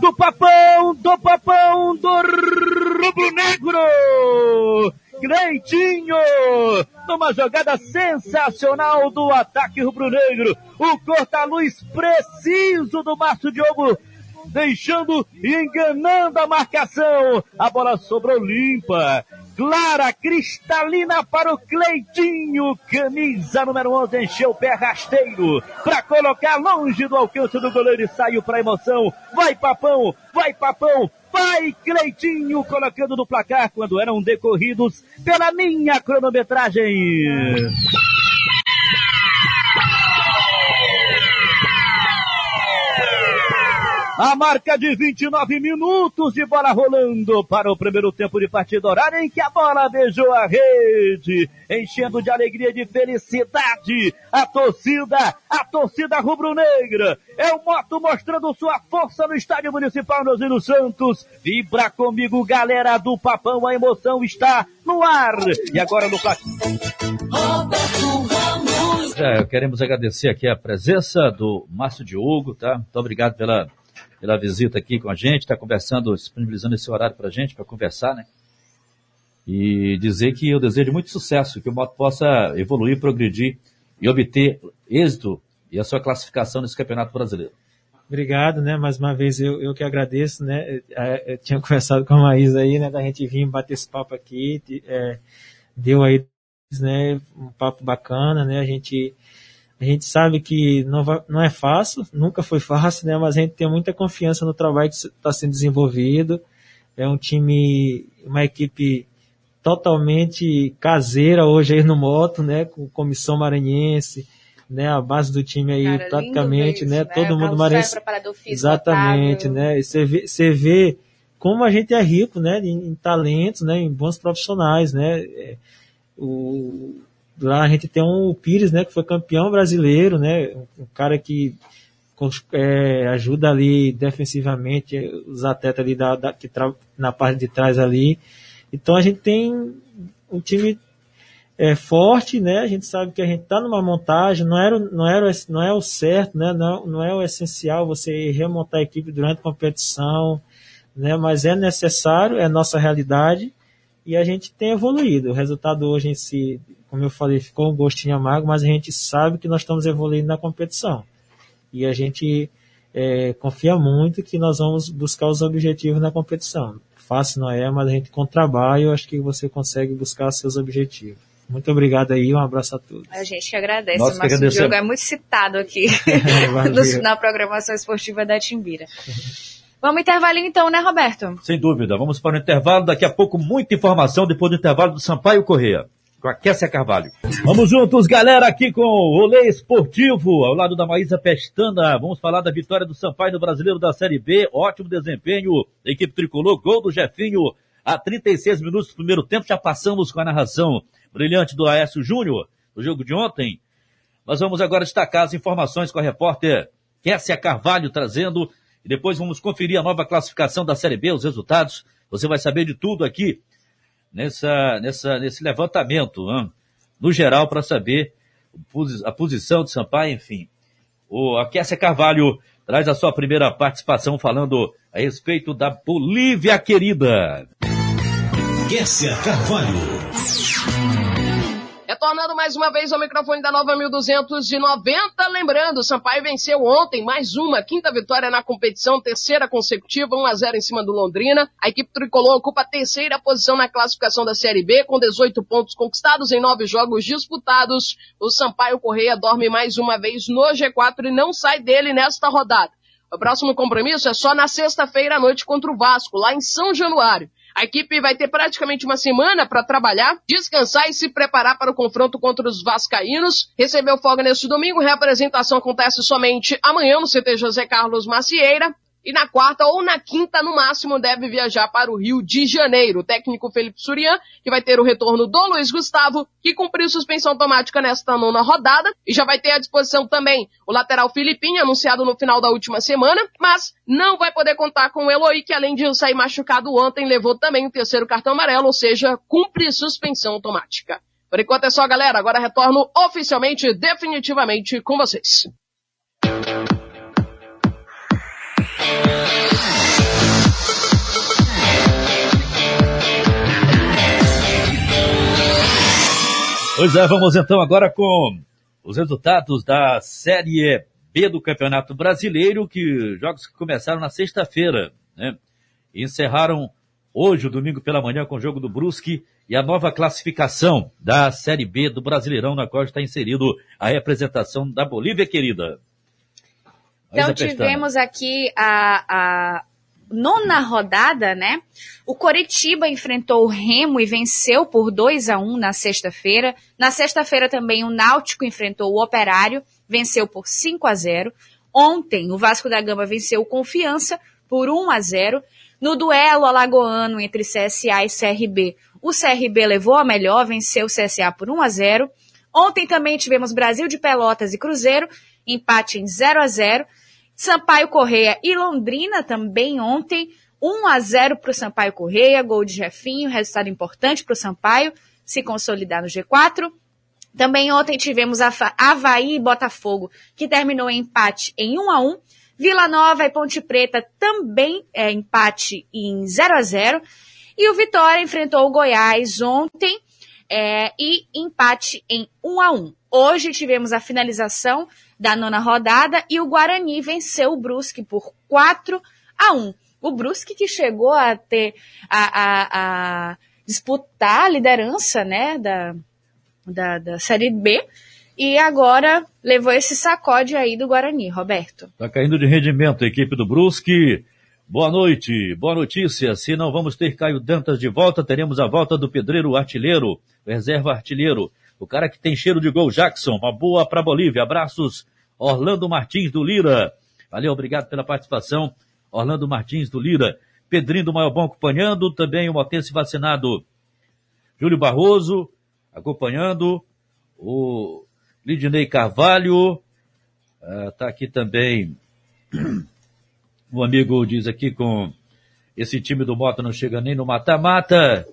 do papão, do papão, do rubro negro! Cleitinho! Numa jogada sensacional do ataque rubro-negro. O corta-luz preciso do Márcio Diogo deixando e enganando a marcação. A bola sobrou limpa. Clara, cristalina para o Cleitinho. Camisa número 11 encheu o pé rasteiro para colocar longe do alcance do goleiro e saiu para emoção. Vai papão, vai papão, vai Cleitinho colocando no placar quando eram decorridos pela minha cronometragem. A marca de 29 minutos de bola rolando para o primeiro tempo de partida horária em que a bola beijou a rede, enchendo de alegria e de felicidade a torcida, a torcida rubro-negra. É o Moto mostrando sua força no estádio municipal Nozino Santos. Vibra comigo, galera do Papão, a emoção está no ar. E agora no placar. Já queremos agradecer aqui a presença do Márcio Diogo, tá? Muito obrigado pela pela visita aqui com a gente, está conversando, disponibilizando esse horário para a gente, para conversar, né? E dizer que eu desejo muito sucesso, que o moto possa evoluir, progredir e obter êxito e a sua classificação nesse Campeonato Brasileiro. Obrigado, né? Mais uma vez eu, eu que agradeço, né? Eu tinha conversado com a Maísa aí, né? Da gente vir bater esse papo aqui, é, deu aí, né? Um papo bacana, né? A gente a gente sabe que não, vai, não é fácil, nunca foi fácil, né? Mas a gente tem muita confiança no trabalho que está sendo desenvolvido. É um time, uma equipe totalmente caseira hoje aí no moto, né? Com comissão maranhense, né? A base do time aí Cara, praticamente, né? né? Todo mundo maranhense. Exatamente, né? Você vê, você vê como a gente é rico, né? Em, em talentos, né? Em bons profissionais, né? É, o, Lá a gente tem um Pires, né, que foi campeão brasileiro, né, um cara que é, ajuda ali defensivamente os atletas ali da, da que tra na parte de trás ali. Então a gente tem um time é, forte, né? A gente sabe que a gente está numa montagem, não era, não era, não é o certo, né? Não, não é o essencial você remontar a equipe durante a competição, né? Mas é necessário, é nossa realidade e a gente tem evoluído. O resultado hoje em si como eu falei, ficou um gostinho amargo, mas a gente sabe que nós estamos evoluindo na competição. E a gente é, confia muito que nós vamos buscar os objetivos na competição. Fácil não é, mas a gente com trabalho, acho que você consegue buscar seus objetivos. Muito obrigado aí, um abraço a todos. A gente que agradece, Nossa, o nosso jogo é muito citado aqui na programação esportiva da Timbira. Vamos intervalinho então, né, Roberto? Sem dúvida, vamos para o intervalo, daqui a pouco muita informação depois do intervalo do Sampaio Correia com a Kessia Carvalho. Vamos juntos, galera, aqui com o Rolê Esportivo, ao lado da Maísa Pestana. Vamos falar da vitória do Sampaio no Brasileiro da Série B. Ótimo desempenho, equipe tricolor, gol do Jefinho a 36 minutos do primeiro tempo. Já passamos com a narração brilhante do Aécio Júnior, do jogo de ontem. Mas vamos agora destacar as informações com a repórter Kessia Carvalho trazendo. E depois vamos conferir a nova classificação da Série B, os resultados. Você vai saber de tudo aqui nessa, nessa, nesse levantamento, hein? no geral, para saber a posição de Sampaio, enfim. O, a Kessia Carvalho traz a sua primeira participação falando a respeito da Bolívia querida. Kessia Carvalho. Retornando mais uma vez ao microfone da Nova 1290. Lembrando, Sampaio venceu ontem mais uma quinta vitória na competição, terceira consecutiva, 1 a 0 em cima do Londrina. A equipe tricolor ocupa a terceira posição na classificação da Série B, com 18 pontos conquistados em nove jogos disputados. O Sampaio Correia dorme mais uma vez no G4 e não sai dele nesta rodada. O próximo compromisso é só na sexta-feira à noite contra o Vasco, lá em São Januário. A equipe vai ter praticamente uma semana para trabalhar, descansar e se preparar para o confronto contra os vascaínos. Recebeu folga neste domingo, reapresentação acontece somente amanhã no CT José Carlos Macieira. E na quarta ou na quinta, no máximo, deve viajar para o Rio de Janeiro. O técnico Felipe Surian, que vai ter o retorno do Luiz Gustavo, que cumpriu suspensão automática nesta nona rodada, e já vai ter à disposição também o lateral Filipinho, anunciado no final da última semana, mas não vai poder contar com o Eloy, que além de sair machucado ontem, levou também o terceiro cartão amarelo, ou seja, cumpre suspensão automática. Por enquanto é só, galera. Agora retorno oficialmente, definitivamente com vocês. Pois é, vamos então agora com os resultados da Série B do Campeonato Brasileiro, que jogos que começaram na sexta-feira, né? E encerraram hoje, domingo pela manhã, com o jogo do Brusque e a nova classificação da Série B do Brasileirão, na qual está inserido a representação da Bolívia, querida. Então tivemos aqui a, a nona rodada, né? O Coritiba enfrentou o Remo e venceu por 2 a 1 na sexta-feira. Na sexta-feira também o Náutico enfrentou o Operário, venceu por 5 a 0. Ontem o Vasco da Gama venceu o Confiança por 1 a 0. No duelo alagoano entre CSA e CRB, o CRB levou a melhor, venceu o CSA por 1 a 0. Ontem também tivemos Brasil de Pelotas e Cruzeiro, empate em 0 a 0. Sampaio Correia e Londrina também ontem, 1 a 0 para o Sampaio Correia, gol de Jefinho, resultado importante para o Sampaio se consolidar no G4. Também ontem tivemos Havaí e Botafogo, que terminou em empate em 1 a 1 Vila Nova e Ponte Preta também é empate em 0 a 0 E o Vitória enfrentou o Goiás ontem é, e empate em 1 a 1 Hoje tivemos a finalização da nona rodada e o Guarani venceu o Brusque por 4 a 1. O Brusque que chegou a ter a, a, a disputar a liderança, né, da, da, da Série B e agora levou esse sacode aí do Guarani, Roberto. Tá caindo de rendimento a equipe do Brusque. Boa noite, boa notícia. Se não vamos ter Caio Dantas de volta, teremos a volta do pedreiro artilheiro, reserva artilheiro. O cara que tem cheiro de gol, Jackson. Uma boa para Bolívia. Abraços, Orlando Martins do Lira. Valeu, obrigado pela participação. Orlando Martins do Lira. Pedrinho do Maiobão acompanhando. Também o motense vacinado Júlio Barroso acompanhando. O Lidney Carvalho. Está ah, aqui também. O amigo diz aqui com esse time do Mota não chega nem no mata-mata.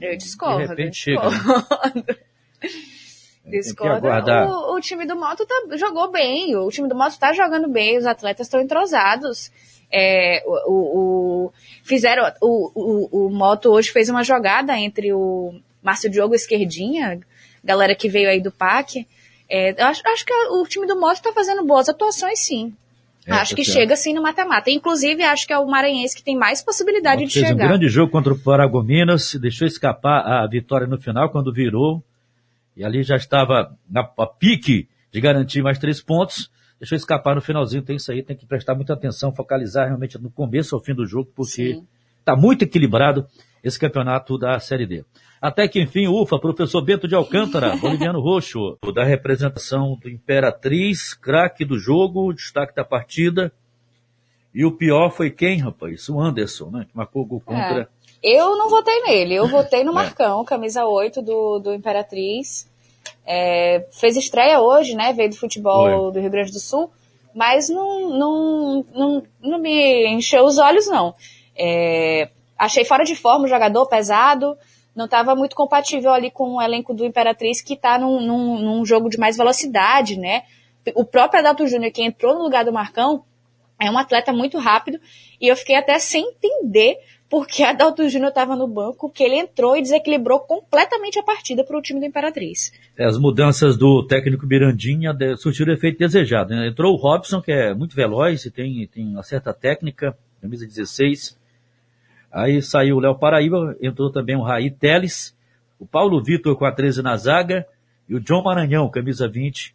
Eu discordo. De repente chega. Né? Discordo. O, o, time do Moto tá, jogou bem, o time do Moto está jogando bem, os atletas estão entrosados. É, o, o, fizeram, o, o, o Moto hoje fez uma jogada entre o Márcio Diogo Esquerdinha, galera que veio aí do PAC. É, acho, acho que o time do Moto está fazendo boas atuações, sim. É, acho tá que certo. chega sim no mata-mata. Inclusive, acho que é o Maranhense que tem mais possibilidade de fez chegar. Fez um grande jogo contra o Paragominas, deixou escapar a vitória no final, quando virou e ali já estava na a pique de garantir mais três pontos. Deixou escapar no finalzinho. Tem isso aí, tem que prestar muita atenção, focalizar realmente no começo ao fim do jogo, porque está muito equilibrado esse campeonato da Série D. Até que enfim, ufa, professor Bento de Alcântara, boliviano roxo, da representação do Imperatriz, craque do jogo, destaque da partida. E o pior foi quem, rapaz? O Anderson, né? Que marcou o gol contra é. Eu não votei nele, eu votei no é. Marcão, camisa 8 do, do Imperatriz. É, fez estreia hoje, né? Veio do futebol do Rio Grande do Sul, mas não, não, não, não me encheu os olhos, não. É, achei fora de forma o jogador, pesado, não estava muito compatível ali com o elenco do Imperatriz, que está num, num, num, jogo de mais velocidade, né? O próprio Adalto Júnior, que entrou no lugar do Marcão, é um atleta muito rápido, e eu fiquei até sem entender porque Adalto Júnior estava no banco, que ele entrou e desequilibrou completamente a partida para o time do Imperatriz. É, as mudanças do técnico Mirandinha surtiram o efeito desejado. Né? Entrou o Robson, que é muito veloz e tem, tem uma certa técnica, camisa 16. Aí saiu o Léo Paraíba, entrou também o Raí Teles, o Paulo Vitor com a 13 na zaga e o John Maranhão, camisa 20, é,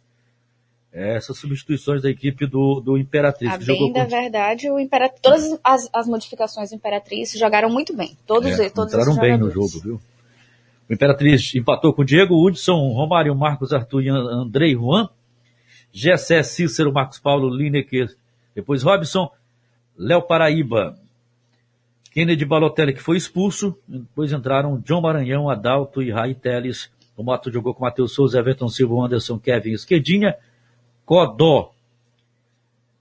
essas substituições da equipe do, do Imperatriz. A bem da verdade, o Imperatriz, todas as, as modificações do Imperatriz jogaram muito bem. Todos, é, todos entraram bem no jogo, viu? O Imperatriz empatou com Diego, Hudson, Romário, Marcos, Arthur e Andrei Juan. Gessé, Cícero, Marcos Paulo, Lineker, depois Robson, Léo Paraíba, Kennedy Balotelli, que foi expulso. Depois entraram John Maranhão, Adalto e Rai Teles. O Mato jogou com Matheus Souza, Everton Silva, Anderson, Kevin Esquedinha. Codó.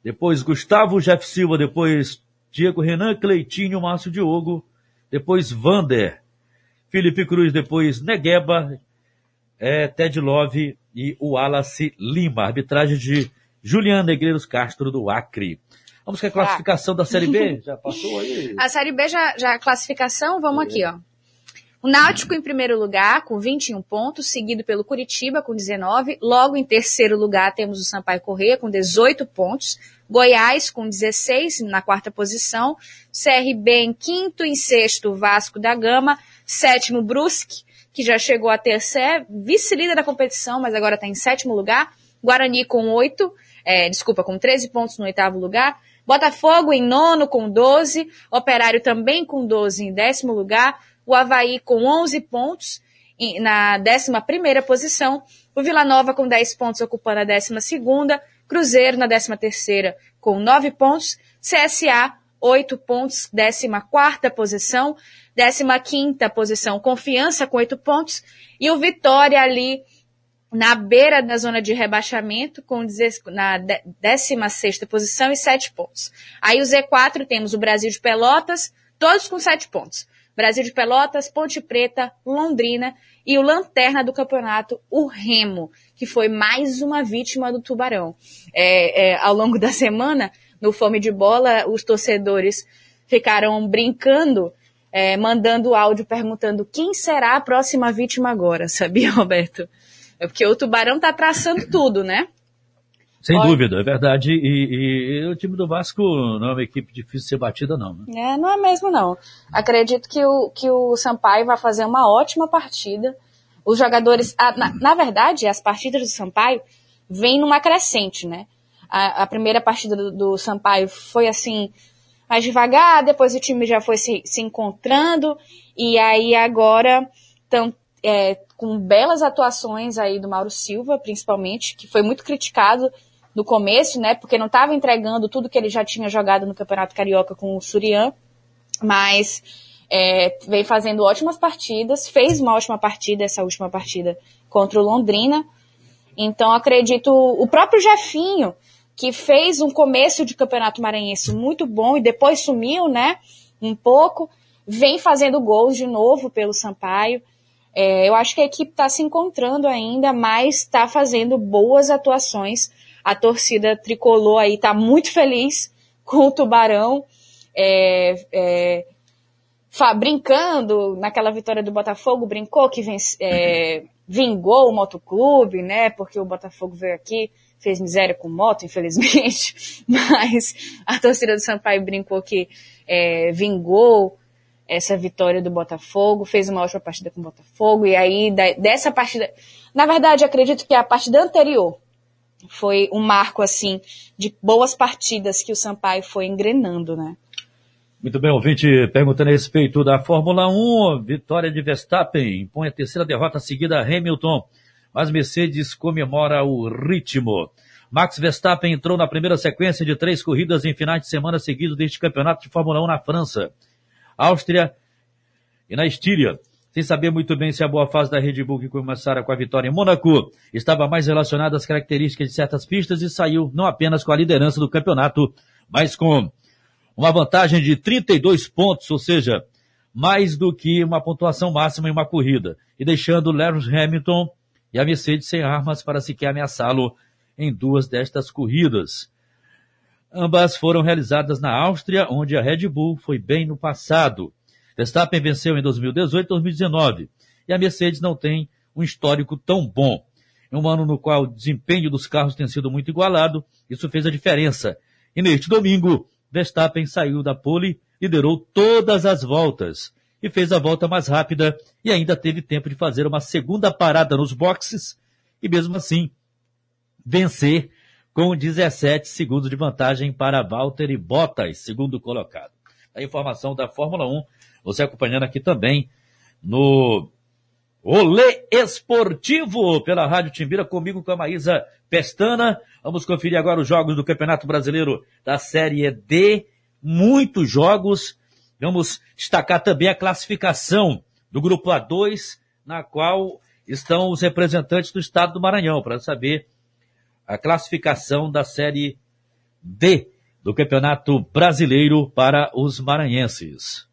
Depois Gustavo Jeff Silva, depois Diego Renan, Cleitinho, Márcio Diogo, depois Vander, Felipe Cruz, depois Negueba, é, Ted Love e o Wallace Lima. Arbitragem de Juliano Negreiros Castro do Acre. Vamos com a classificação da Série B? Já passou aí? A Série B já, já a classificação, vamos é. aqui, ó. O Náutico em primeiro lugar, com 21 pontos, seguido pelo Curitiba, com 19. Logo em terceiro lugar, temos o Sampaio Corrêa, com 18 pontos. Goiás, com 16, na quarta posição. CRB em quinto e sexto, Vasco da Gama. Sétimo, Brusque, que já chegou a terceiro, vice-líder da competição, mas agora está em sétimo lugar. Guarani com 8, é, desculpa, com 13 pontos no oitavo lugar. Botafogo em nono com 12. Operário também com 12 em décimo lugar o Havaí com 11 pontos na 11 posição, o Vila Nova com 10 pontos ocupando a 12 Cruzeiro na 13 com 9 pontos, CSA 8 pontos, 14 posição, 15 posição Confiança com 8 pontos e o Vitória ali na beira da zona de rebaixamento com na 16 posição e 7 pontos. Aí o Z4 temos o Brasil de Pelotas, todos com 7 pontos. Brasil de Pelotas, Ponte Preta, Londrina e o lanterna do campeonato, o Remo, que foi mais uma vítima do Tubarão. É, é, ao longo da semana, no Fome de Bola, os torcedores ficaram brincando, é, mandando áudio perguntando quem será a próxima vítima agora, sabia, Roberto? É porque o Tubarão tá traçando tudo, né? Sem Olha, dúvida, é verdade. E, e, o time do Vasco não é uma equipe difícil de ser batida, não. Né? É, não é mesmo, não. Acredito que o, que o Sampaio vai fazer uma ótima partida. Os jogadores. A, na, na, verdade, as partidas do Sampaio vêm numa crescente, né? A, a primeira partida do, do, Sampaio foi assim, mais devagar, depois o time já foi se, se encontrando, e aí agora estão é, com belas atuações aí do Mauro Silva, principalmente, que foi muito criticado no começo, né? Porque não estava entregando tudo que ele já tinha jogado no Campeonato Carioca com o Surian, mas é, vem fazendo ótimas partidas, fez uma ótima partida, essa última partida contra o Londrina. Então acredito, o próprio Jefinho, que fez um começo de Campeonato Maranhense muito bom e depois sumiu, né? Um pouco, vem fazendo gols de novo pelo Sampaio. É, eu acho que a equipe está se encontrando ainda, mas está fazendo boas atuações a torcida tricolor aí tá muito feliz com o Tubarão, é, é, brincando naquela vitória do Botafogo, brincou que vence, é, vingou o motoclube, né? Porque o Botafogo veio aqui, fez miséria com moto, infelizmente, mas a torcida do Sampaio brincou que é, vingou essa vitória do Botafogo, fez uma ótima partida com o Botafogo, e aí da, dessa partida, na verdade acredito que a partida anterior, foi um marco, assim, de boas partidas que o Sampaio foi engrenando, né? Muito bem, ouvinte, perguntando a respeito da Fórmula 1, vitória de Verstappen, impõe a terceira derrota seguida a Hamilton, mas Mercedes comemora o ritmo. Max Verstappen entrou na primeira sequência de três corridas em finais de semana seguidos deste campeonato de Fórmula 1 na França, Áustria e na Estíria sem saber muito bem se a boa fase da Red Bull que começara com a vitória em Mônaco estava mais relacionada às características de certas pistas e saiu não apenas com a liderança do campeonato, mas com uma vantagem de 32 pontos, ou seja, mais do que uma pontuação máxima em uma corrida, e deixando Lewis Hamilton e a Mercedes sem armas para sequer ameaçá-lo em duas destas corridas. Ambas foram realizadas na Áustria, onde a Red Bull foi bem no passado. Verstappen venceu em 2018 e 2019, e a Mercedes não tem um histórico tão bom. Em um ano no qual o desempenho dos carros tem sido muito igualado, isso fez a diferença. E neste domingo, Verstappen saiu da pole, liderou todas as voltas e fez a volta mais rápida e ainda teve tempo de fazer uma segunda parada nos boxes e mesmo assim vencer com 17 segundos de vantagem para Valtteri Bottas, segundo colocado. A informação da Fórmula 1 você acompanhando aqui também no Olê Esportivo pela Rádio Timbira, comigo com a Maísa Pestana. Vamos conferir agora os jogos do Campeonato Brasileiro da Série D. Muitos jogos. Vamos destacar também a classificação do Grupo A2, na qual estão os representantes do Estado do Maranhão, para saber a classificação da Série D do Campeonato Brasileiro para os maranhenses.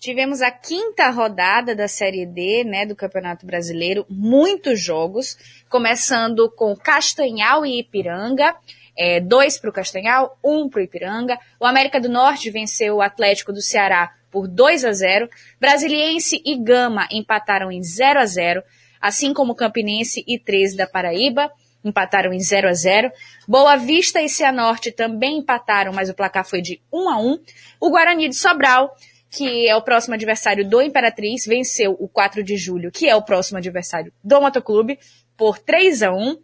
Tivemos a quinta rodada da Série D, né, do Campeonato Brasileiro, muitos jogos, começando com Castanhal e Ipiranga, é, dois para o Castanhal, um para o Ipiranga. O América do Norte venceu o Atlético do Ceará por 2 a 0. Brasiliense e Gama empataram em 0 a 0, assim como Campinense e 13 da Paraíba empataram em 0 a 0. Boa Vista e Cianorte também empataram, mas o placar foi de 1 a 1. O Guarani de Sobral, que é o próximo adversário do Imperatriz, venceu o 4 de julho, que é o próximo adversário do Motoclube, por 3 a 1.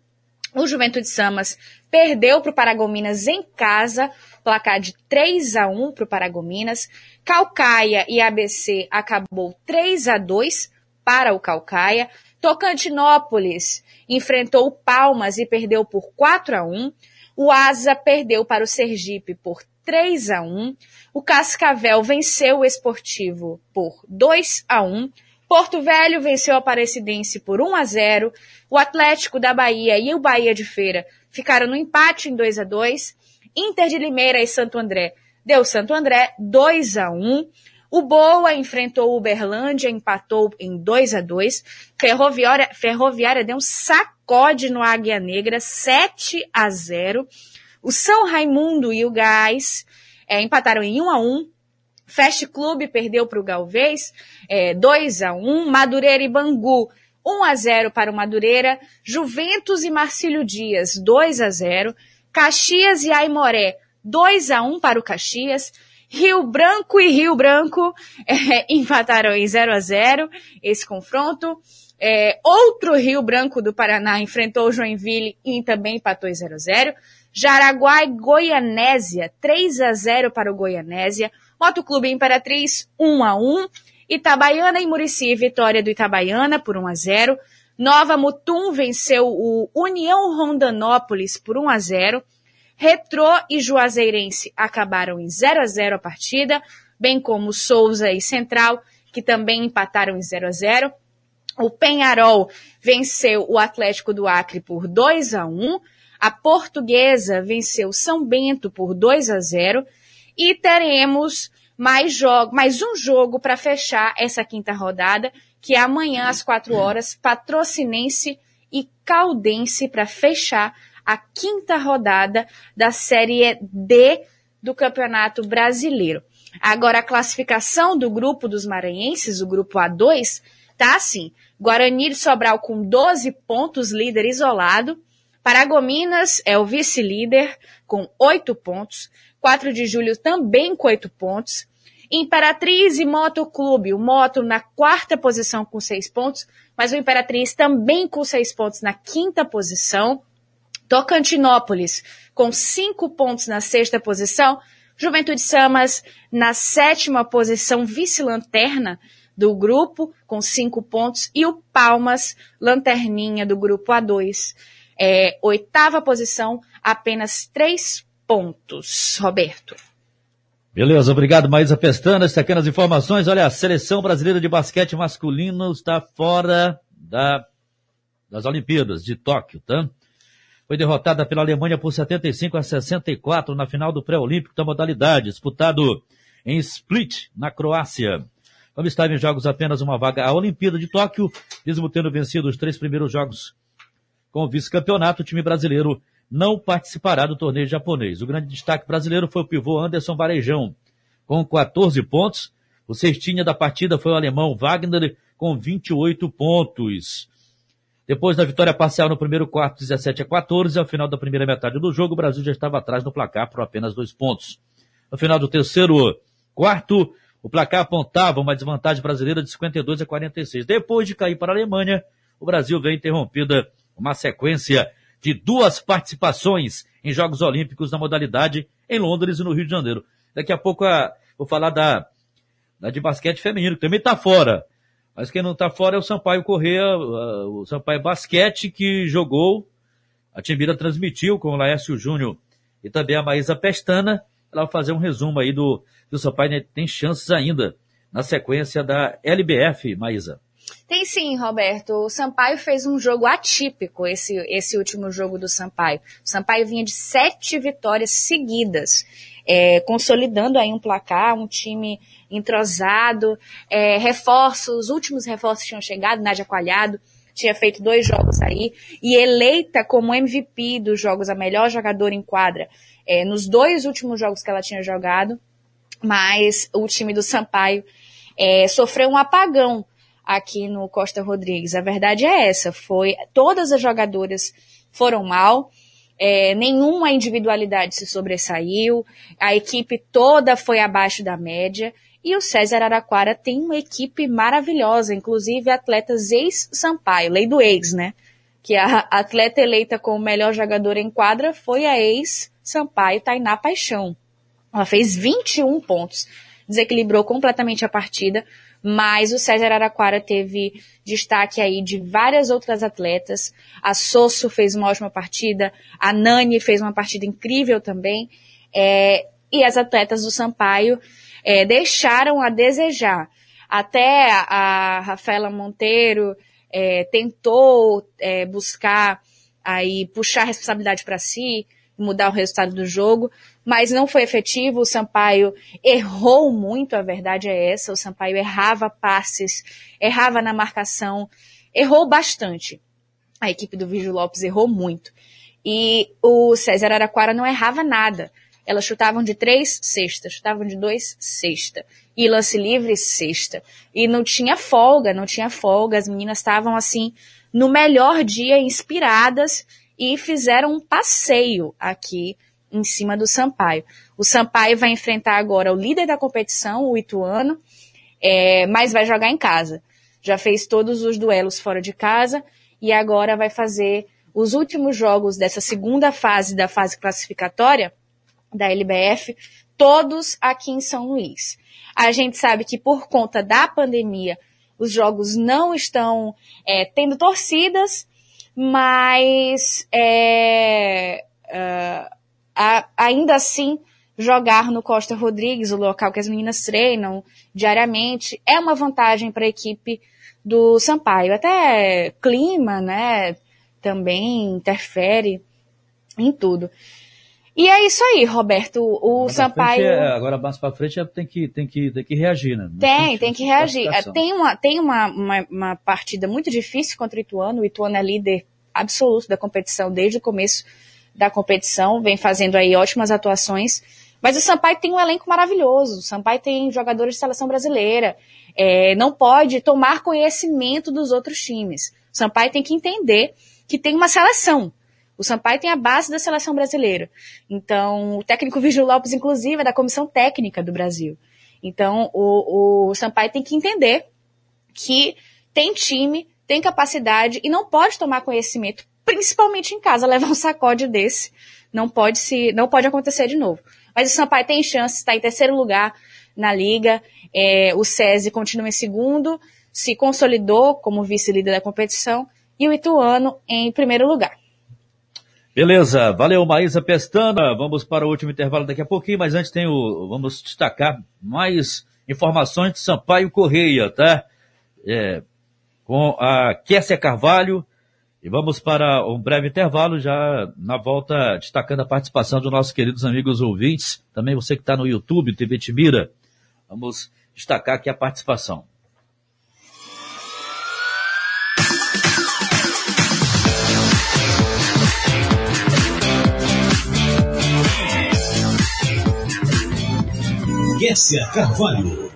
O Juventude Samas perdeu para o Paragominas em casa, placar de 3 a 1 para o Paragominas. Calcaia e ABC acabou 3 a 2 para o Calcaia. Tocantinópolis enfrentou o Palmas e perdeu por 4 a 1. O Asa perdeu para o Sergipe por 3 a 1. O Cascavel venceu o Esportivo por 2 a 1. Porto Velho venceu o Aparecidense por 1 a 0. O Atlético da Bahia e o Bahia de Feira ficaram no empate em 2 a 2. Inter de Limeira e Santo André deu Santo André 2 a 1. O Boa enfrentou o Uberlândia, empatou em 2 a 2. Ferroviária, Ferroviária deu um sacode no Águia Negra, 7 a 0. O São Raimundo e o Gás é, empataram em 1 a 1. Fast Club perdeu para o Galvez, é, 2 a 1. Madureira e Bangu, 1 a 0 para o Madureira. Juventus e Marcílio Dias, 2 a 0. Caxias e Aimoré, 2 a 1 para o Caxias. Rio Branco e Rio Branco é, empataram em 0 a 0 esse confronto. É, outro Rio Branco do Paraná enfrentou o Joinville e também empatou em 0 a 0 Jaraguá e Goianésia, 3 a 0 para o Goianésia. Motoclube Imperatriz, 1 a 1. Itabaiana e Murici, vitória do Itabaiana por 1 a 0. Nova Mutum venceu o União Rondanópolis por 1 a 0. Retrô e Juazeirense acabaram em 0 a 0 a partida, bem como Souza e Central, que também empataram em 0 a 0. O Penharol venceu o Atlético do Acre por 2 a 1. A Portuguesa venceu São Bento por 2 a 0 e teremos mais jogo, mais um jogo para fechar essa quinta rodada, que é amanhã às 4 horas, Patrocinense e Caldense para fechar a quinta rodada da Série D do Campeonato Brasileiro. Agora a classificação do grupo dos maranhenses, o grupo A2, tá assim: Guarani de Sobral com 12 pontos, líder isolado. Paragominas é o vice-líder com oito pontos. 4 de julho também com oito pontos. Imperatriz e Moto Clube, o Moto na quarta posição com seis pontos, mas o Imperatriz também com seis pontos na quinta posição. Tocantinópolis com cinco pontos na sexta posição. Juventude Samas na sétima posição, vice-lanterna do grupo, com cinco pontos. E o Palmas, lanterninha do grupo A2, é, oitava posição, apenas três pontos. Roberto. Beleza, obrigado, Maísa Pestana. Destacando as informações, olha, a seleção brasileira de basquete masculino está fora da, das Olimpíadas de Tóquio, tá? Foi derrotada pela Alemanha por 75 a 64 na final do pré-olímpico da modalidade, disputado em Split, na Croácia. Como estava em jogos apenas uma vaga à Olimpíada de Tóquio, mesmo tendo vencido os três primeiros jogos com o vice-campeonato, o time brasileiro não participará do torneio japonês. O grande destaque brasileiro foi o pivô Anderson Varejão, com 14 pontos. O cestinha da partida foi o alemão Wagner, com 28 pontos. Depois da vitória parcial no primeiro quarto, 17 a 14, ao final da primeira metade do jogo, o Brasil já estava atrás no placar por apenas dois pontos. No final do terceiro quarto, o placar apontava uma desvantagem brasileira de 52 a 46. Depois de cair para a Alemanha, o Brasil veio interrompida uma sequência de duas participações em Jogos Olímpicos na modalidade em Londres e no Rio de Janeiro. Daqui a pouco a, vou falar da, da de basquete feminino, que também está fora. Mas quem não está fora é o Sampaio Corrêa, o Sampaio Basquete, que jogou, a Timbira transmitiu com o Laércio Júnior e também a Maísa Pestana. Ela vai fazer um resumo aí do, do Sampaio, né? tem chances ainda na sequência da LBF, Maísa. Tem sim, Roberto. O Sampaio fez um jogo atípico, esse, esse último jogo do Sampaio. O Sampaio vinha de sete vitórias seguidas, é, consolidando aí um placar, um time entrosado, é, reforços, os últimos reforços tinham chegado, Nádia Coalhado tinha feito dois jogos aí, e eleita como MVP dos jogos, a melhor jogadora em quadra, é, nos dois últimos jogos que ela tinha jogado, mas o time do Sampaio é, sofreu um apagão aqui no Costa Rodrigues. A verdade é essa, foi todas as jogadoras foram mal, é, nenhuma individualidade se sobressaiu, a equipe toda foi abaixo da média e o César Araquara tem uma equipe maravilhosa, inclusive atletas ex-Sampaio, lei do ex, né? Que a atleta eleita como melhor jogadora em quadra foi a ex-Sampaio Tainá Paixão. Ela fez 21 pontos, desequilibrou completamente a partida, mas o César Araquara teve destaque aí de várias outras atletas. A Sosso fez uma ótima partida, a Nani fez uma partida incrível também, é, e as atletas do Sampaio é, deixaram a desejar. Até a Rafaela Monteiro é, tentou é, buscar aí puxar a responsabilidade para si, mudar o resultado do jogo, mas não foi efetivo. O Sampaio errou muito, a verdade é essa. O Sampaio errava passes, errava na marcação, errou bastante. A equipe do Vígio Lopes errou muito. E o César Araquara não errava nada. Elas chutavam de três, sexta. Chutavam de dois, sexta. E lance livre, sexta. E não tinha folga, não tinha folga. As meninas estavam assim, no melhor dia, inspiradas e fizeram um passeio aqui em cima do Sampaio. O Sampaio vai enfrentar agora o líder da competição, o Ituano, é, mas vai jogar em casa. Já fez todos os duelos fora de casa e agora vai fazer os últimos jogos dessa segunda fase da fase classificatória da LBF, todos aqui em São Luís. A gente sabe que por conta da pandemia, os jogos não estão é, tendo torcidas, mas é, uh, a, ainda assim jogar no Costa Rodrigues, o local que as meninas treinam diariamente, é uma vantagem para a equipe do Sampaio. Até clima, né, também interfere em tudo. E é isso aí, Roberto. O agora Sampaio. É, agora mais para frente é, tem que, tem, que, tem que reagir, né? tem, tem que reagir. Tem, uma, tem uma, uma, uma, partida muito difícil contra o Ituano. O Ituano é líder absoluto da competição desde o começo da competição, vem fazendo aí ótimas atuações. Mas o Sampaio tem um elenco maravilhoso. O Sampaio tem jogadores de seleção brasileira. É, não pode tomar conhecimento dos outros times. O Sampaio tem que entender que tem uma seleção. O Sampaio tem a base da seleção brasileira. Então, o técnico Vigil Lopes, inclusive, é da comissão técnica do Brasil. Então, o, o Sampaio tem que entender que tem time, tem capacidade e não pode tomar conhecimento, principalmente em casa, levar um sacode desse. Não pode se, não pode acontecer de novo. Mas o Sampaio tem chance, está em terceiro lugar na liga. É, o SESI continua em segundo, se consolidou como vice-líder da competição e o Ituano em primeiro lugar. Beleza, valeu Maísa Pestana. Vamos para o último intervalo daqui a pouquinho, mas antes tem o, vamos destacar mais informações de Sampaio Correia, tá? É, com a Kessia Carvalho. E vamos para um breve intervalo, já na volta destacando a participação dos nossos queridos amigos ouvintes. Também você que está no YouTube, TV Tibira. Vamos destacar aqui a participação. Kessia Carvalho.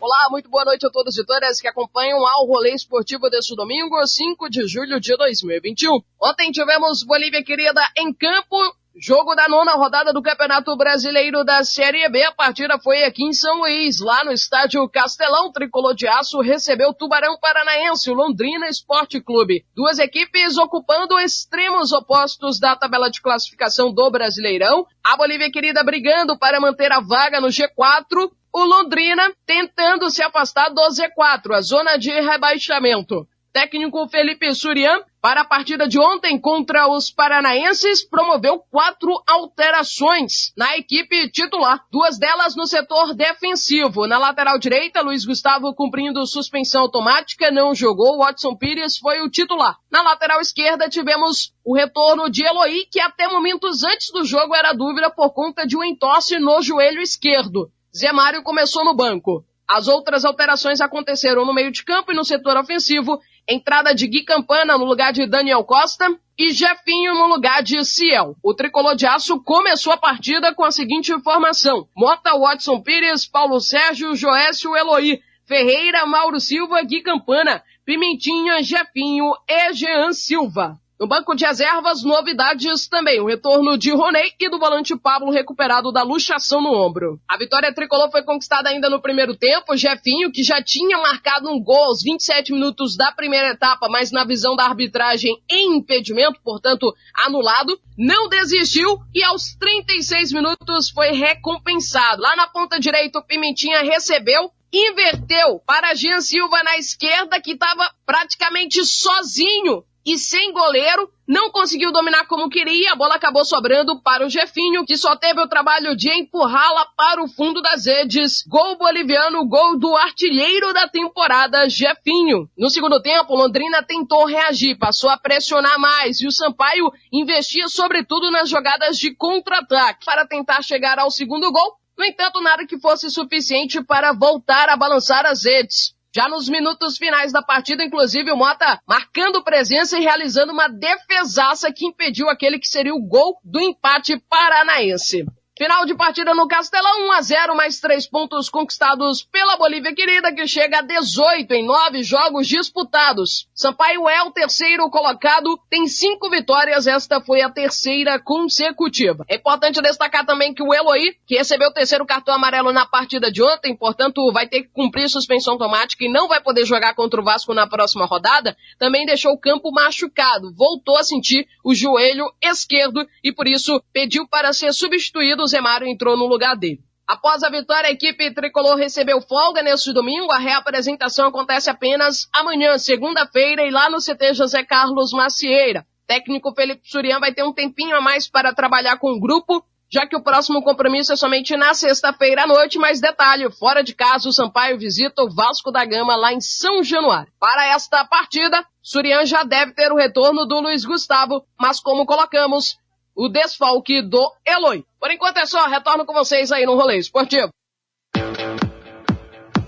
Olá, muito boa noite a todos e todas que acompanham ao rolê esportivo deste domingo, 5 de julho de 2021. Ontem tivemos Bolívia Querida em campo Jogo da nona rodada do Campeonato Brasileiro da Série B. A partida foi aqui em São Luís, lá no estádio Castelão. Tricolor de Aço recebeu Tubarão Paranaense, o Londrina Esporte Clube. Duas equipes ocupando extremos opostos da tabela de classificação do Brasileirão. A Bolívia Querida brigando para manter a vaga no G4. O Londrina tentando se afastar do Z4, a zona de rebaixamento. Técnico Felipe Surian, para a partida de ontem contra os paranaenses, promoveu quatro alterações na equipe titular. Duas delas no setor defensivo. Na lateral direita, Luiz Gustavo cumprindo suspensão automática, não jogou. Watson Pires foi o titular. Na lateral esquerda, tivemos o retorno de Eloy, que até momentos antes do jogo era dúvida por conta de um entorse no joelho esquerdo. Zé Mário começou no banco. As outras alterações aconteceram no meio de campo e no setor ofensivo. Entrada de Gui Campana no lugar de Daniel Costa e Jefinho no lugar de Ciel. O tricolor de aço começou a partida com a seguinte informação. Mota, Watson Pires, Paulo Sérgio, Joécio Eloy, Ferreira, Mauro Silva, Gui Campana, Pimentinha, Jefinho e Jean Silva. No banco de reservas, novidades também. O retorno de Roney e do volante Pablo recuperado da luxação no ombro. A vitória tricolor foi conquistada ainda no primeiro tempo. Jefinho, que já tinha marcado um gol aos 27 minutos da primeira etapa, mas na visão da arbitragem em impedimento, portanto anulado, não desistiu e aos 36 minutos foi recompensado. Lá na ponta direita, o Pimentinha recebeu inverteu para Jean Silva na esquerda, que estava praticamente sozinho e sem goleiro, não conseguiu dominar como queria, a bola acabou sobrando para o Jefinho, que só teve o trabalho de empurrá-la para o fundo das redes. Gol boliviano, gol do artilheiro da temporada, Jefinho. No segundo tempo, Londrina tentou reagir, passou a pressionar mais e o Sampaio investia sobretudo nas jogadas de contra-ataque para tentar chegar ao segundo gol. No entanto, nada que fosse suficiente para voltar a balançar as redes. Já nos minutos finais da partida, inclusive, o Mota marcando presença e realizando uma defesaça que impediu aquele que seria o gol do empate paranaense. Final de partida no Castelão, 1 a 0 mais três pontos conquistados pela Bolívia querida, que chega a 18 em nove jogos disputados. Sampaio é o terceiro colocado, tem cinco vitórias, esta foi a terceira consecutiva. É importante destacar também que o Eloy, que recebeu o terceiro cartão amarelo na partida de ontem, portanto vai ter que cumprir suspensão automática e não vai poder jogar contra o Vasco na próxima rodada, também deixou o campo machucado, voltou a sentir o joelho esquerdo e por isso pediu para ser substituído Zé Mário entrou no lugar dele. Após a vitória, a equipe tricolor recebeu folga neste domingo. A reapresentação acontece apenas amanhã, segunda-feira, e lá no CT José Carlos Macieira. Técnico Felipe Surian vai ter um tempinho a mais para trabalhar com o grupo, já que o próximo compromisso é somente na sexta-feira à noite, mas detalhe, fora de casa, o Sampaio visita o Vasco da Gama lá em São Januário. Para esta partida, Surian já deve ter o retorno do Luiz Gustavo, mas como colocamos, o desfalque do Eloy. Por enquanto é só, retorno com vocês aí no rolê esportivo.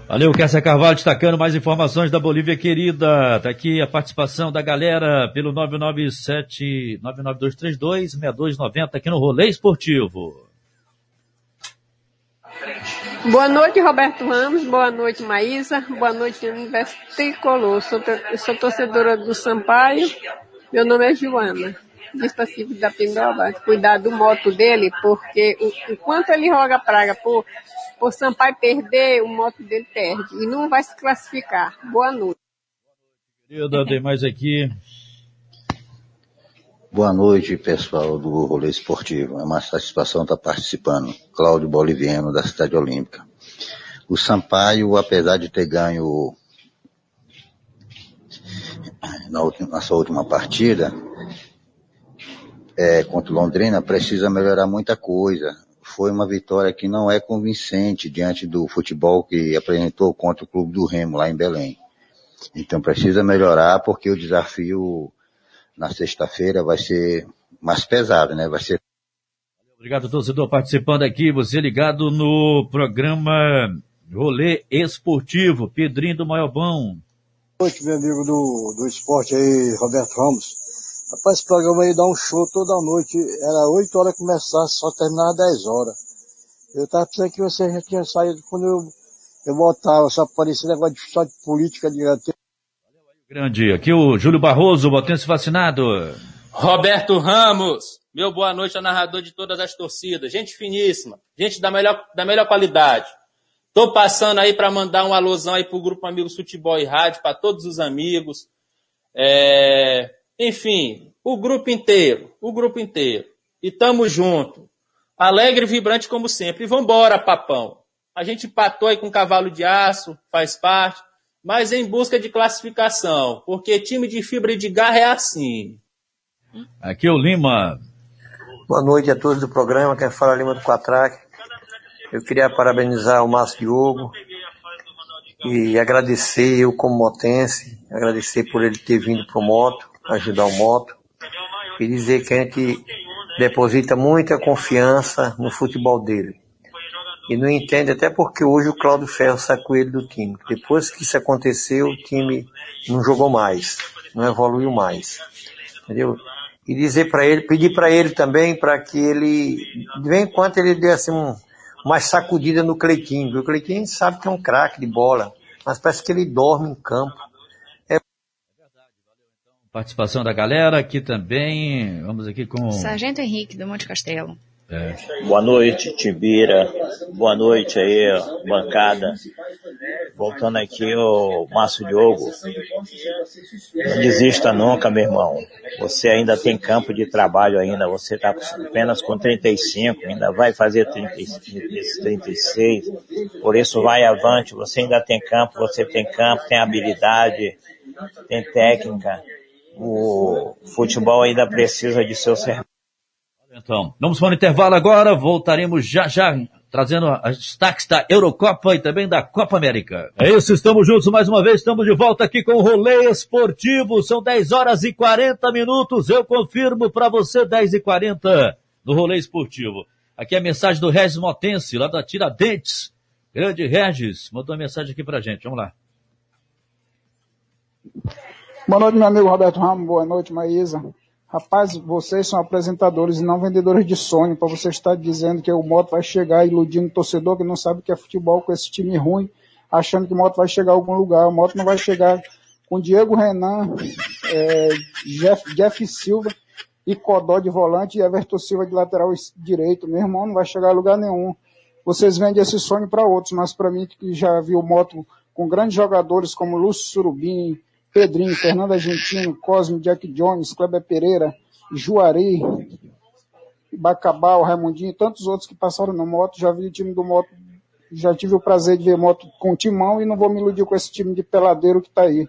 Valeu, Kessa Carvalho, destacando mais informações da Bolívia querida. Tá aqui a participação da galera pelo 997 99232 6290 aqui no Rolê Esportivo. Boa noite, Roberto Ramos. Boa noite, Maísa. Boa noite, Universo Tricolor. Sou, sou torcedora do Sampaio. Meu nome é Joana específico da Pindoba, cuidar do moto dele, porque o, enquanto ele roga praga por, por Sampaio perder, o moto dele perde e não vai se classificar. Boa noite. Querida, tem mais aqui. Boa noite, pessoal do Rolê Esportivo. É uma satisfação estar participando. Cláudio Boliviano, da Cidade Olímpica. O Sampaio, apesar de ter ganho na, última, na sua última partida, é, contra o Londrina precisa melhorar muita coisa. Foi uma vitória que não é convincente diante do futebol que apresentou contra o Clube do Remo lá em Belém. Então precisa melhorar porque o desafio na sexta-feira vai ser mais pesado, né? Vai ser. Obrigado, torcedor, participando aqui. Você ligado no programa Rolê Esportivo. Pedrinho do Maiobão. Boa noite, meu amigo do, do esporte aí, Roberto Ramos. Rapaz, esse programa aí dá um show toda noite. Era 8 horas começar, só terminava 10 horas. Eu tava pensando que você já tinha saído quando eu, eu voltava, só aparecia negócio de, só de política de Grande. Aqui o Júlio Barroso, botense vacinado. Roberto Ramos, meu boa noite ao narrador de todas as torcidas. Gente finíssima, gente da melhor, da melhor qualidade. Tô passando aí para mandar um alusão aí pro grupo Amigos Futebol e Rádio, para todos os amigos. É, enfim, o grupo inteiro, o grupo inteiro. E tamo junto. Alegre e vibrante como sempre. E vambora, papão. A gente empatou aí com cavalo de aço, faz parte, mas em busca de classificação, porque time de fibra de garra é assim. Aqui é o Lima. Boa noite a todos do programa, quem fala é Lima do Quatraque. Eu queria parabenizar o Márcio Diogo e agradecer eu como motense, agradecer por ele ter vindo pro moto ajudar o moto e dizer que a gente deposita muita confiança no futebol dele. E não entende até porque hoje o Cláudio Ferro sacou ele do time. Depois que isso aconteceu, o time não jogou mais, não evoluiu mais. Entendeu? E dizer para ele, pedir para ele também para que ele, de vez em quando ele desse um, uma sacudida no Cleitinho. O Cleitinho sabe que é um craque de bola, mas parece que ele dorme em campo. Participação da galera aqui também. Vamos aqui com. Sargento Henrique, do Monte Castelo. É. Boa noite, Tibira. Boa noite aí, bancada. Voltando aqui, o Márcio Diogo. Não desista nunca, meu irmão. Você ainda tem campo de trabalho ainda. Você está apenas com 35, ainda vai fazer 30, 36. Por isso vai avante. Você ainda tem campo, você tem campo, tem habilidade, tem técnica. O futebol ainda precisa de seu serviço. Então, vamos para o intervalo agora, voltaremos já já, trazendo as destaques da Eurocopa e também da Copa América. É isso, estamos juntos mais uma vez, estamos de volta aqui com o Rolê Esportivo, são 10 horas e 40 minutos, eu confirmo para você 10 e 40 do Rolê Esportivo. Aqui é a mensagem do Regis Motense, lá da Tiradentes. Grande Regis, mandou uma mensagem aqui pra gente, vamos lá. Boa noite, meu amigo Roberto Ramos, boa noite, Maísa. Rapaz, vocês são apresentadores e não vendedores de sonho, para você estar dizendo que o Moto vai chegar iludindo o torcedor que não sabe o que é futebol com esse time ruim, achando que o Moto vai chegar a algum lugar. O Moto não vai chegar com Diego Renan, é, Jeff, Jeff Silva e Codó de volante e Everton Silva de lateral direito. Meu irmão não vai chegar a lugar nenhum. Vocês vendem esse sonho para outros, mas para mim que já vi o Moto com grandes jogadores como Lúcio Surubim, Pedrinho, Fernando Argentino, Cosme, Jack Jones, Kleber Pereira, Juari, Bacabal, Raimundinho e tantos outros que passaram no moto. Já vi o time do moto, já tive o prazer de ver moto com timão e não vou me iludir com esse time de peladeiro que tá aí.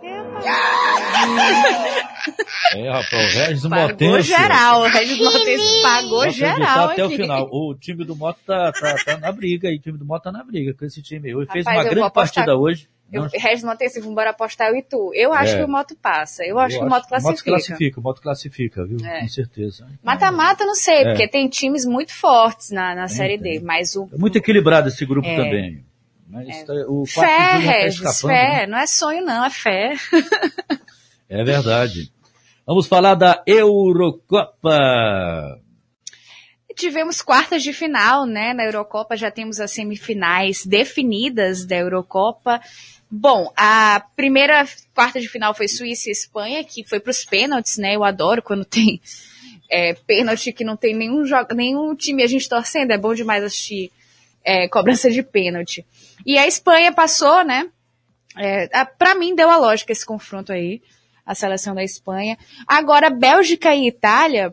É, rapaz, o Regis Pagou Motense. geral, o Regis Motense pagou geral até o aqui. final. O time do Moto tá, tá, tá na briga aí, o time do Moto tá na briga com esse time. Ele fez uma eu grande partida hoje. Eu, Regis Motense, vamos embora apostar eu e tu. Eu acho É. que o Moto passa. Eu acho que o Moto O Moto classifica. classifica, o Moto classifica, viu? É. Com certeza. Mata-mata, não sei, É. porque tem times muito fortes na, na Série D, mas o É muito equilibrado esse grupo É. também. Mas tá- o fé, tá Regis, escapando, fé, né? não é sonho não, é fé. É verdade. Vamos falar da Eurocopa. Tivemos quartas de final, né? Na Eurocopa já temos as semifinais definidas da Eurocopa. Bom, a primeira quarta de final foi Suíça e Espanha, que foi para os pênaltis, né? Eu adoro quando tem é, pênalti que não tem nenhum, jogo, nenhum time a gente torcendo. É bom demais assistir é, cobrança de pênalti. E a Espanha passou, né? É, para mim deu a lógica esse confronto aí, a seleção da Espanha. Agora, Bélgica e Itália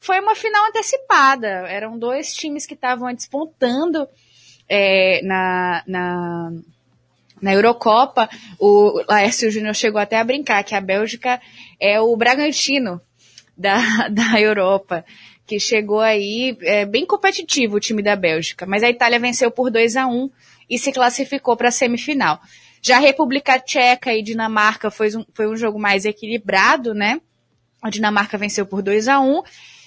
foi uma final antecipada. Eram dois times que estavam despontando é, na, na, na Eurocopa. O Laércio Júnior chegou até a brincar que a Bélgica é o Bragantino da, da Europa, que chegou aí é, bem competitivo o time da Bélgica. Mas a Itália venceu por 2 a 1 e se classificou para a semifinal. Já a República Tcheca e Dinamarca foi um, foi um jogo mais equilibrado, né? A Dinamarca venceu por 2 a 1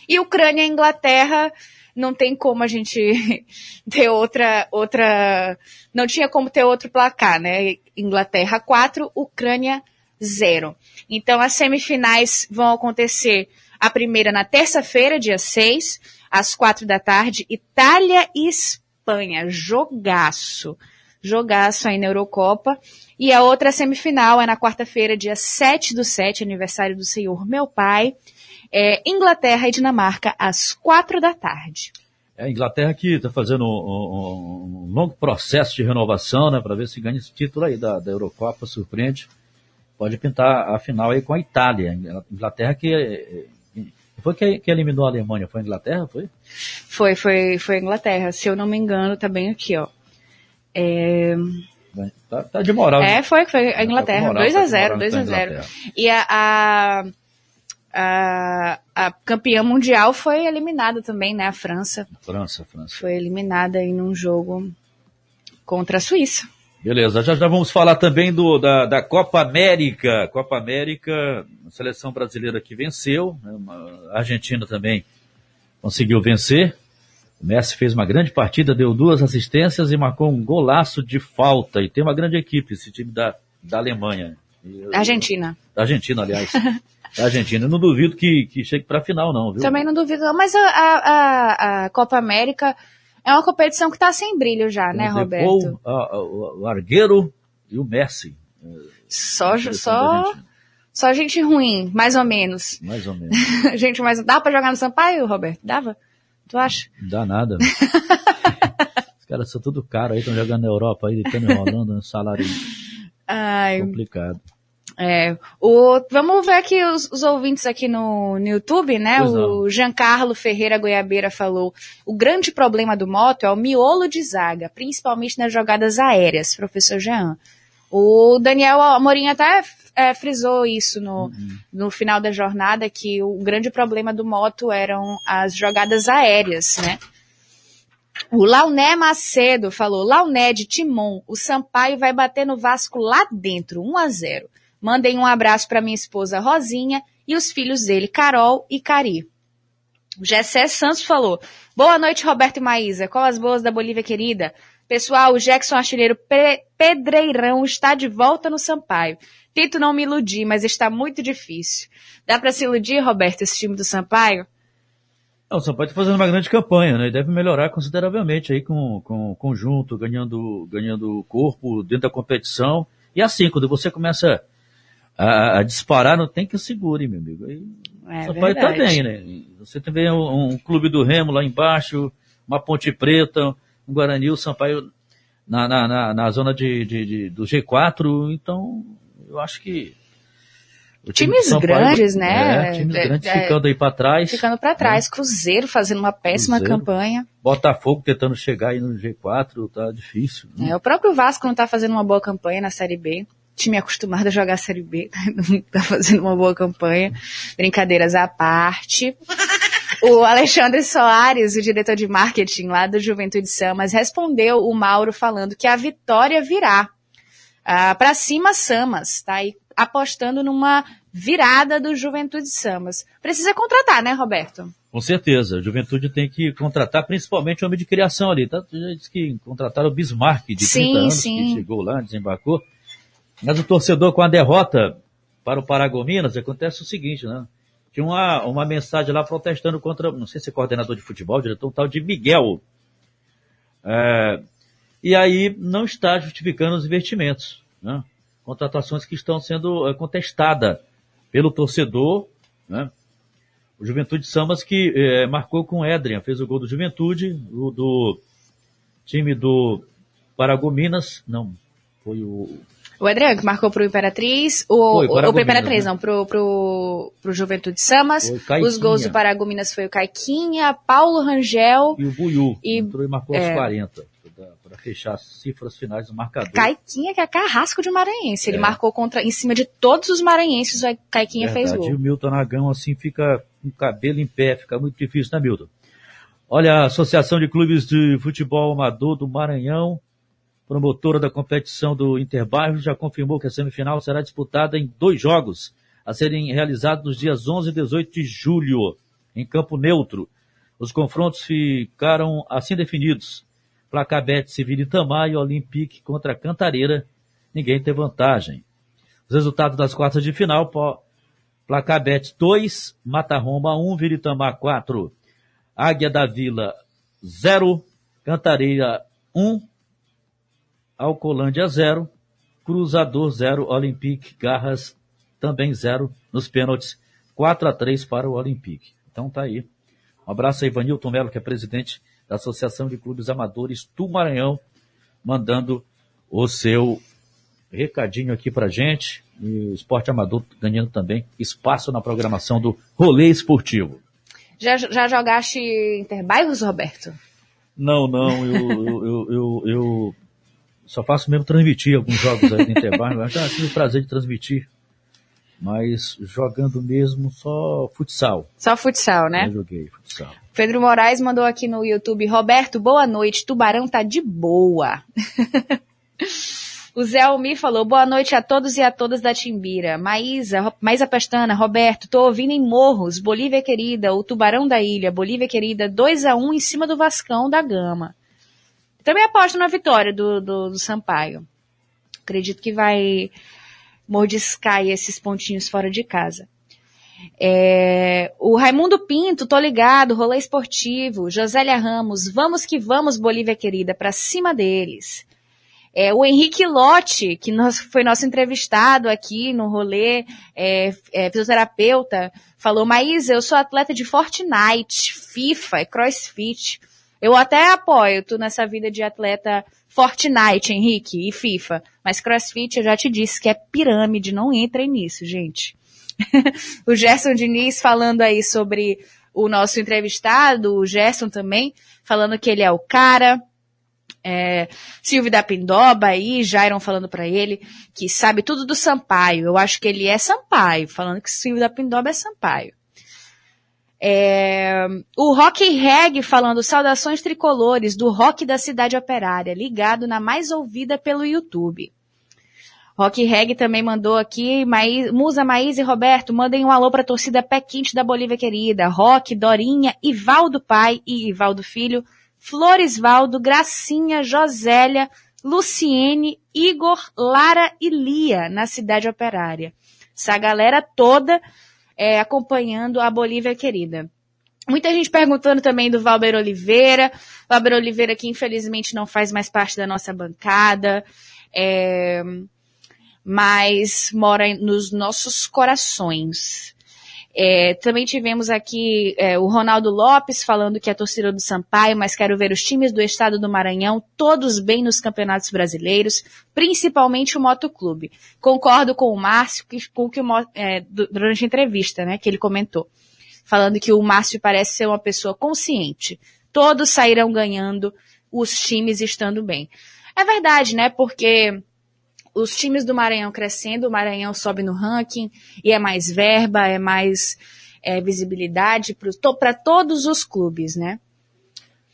e Ucrânia e Inglaterra não tem como a gente ter outra outra não tinha como ter outro placar, né? Inglaterra 4, Ucrânia 0. Então as semifinais vão acontecer a primeira na terça-feira, dia 6, às 4 da tarde, Itália e Espanha, jogaço. Jogaço aí na Eurocopa. E a outra semifinal é na quarta-feira, dia 7 do 7, aniversário do Senhor meu pai. É Inglaterra e Dinamarca, às 4 da tarde. É a Inglaterra que está fazendo um, um- um longo processo de renovação, né, para ver se ganha esse título aí da, da Eurocopa, surpreende. Pode pintar a final aí com a Itália. Inglaterra que eh, foi que, que eliminou a Alemanha, foi a Inglaterra, foi? Foi, foi, foi a Inglaterra. Se eu não me engano, tá bem aqui, ó. É, Tá, tá de moral. é foi, foi a Tá Inglaterra. com moral, 2 tá a com 0 moral 2 a com a 0 Inglaterra. E a, a, a, a campeã mundial foi eliminada também, né? A França França, França. foi eliminada aí num jogo contra a Suíça. Beleza, já já vamos falar também do, da, da Copa América. Copa América, a seleção brasileira que venceu, né, a Argentina também conseguiu vencer. O Messi fez uma grande partida, deu duas assistências e marcou um golaço de falta. E tem uma grande equipe, esse time da, da Alemanha. Argentina. Da Argentina, aliás. da Argentina. Eu não duvido que, que chegue para a final, não, viu? Também não duvido, não. Mas a, a, a Copa América é uma competição que está sem brilho já, né, Roberto? A- a- o Argueiro e o Messi. Só, da só, só gente ruim, mais ou menos. Mais ou menos. gente, mas dá pra jogar no Sampaio, Roberto? Dava? Tu acha? Não dá nada. Os caras são tudo caro aí, estão jogando na Europa aí, estão enrolando, um salário Ai, complicado. É, o, vamos ver aqui os, os ouvintes aqui no, no YouTube, né? Pois o Giancarlo Ferreira Goiabeira falou: o grande problema do moto é o miolo de zaga, principalmente nas jogadas aéreas, professor Jean. O Daniel Amorim até é, frisou isso no, no final da jornada, que o grande problema do moto eram as jogadas aéreas, né? O Launé Macedo falou, Launé de Timon, o Sampaio vai bater no Vasco lá dentro, 1 a 0. Mandem um abraço para minha esposa Rosinha e os filhos dele, Carol e Cari. O Gessé Santos falou, boa noite Roberto e Maísa, qual as boas da Bolívia querida? Pessoal, o Jackson Artilheiro Pe- Pedreirão está de volta no Sampaio. Tento não me iludir, mas está muito difícil. Dá para se iludir, Roberto, esse time do Sampaio? Não, o Sampaio está fazendo uma grande campanha, né? E deve melhorar consideravelmente aí com, com o conjunto, ganhando, ganhando corpo dentro da competição. E assim, quando você começa a, a disparar, não tem que segure, meu amigo. Aí, É o Sampaio tá verdade. bem, né? Você tem um, um clube do Remo lá embaixo, uma Ponte Preta, um Guarani, o Sampaio na, na, na, na zona de, de, de- do G4, então eu acho que. o time Times grandes, né? É, times É, grandes é, ficando aí para trás. Ficando para trás. Cruzeiro fazendo uma péssima Cruzeiro. campanha. Botafogo tentando chegar aí no G4, tá difícil. né? É, o próprio Vasco não tá fazendo uma boa campanha na Série B. Time acostumado a jogar a Série B, não tá fazendo uma boa campanha. Brincadeiras à parte. O Alexandre Soares, o diretor de marketing lá do Juventude Samas, respondeu o Mauro falando que a vitória virá. Ah, para cima Samas, tá aí apostando numa virada do Juventude Samas. Precisa contratar, né, Roberto? Com certeza, a Juventude tem que contratar principalmente o homem de criação ali. Tá? Já disse que contrataram o Bismarck de 30 Sim, anos, sim. que chegou lá, desembarcou. Mas o torcedor com a derrota para o Paragominas, acontece o seguinte, né? Tinha uma, uma mensagem lá protestando contra, não sei se é coordenador de futebol, diretor um tal de Miguel. É, e aí não está justificando os investimentos, né? Contratações que estão sendo é, contestadas pelo torcedor, né? O Juventude Samas que eh, marcou com o Edrian, fez o gol do Juventude, o do time do Paragominas, não, foi o... O Adriano, que marcou pro Imperatriz, o, Foi, o, o Imperatriz né? não, pro, pro, pro Juventude Samas. Os gols do Paragominas foi o Caiquinha, Paulo Rangel, E o Buiu, E- entrou e marcou é. aos 40, para fechar as cifras finais do marcador. Caiquinha, que é carrasco de maranhense. Ele É. marcou contra, em cima de todos os maranhenses, o Caiquinha fez Verdade. E gol. o Milton Nagão, assim, fica com o cabelo em pé, fica muito difícil, né, Milton? Olha, a Associação de Clubes de Futebol Amador do Maranhão, promotora da competição do Interbairro, já confirmou que a semifinal será disputada em dois jogos, a serem realizados nos dias 11 e 18 de julho, em campo neutro. Os confrontos ficaram assim definidos. Placabete Civil Itamar e Olympique contra Cantareira. Ninguém tem vantagem. Os resultados das quartas de final, Placabete 2, Matarromba 1, Viritamar 4, Águia da Vila 0, Cantareira 1, Alcolândia 0, Cruzador 0, Olympique Garras também 0 nos pênaltis, 4 a 3 para o Olympique. Então tá aí. Um abraço a Ivanilton Melo, que é presidente da Associação de Clubes Amadores do Maranhão, mandando o seu recadinho aqui pra gente. E o esporte amador ganhando também espaço na programação do rolê esportivo. Já, já jogaste Interbairros, Roberto? Não, não, eu, eu, eu, eu, eu só faço mesmo transmitir alguns jogos aí do Interbairro. Eu já tive o prazer de transmitir, mas jogando mesmo só futsal. Só futsal, né? Eu joguei futsal. Pedro Moraes mandou aqui no YouTube, Roberto, boa noite, Tubarão tá de boa. O Zé Almir falou, boa noite a todos e a todas da Timbira. Maísa, Maísa Pestana, Roberto, tô ouvindo em Morros, Bolívia querida, o Tubarão da Ilha, Bolívia querida, 2 a 1 um em cima do Vascão da Gama. Também aposto na vitória do, do, do Sampaio. Acredito que vai mordiscar esses pontinhos fora de casa. É, o Raimundo Pinto, tô ligado, rolê esportivo. Josélia Ramos, vamos que vamos, Bolívia querida, pra cima deles. É, o Henrique Lotte, que nós, foi nosso entrevistado aqui no rolê, é, é, fisioterapeuta, falou, Maísa, eu sou atleta de Fortnite, FIFA, é CrossFit. Eu até apoio tu nessa vida de atleta Fortnite, Henrique, e FIFA. Mas CrossFit eu já te disse que é pirâmide, não entrem nisso, gente. o Gerson Diniz falando aí sobre o nosso entrevistado, o Gerson também, falando que ele é o cara. É, Silvio da Pindoba aí, Jairon falando para ele que sabe tudo do Sampaio. Eu acho que ele é Sampaio, falando que Silvio da Pindoba é Sampaio. É, o Rock Reg falando saudações tricolores do rock da cidade operária, ligado na mais ouvida pelo YouTube. Rock Reg também mandou aqui, Musa, Maís e Roberto, mandem um alô pra torcida pé quente da Bolívia querida. Rock, Dorinha, Ivaldo pai e Ivaldo filho, Floresvaldo, Gracinha, Josélia, Luciene, Igor, Lara e Lia, na cidade operária. Essa galera toda é, acompanhando a Bolívia querida. Muita gente perguntando também do Valber Oliveira. Valber Oliveira que infelizmente não faz mais parte da nossa bancada. É, mas mora nos nossos corações. É, também tivemos aqui é, o Ronaldo Lopes falando que é torcedor do Sampaio, mas quero ver os times do estado do Maranhão todos bem nos campeonatos brasileiros, principalmente o Motoclube. Concordo com o Márcio, com o que o, é, durante a entrevista, né, que ele comentou, falando que o Márcio parece ser uma pessoa consciente. Todos sairão ganhando, os times estando bem. É verdade, né, porque os times do Maranhão crescendo, o Maranhão sobe no ranking e é mais verba, é mais é, visibilidade para todos os clubes, né?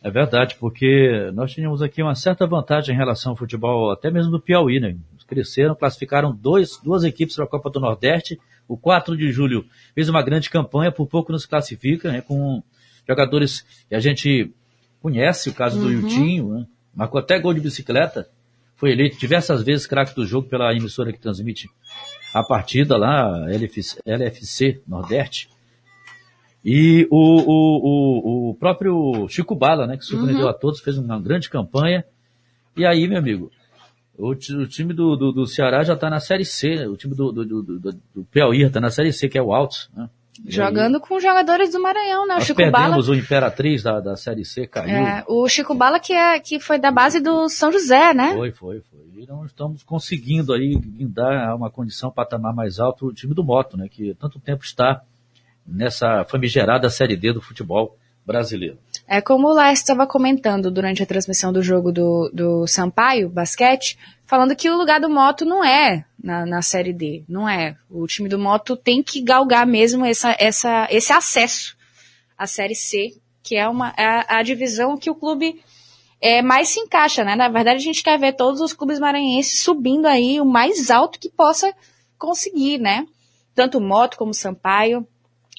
É verdade, porque nós tínhamos aqui uma certa vantagem em relação ao futebol, até mesmo do Piauí, né? Cresceram, classificaram dois, duas equipes para a Copa do Nordeste. O 4 de julho fez uma grande campanha, por pouco nos classifica, né? Com jogadores que a gente conhece, o caso uhum. do Yutinho, né? marcou até gol de bicicleta foi eleito diversas vezes craque do jogo pela emissora que transmite a partida lá, LFC, LFC Nordeste. E o, o, o, o, próprio Chico Bala, né, que surpreendeu uhum. a todos, fez uma grande campanha. E aí, meu amigo, o, o time do, do, do, Ceará já está na Série C, o time do, do, do, do, do Piauí está na Série C, que é o Altos. Né? Jogando aí, com jogadores do Maranhão, né? O Chico perdemos Bala. o Imperatriz da, da Série C, caiu. É, o Chico Bala que, é, que foi da base do São José, né? Foi, foi, foi. E nós estamos conseguindo aí dar uma condição patamar mais alto o time do Moto, né? Que tanto tempo está nessa famigerada Série D do futebol brasileiro. É como o Lars estava comentando durante a transmissão do jogo do, do Sampaio, basquete, falando que o lugar do Moto não é na, na Série D, não é. O time do Moto tem que galgar mesmo essa, essa, esse acesso à Série C, que é uma, é a, a divisão que o clube é, mais se encaixa, né? Na verdade, a gente quer ver todos os clubes maranhenses subindo aí o mais alto que possa conseguir, né? Tanto o Moto como o Sampaio.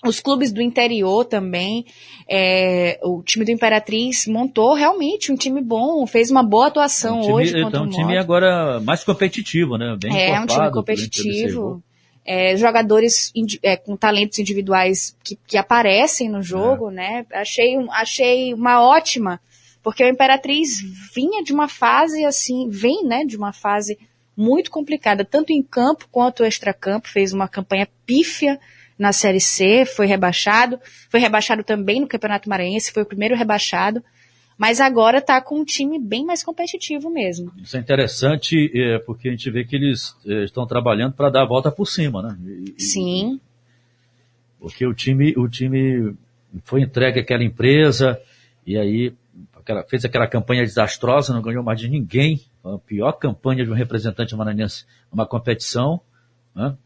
Os clubes do interior também, é, o time do Imperatriz montou realmente um time bom, fez uma boa atuação um time, hoje contra então, o um time agora mais competitivo, né? Bem é, um time competitivo. É, jogadores é, com talentos individuais que, que aparecem no jogo, é. né? Achei, achei uma ótima, porque o Imperatriz vinha de uma fase assim, vem, né, de uma fase muito complicada, tanto em campo quanto extra-campo, fez uma campanha pífia, na Série C, foi rebaixado, foi rebaixado também no Campeonato Maranhense, foi o primeiro rebaixado, mas agora está com um time bem mais competitivo mesmo. Isso é interessante, é, porque a gente vê que eles é, estão trabalhando para dar a volta por cima, né? E, Sim. Porque o time, o time foi entregue àquela empresa, e aí aquela, fez aquela campanha desastrosa, não ganhou mais de ninguém, a pior campanha de um representante maranhense numa competição, né?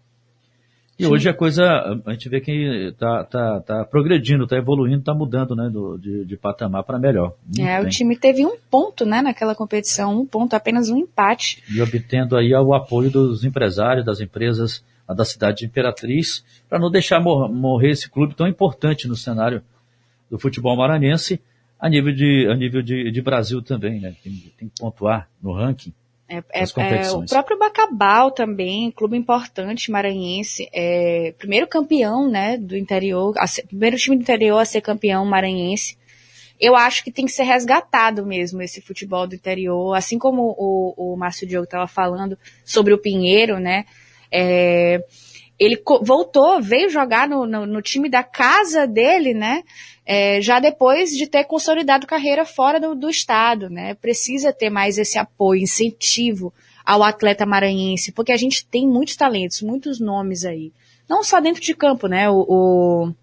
E hoje a coisa, a gente vê que está tá, tá progredindo, está evoluindo, está mudando né, do, de, de patamar para melhor. É, o time teve um ponto, né, naquela competição, um ponto, apenas um empate. E obtendo aí o apoio dos empresários, das empresas da cidade de Imperatriz, para não deixar mor- morrer esse clube tão importante no cenário do futebol maranhense, a nível de, a nível de, de Brasil também, né? Tem, tem que pontuar no ranking. É, é, é, o próprio Bacabal também, clube importante maranhense, é, primeiro campeão, né, do interior, ser- primeiro time do interior a ser campeão maranhense. Eu acho que tem que ser resgatado mesmo esse futebol do interior, assim como o, o Márcio Diogo estava falando sobre o Pinheiro, né, é, ele voltou, veio jogar no, no, no time da casa dele, né? É, já depois de ter consolidado carreira fora do, do estado, né? Precisa ter mais esse apoio, incentivo ao atleta maranhense, porque a gente tem muitos talentos, muitos nomes aí. Não só dentro de campo, né? O, o-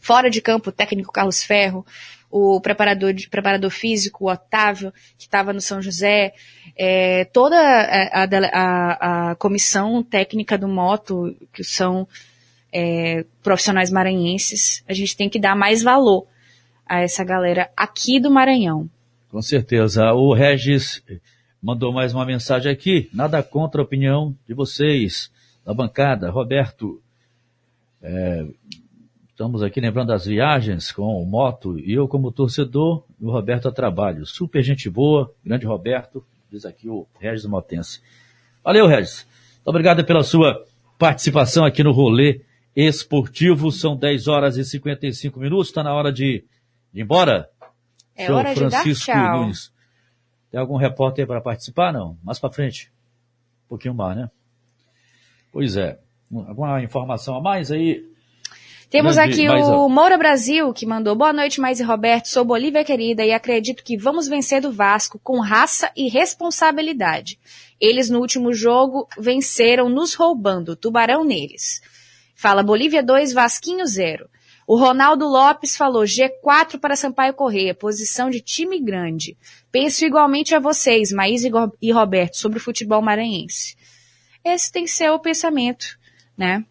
fora de campo, o técnico Carlos Ferro, o preparador, de- preparador físico, o Otávio, que estava no São José, é, toda a, a a- a comissão técnica do Moto, que são é, profissionais maranhenses, a gente tem que dar mais valor a essa galera aqui do Maranhão. Com certeza. O Regis mandou mais uma mensagem aqui. Nada contra a opinião de vocês, da bancada. Roberto, é, estamos aqui lembrando das viagens com o Moto e eu como torcedor e o Roberto a trabalho. Super gente boa, grande Roberto, diz aqui o Regis Motense. Valeu, Regis. Obrigado pela sua participação aqui no Rolê Esportivo. São 10 horas e 55 minutos. Está na hora de, de ir embora? É Senhor hora de dar Francisco tchau. Nunes. Tem algum repórter para participar? Não? Mais para frente. Um pouquinho mais, né? Pois é. Alguma informação a mais aí? Temos Grande- aqui o Moura Brasil, que mandou boa noite, Mais e Roberto. Sou Bolívia querida e acredito que vamos vencer do Vasco com raça e responsabilidade. Eles no último jogo venceram nos roubando, tubarão neles. Fala Bolívia 2, Vasquinho 0. O Ronaldo Lopes falou G4 para Sampaio Correia, posição de time grande. Penso igualmente a vocês, Maís e Roberto, sobre o futebol maranhense. Esse tem que ser o pensamento, né?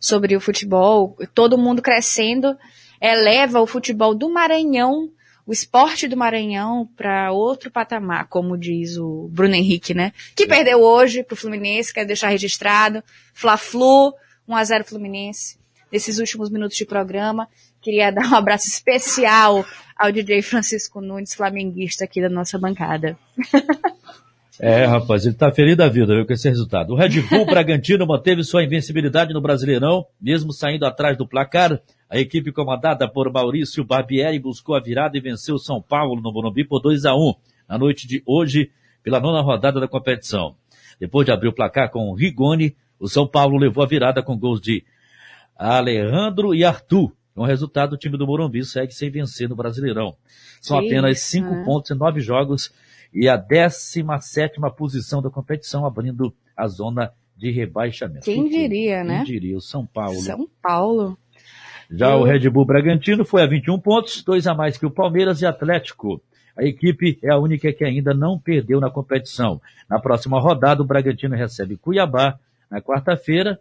sobre o futebol, todo mundo crescendo, eleva o futebol do Maranhão, o esporte do Maranhão para outro patamar, como diz o Bruno Henrique, né? Que perdeu hoje pro Fluminense, quer deixar registrado. Fla-Flu, 1x0 Fluminense. Nesses últimos minutos de programa, queria dar um abraço especial ao DJ Francisco Nunes, flamenguista aqui da nossa bancada. É, rapaz, ele tá feliz da vida viu, com esse resultado. O Red Bull Bragantino manteve sua invencibilidade no Brasileirão, mesmo saindo atrás do placar. A equipe comandada por Maurício Barbieri buscou a virada e venceu o São Paulo no Morumbi por 2 a 1 na noite de hoje, pela nona rodada da competição. Depois de abrir o placar com o Rigoni, o São Paulo levou a virada com gols de Alejandro e Arthur. Com o resultado, o time do Morumbi segue sem vencer no Brasileirão. São Que apenas isso, cinco né? pontos em nove jogos e a 17 posição da competição, abrindo a zona de rebaixamento. Quem diria, né? Quem diria? O São Paulo. São Paulo. Já Eu- o Red Bull Bragantino foi a 21 pontos, dois a mais que o Palmeiras e Atlético. A equipe é a única que ainda não perdeu na competição. Na próxima rodada, o Bragantino recebe Cuiabá na quarta-feira.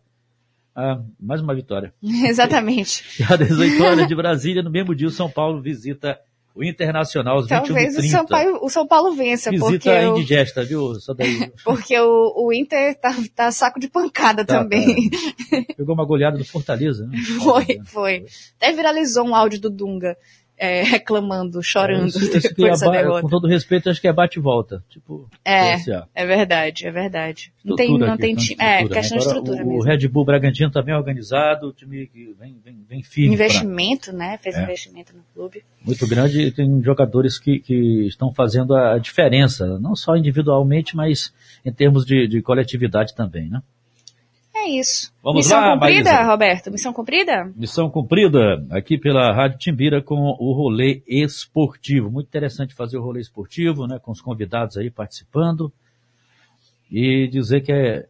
Ah, mais uma vitória. Exatamente. E às 18 horas de Brasília, no mesmo dia, o São Paulo visita o Internacional às 21 Talvez o 30 São, Paulo, o São Paulo vença, Visita porque, a o, indigesta, viu? Só daí. porque o, o Inter tá, tá saco de pancada Tá, também. Pegou uma goleada do Fortaleza, né? Foi, foi. Até viralizou um áudio do Dunga é, reclamando, chorando isso que depois é dessa derrota. com todo respeito, acho que é bate e volta. Tipo, É, é verdade, é verdade. Não tem, não aqui, tem então, time. É, estrutura, questão né? de estrutura o, mesmo. O Red Bull Bragantino tá bem organizado, o time que vem, vem, vem firme. pra- Investimento, né? Fez É. investimento no clube. muito grande e tem jogadores que, que estão fazendo a diferença, não só individualmente, mas em termos de, de coletividade também, né? É isso. Vamos Missão lá, cumprida, Maísa. Roberto? Missão cumprida? Missão cumprida aqui pela Rádio Timbira com o rolê esportivo. Muito interessante fazer o rolê esportivo, né? Com os convidados aí participando. E dizer que é,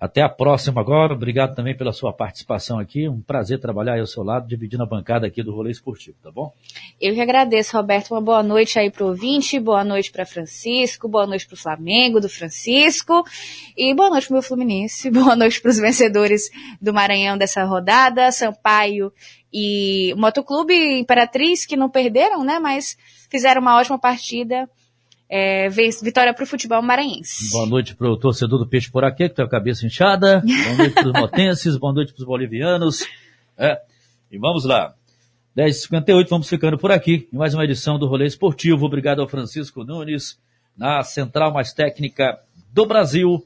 Até a próxima agora. Obrigado também pela sua participação aqui. Um prazer trabalhar aí ao seu lado, dividindo a bancada aqui do Rolê Esportivo, tá bom? Eu que agradeço, Roberto. Uma boa noite aí pro ouvinte, boa noite para Francisco, boa noite pro Flamengo, do Francisco, e boa noite pro meu Fluminense, boa noite pros vencedores do Maranhão dessa rodada, Sampaio e Motoclube Imperatriz, que não perderam, né, mas fizeram uma ótima partida. É, vitória para o futebol maranhense. Boa noite para o torcedor do Peixe por aqui, que tem a cabeça inchada. Boa noite para os motenses, boa noite para os bolivianos. É, e vamos lá. 10h58, vamos ficando por aqui em mais uma edição do Rolê Esportivo. Obrigado ao Francisco Nunes, na central mais técnica do Brasil.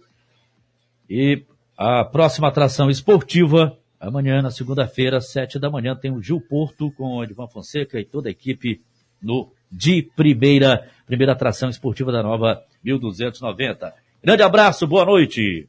E a próxima atração esportiva, amanhã, na segunda-feira, sete da manhã, tem o Gil Porto com o Edvan Fonseca e toda a equipe no de primeira, primeira atração esportiva da nova 1290. Grande abraço, boa noite.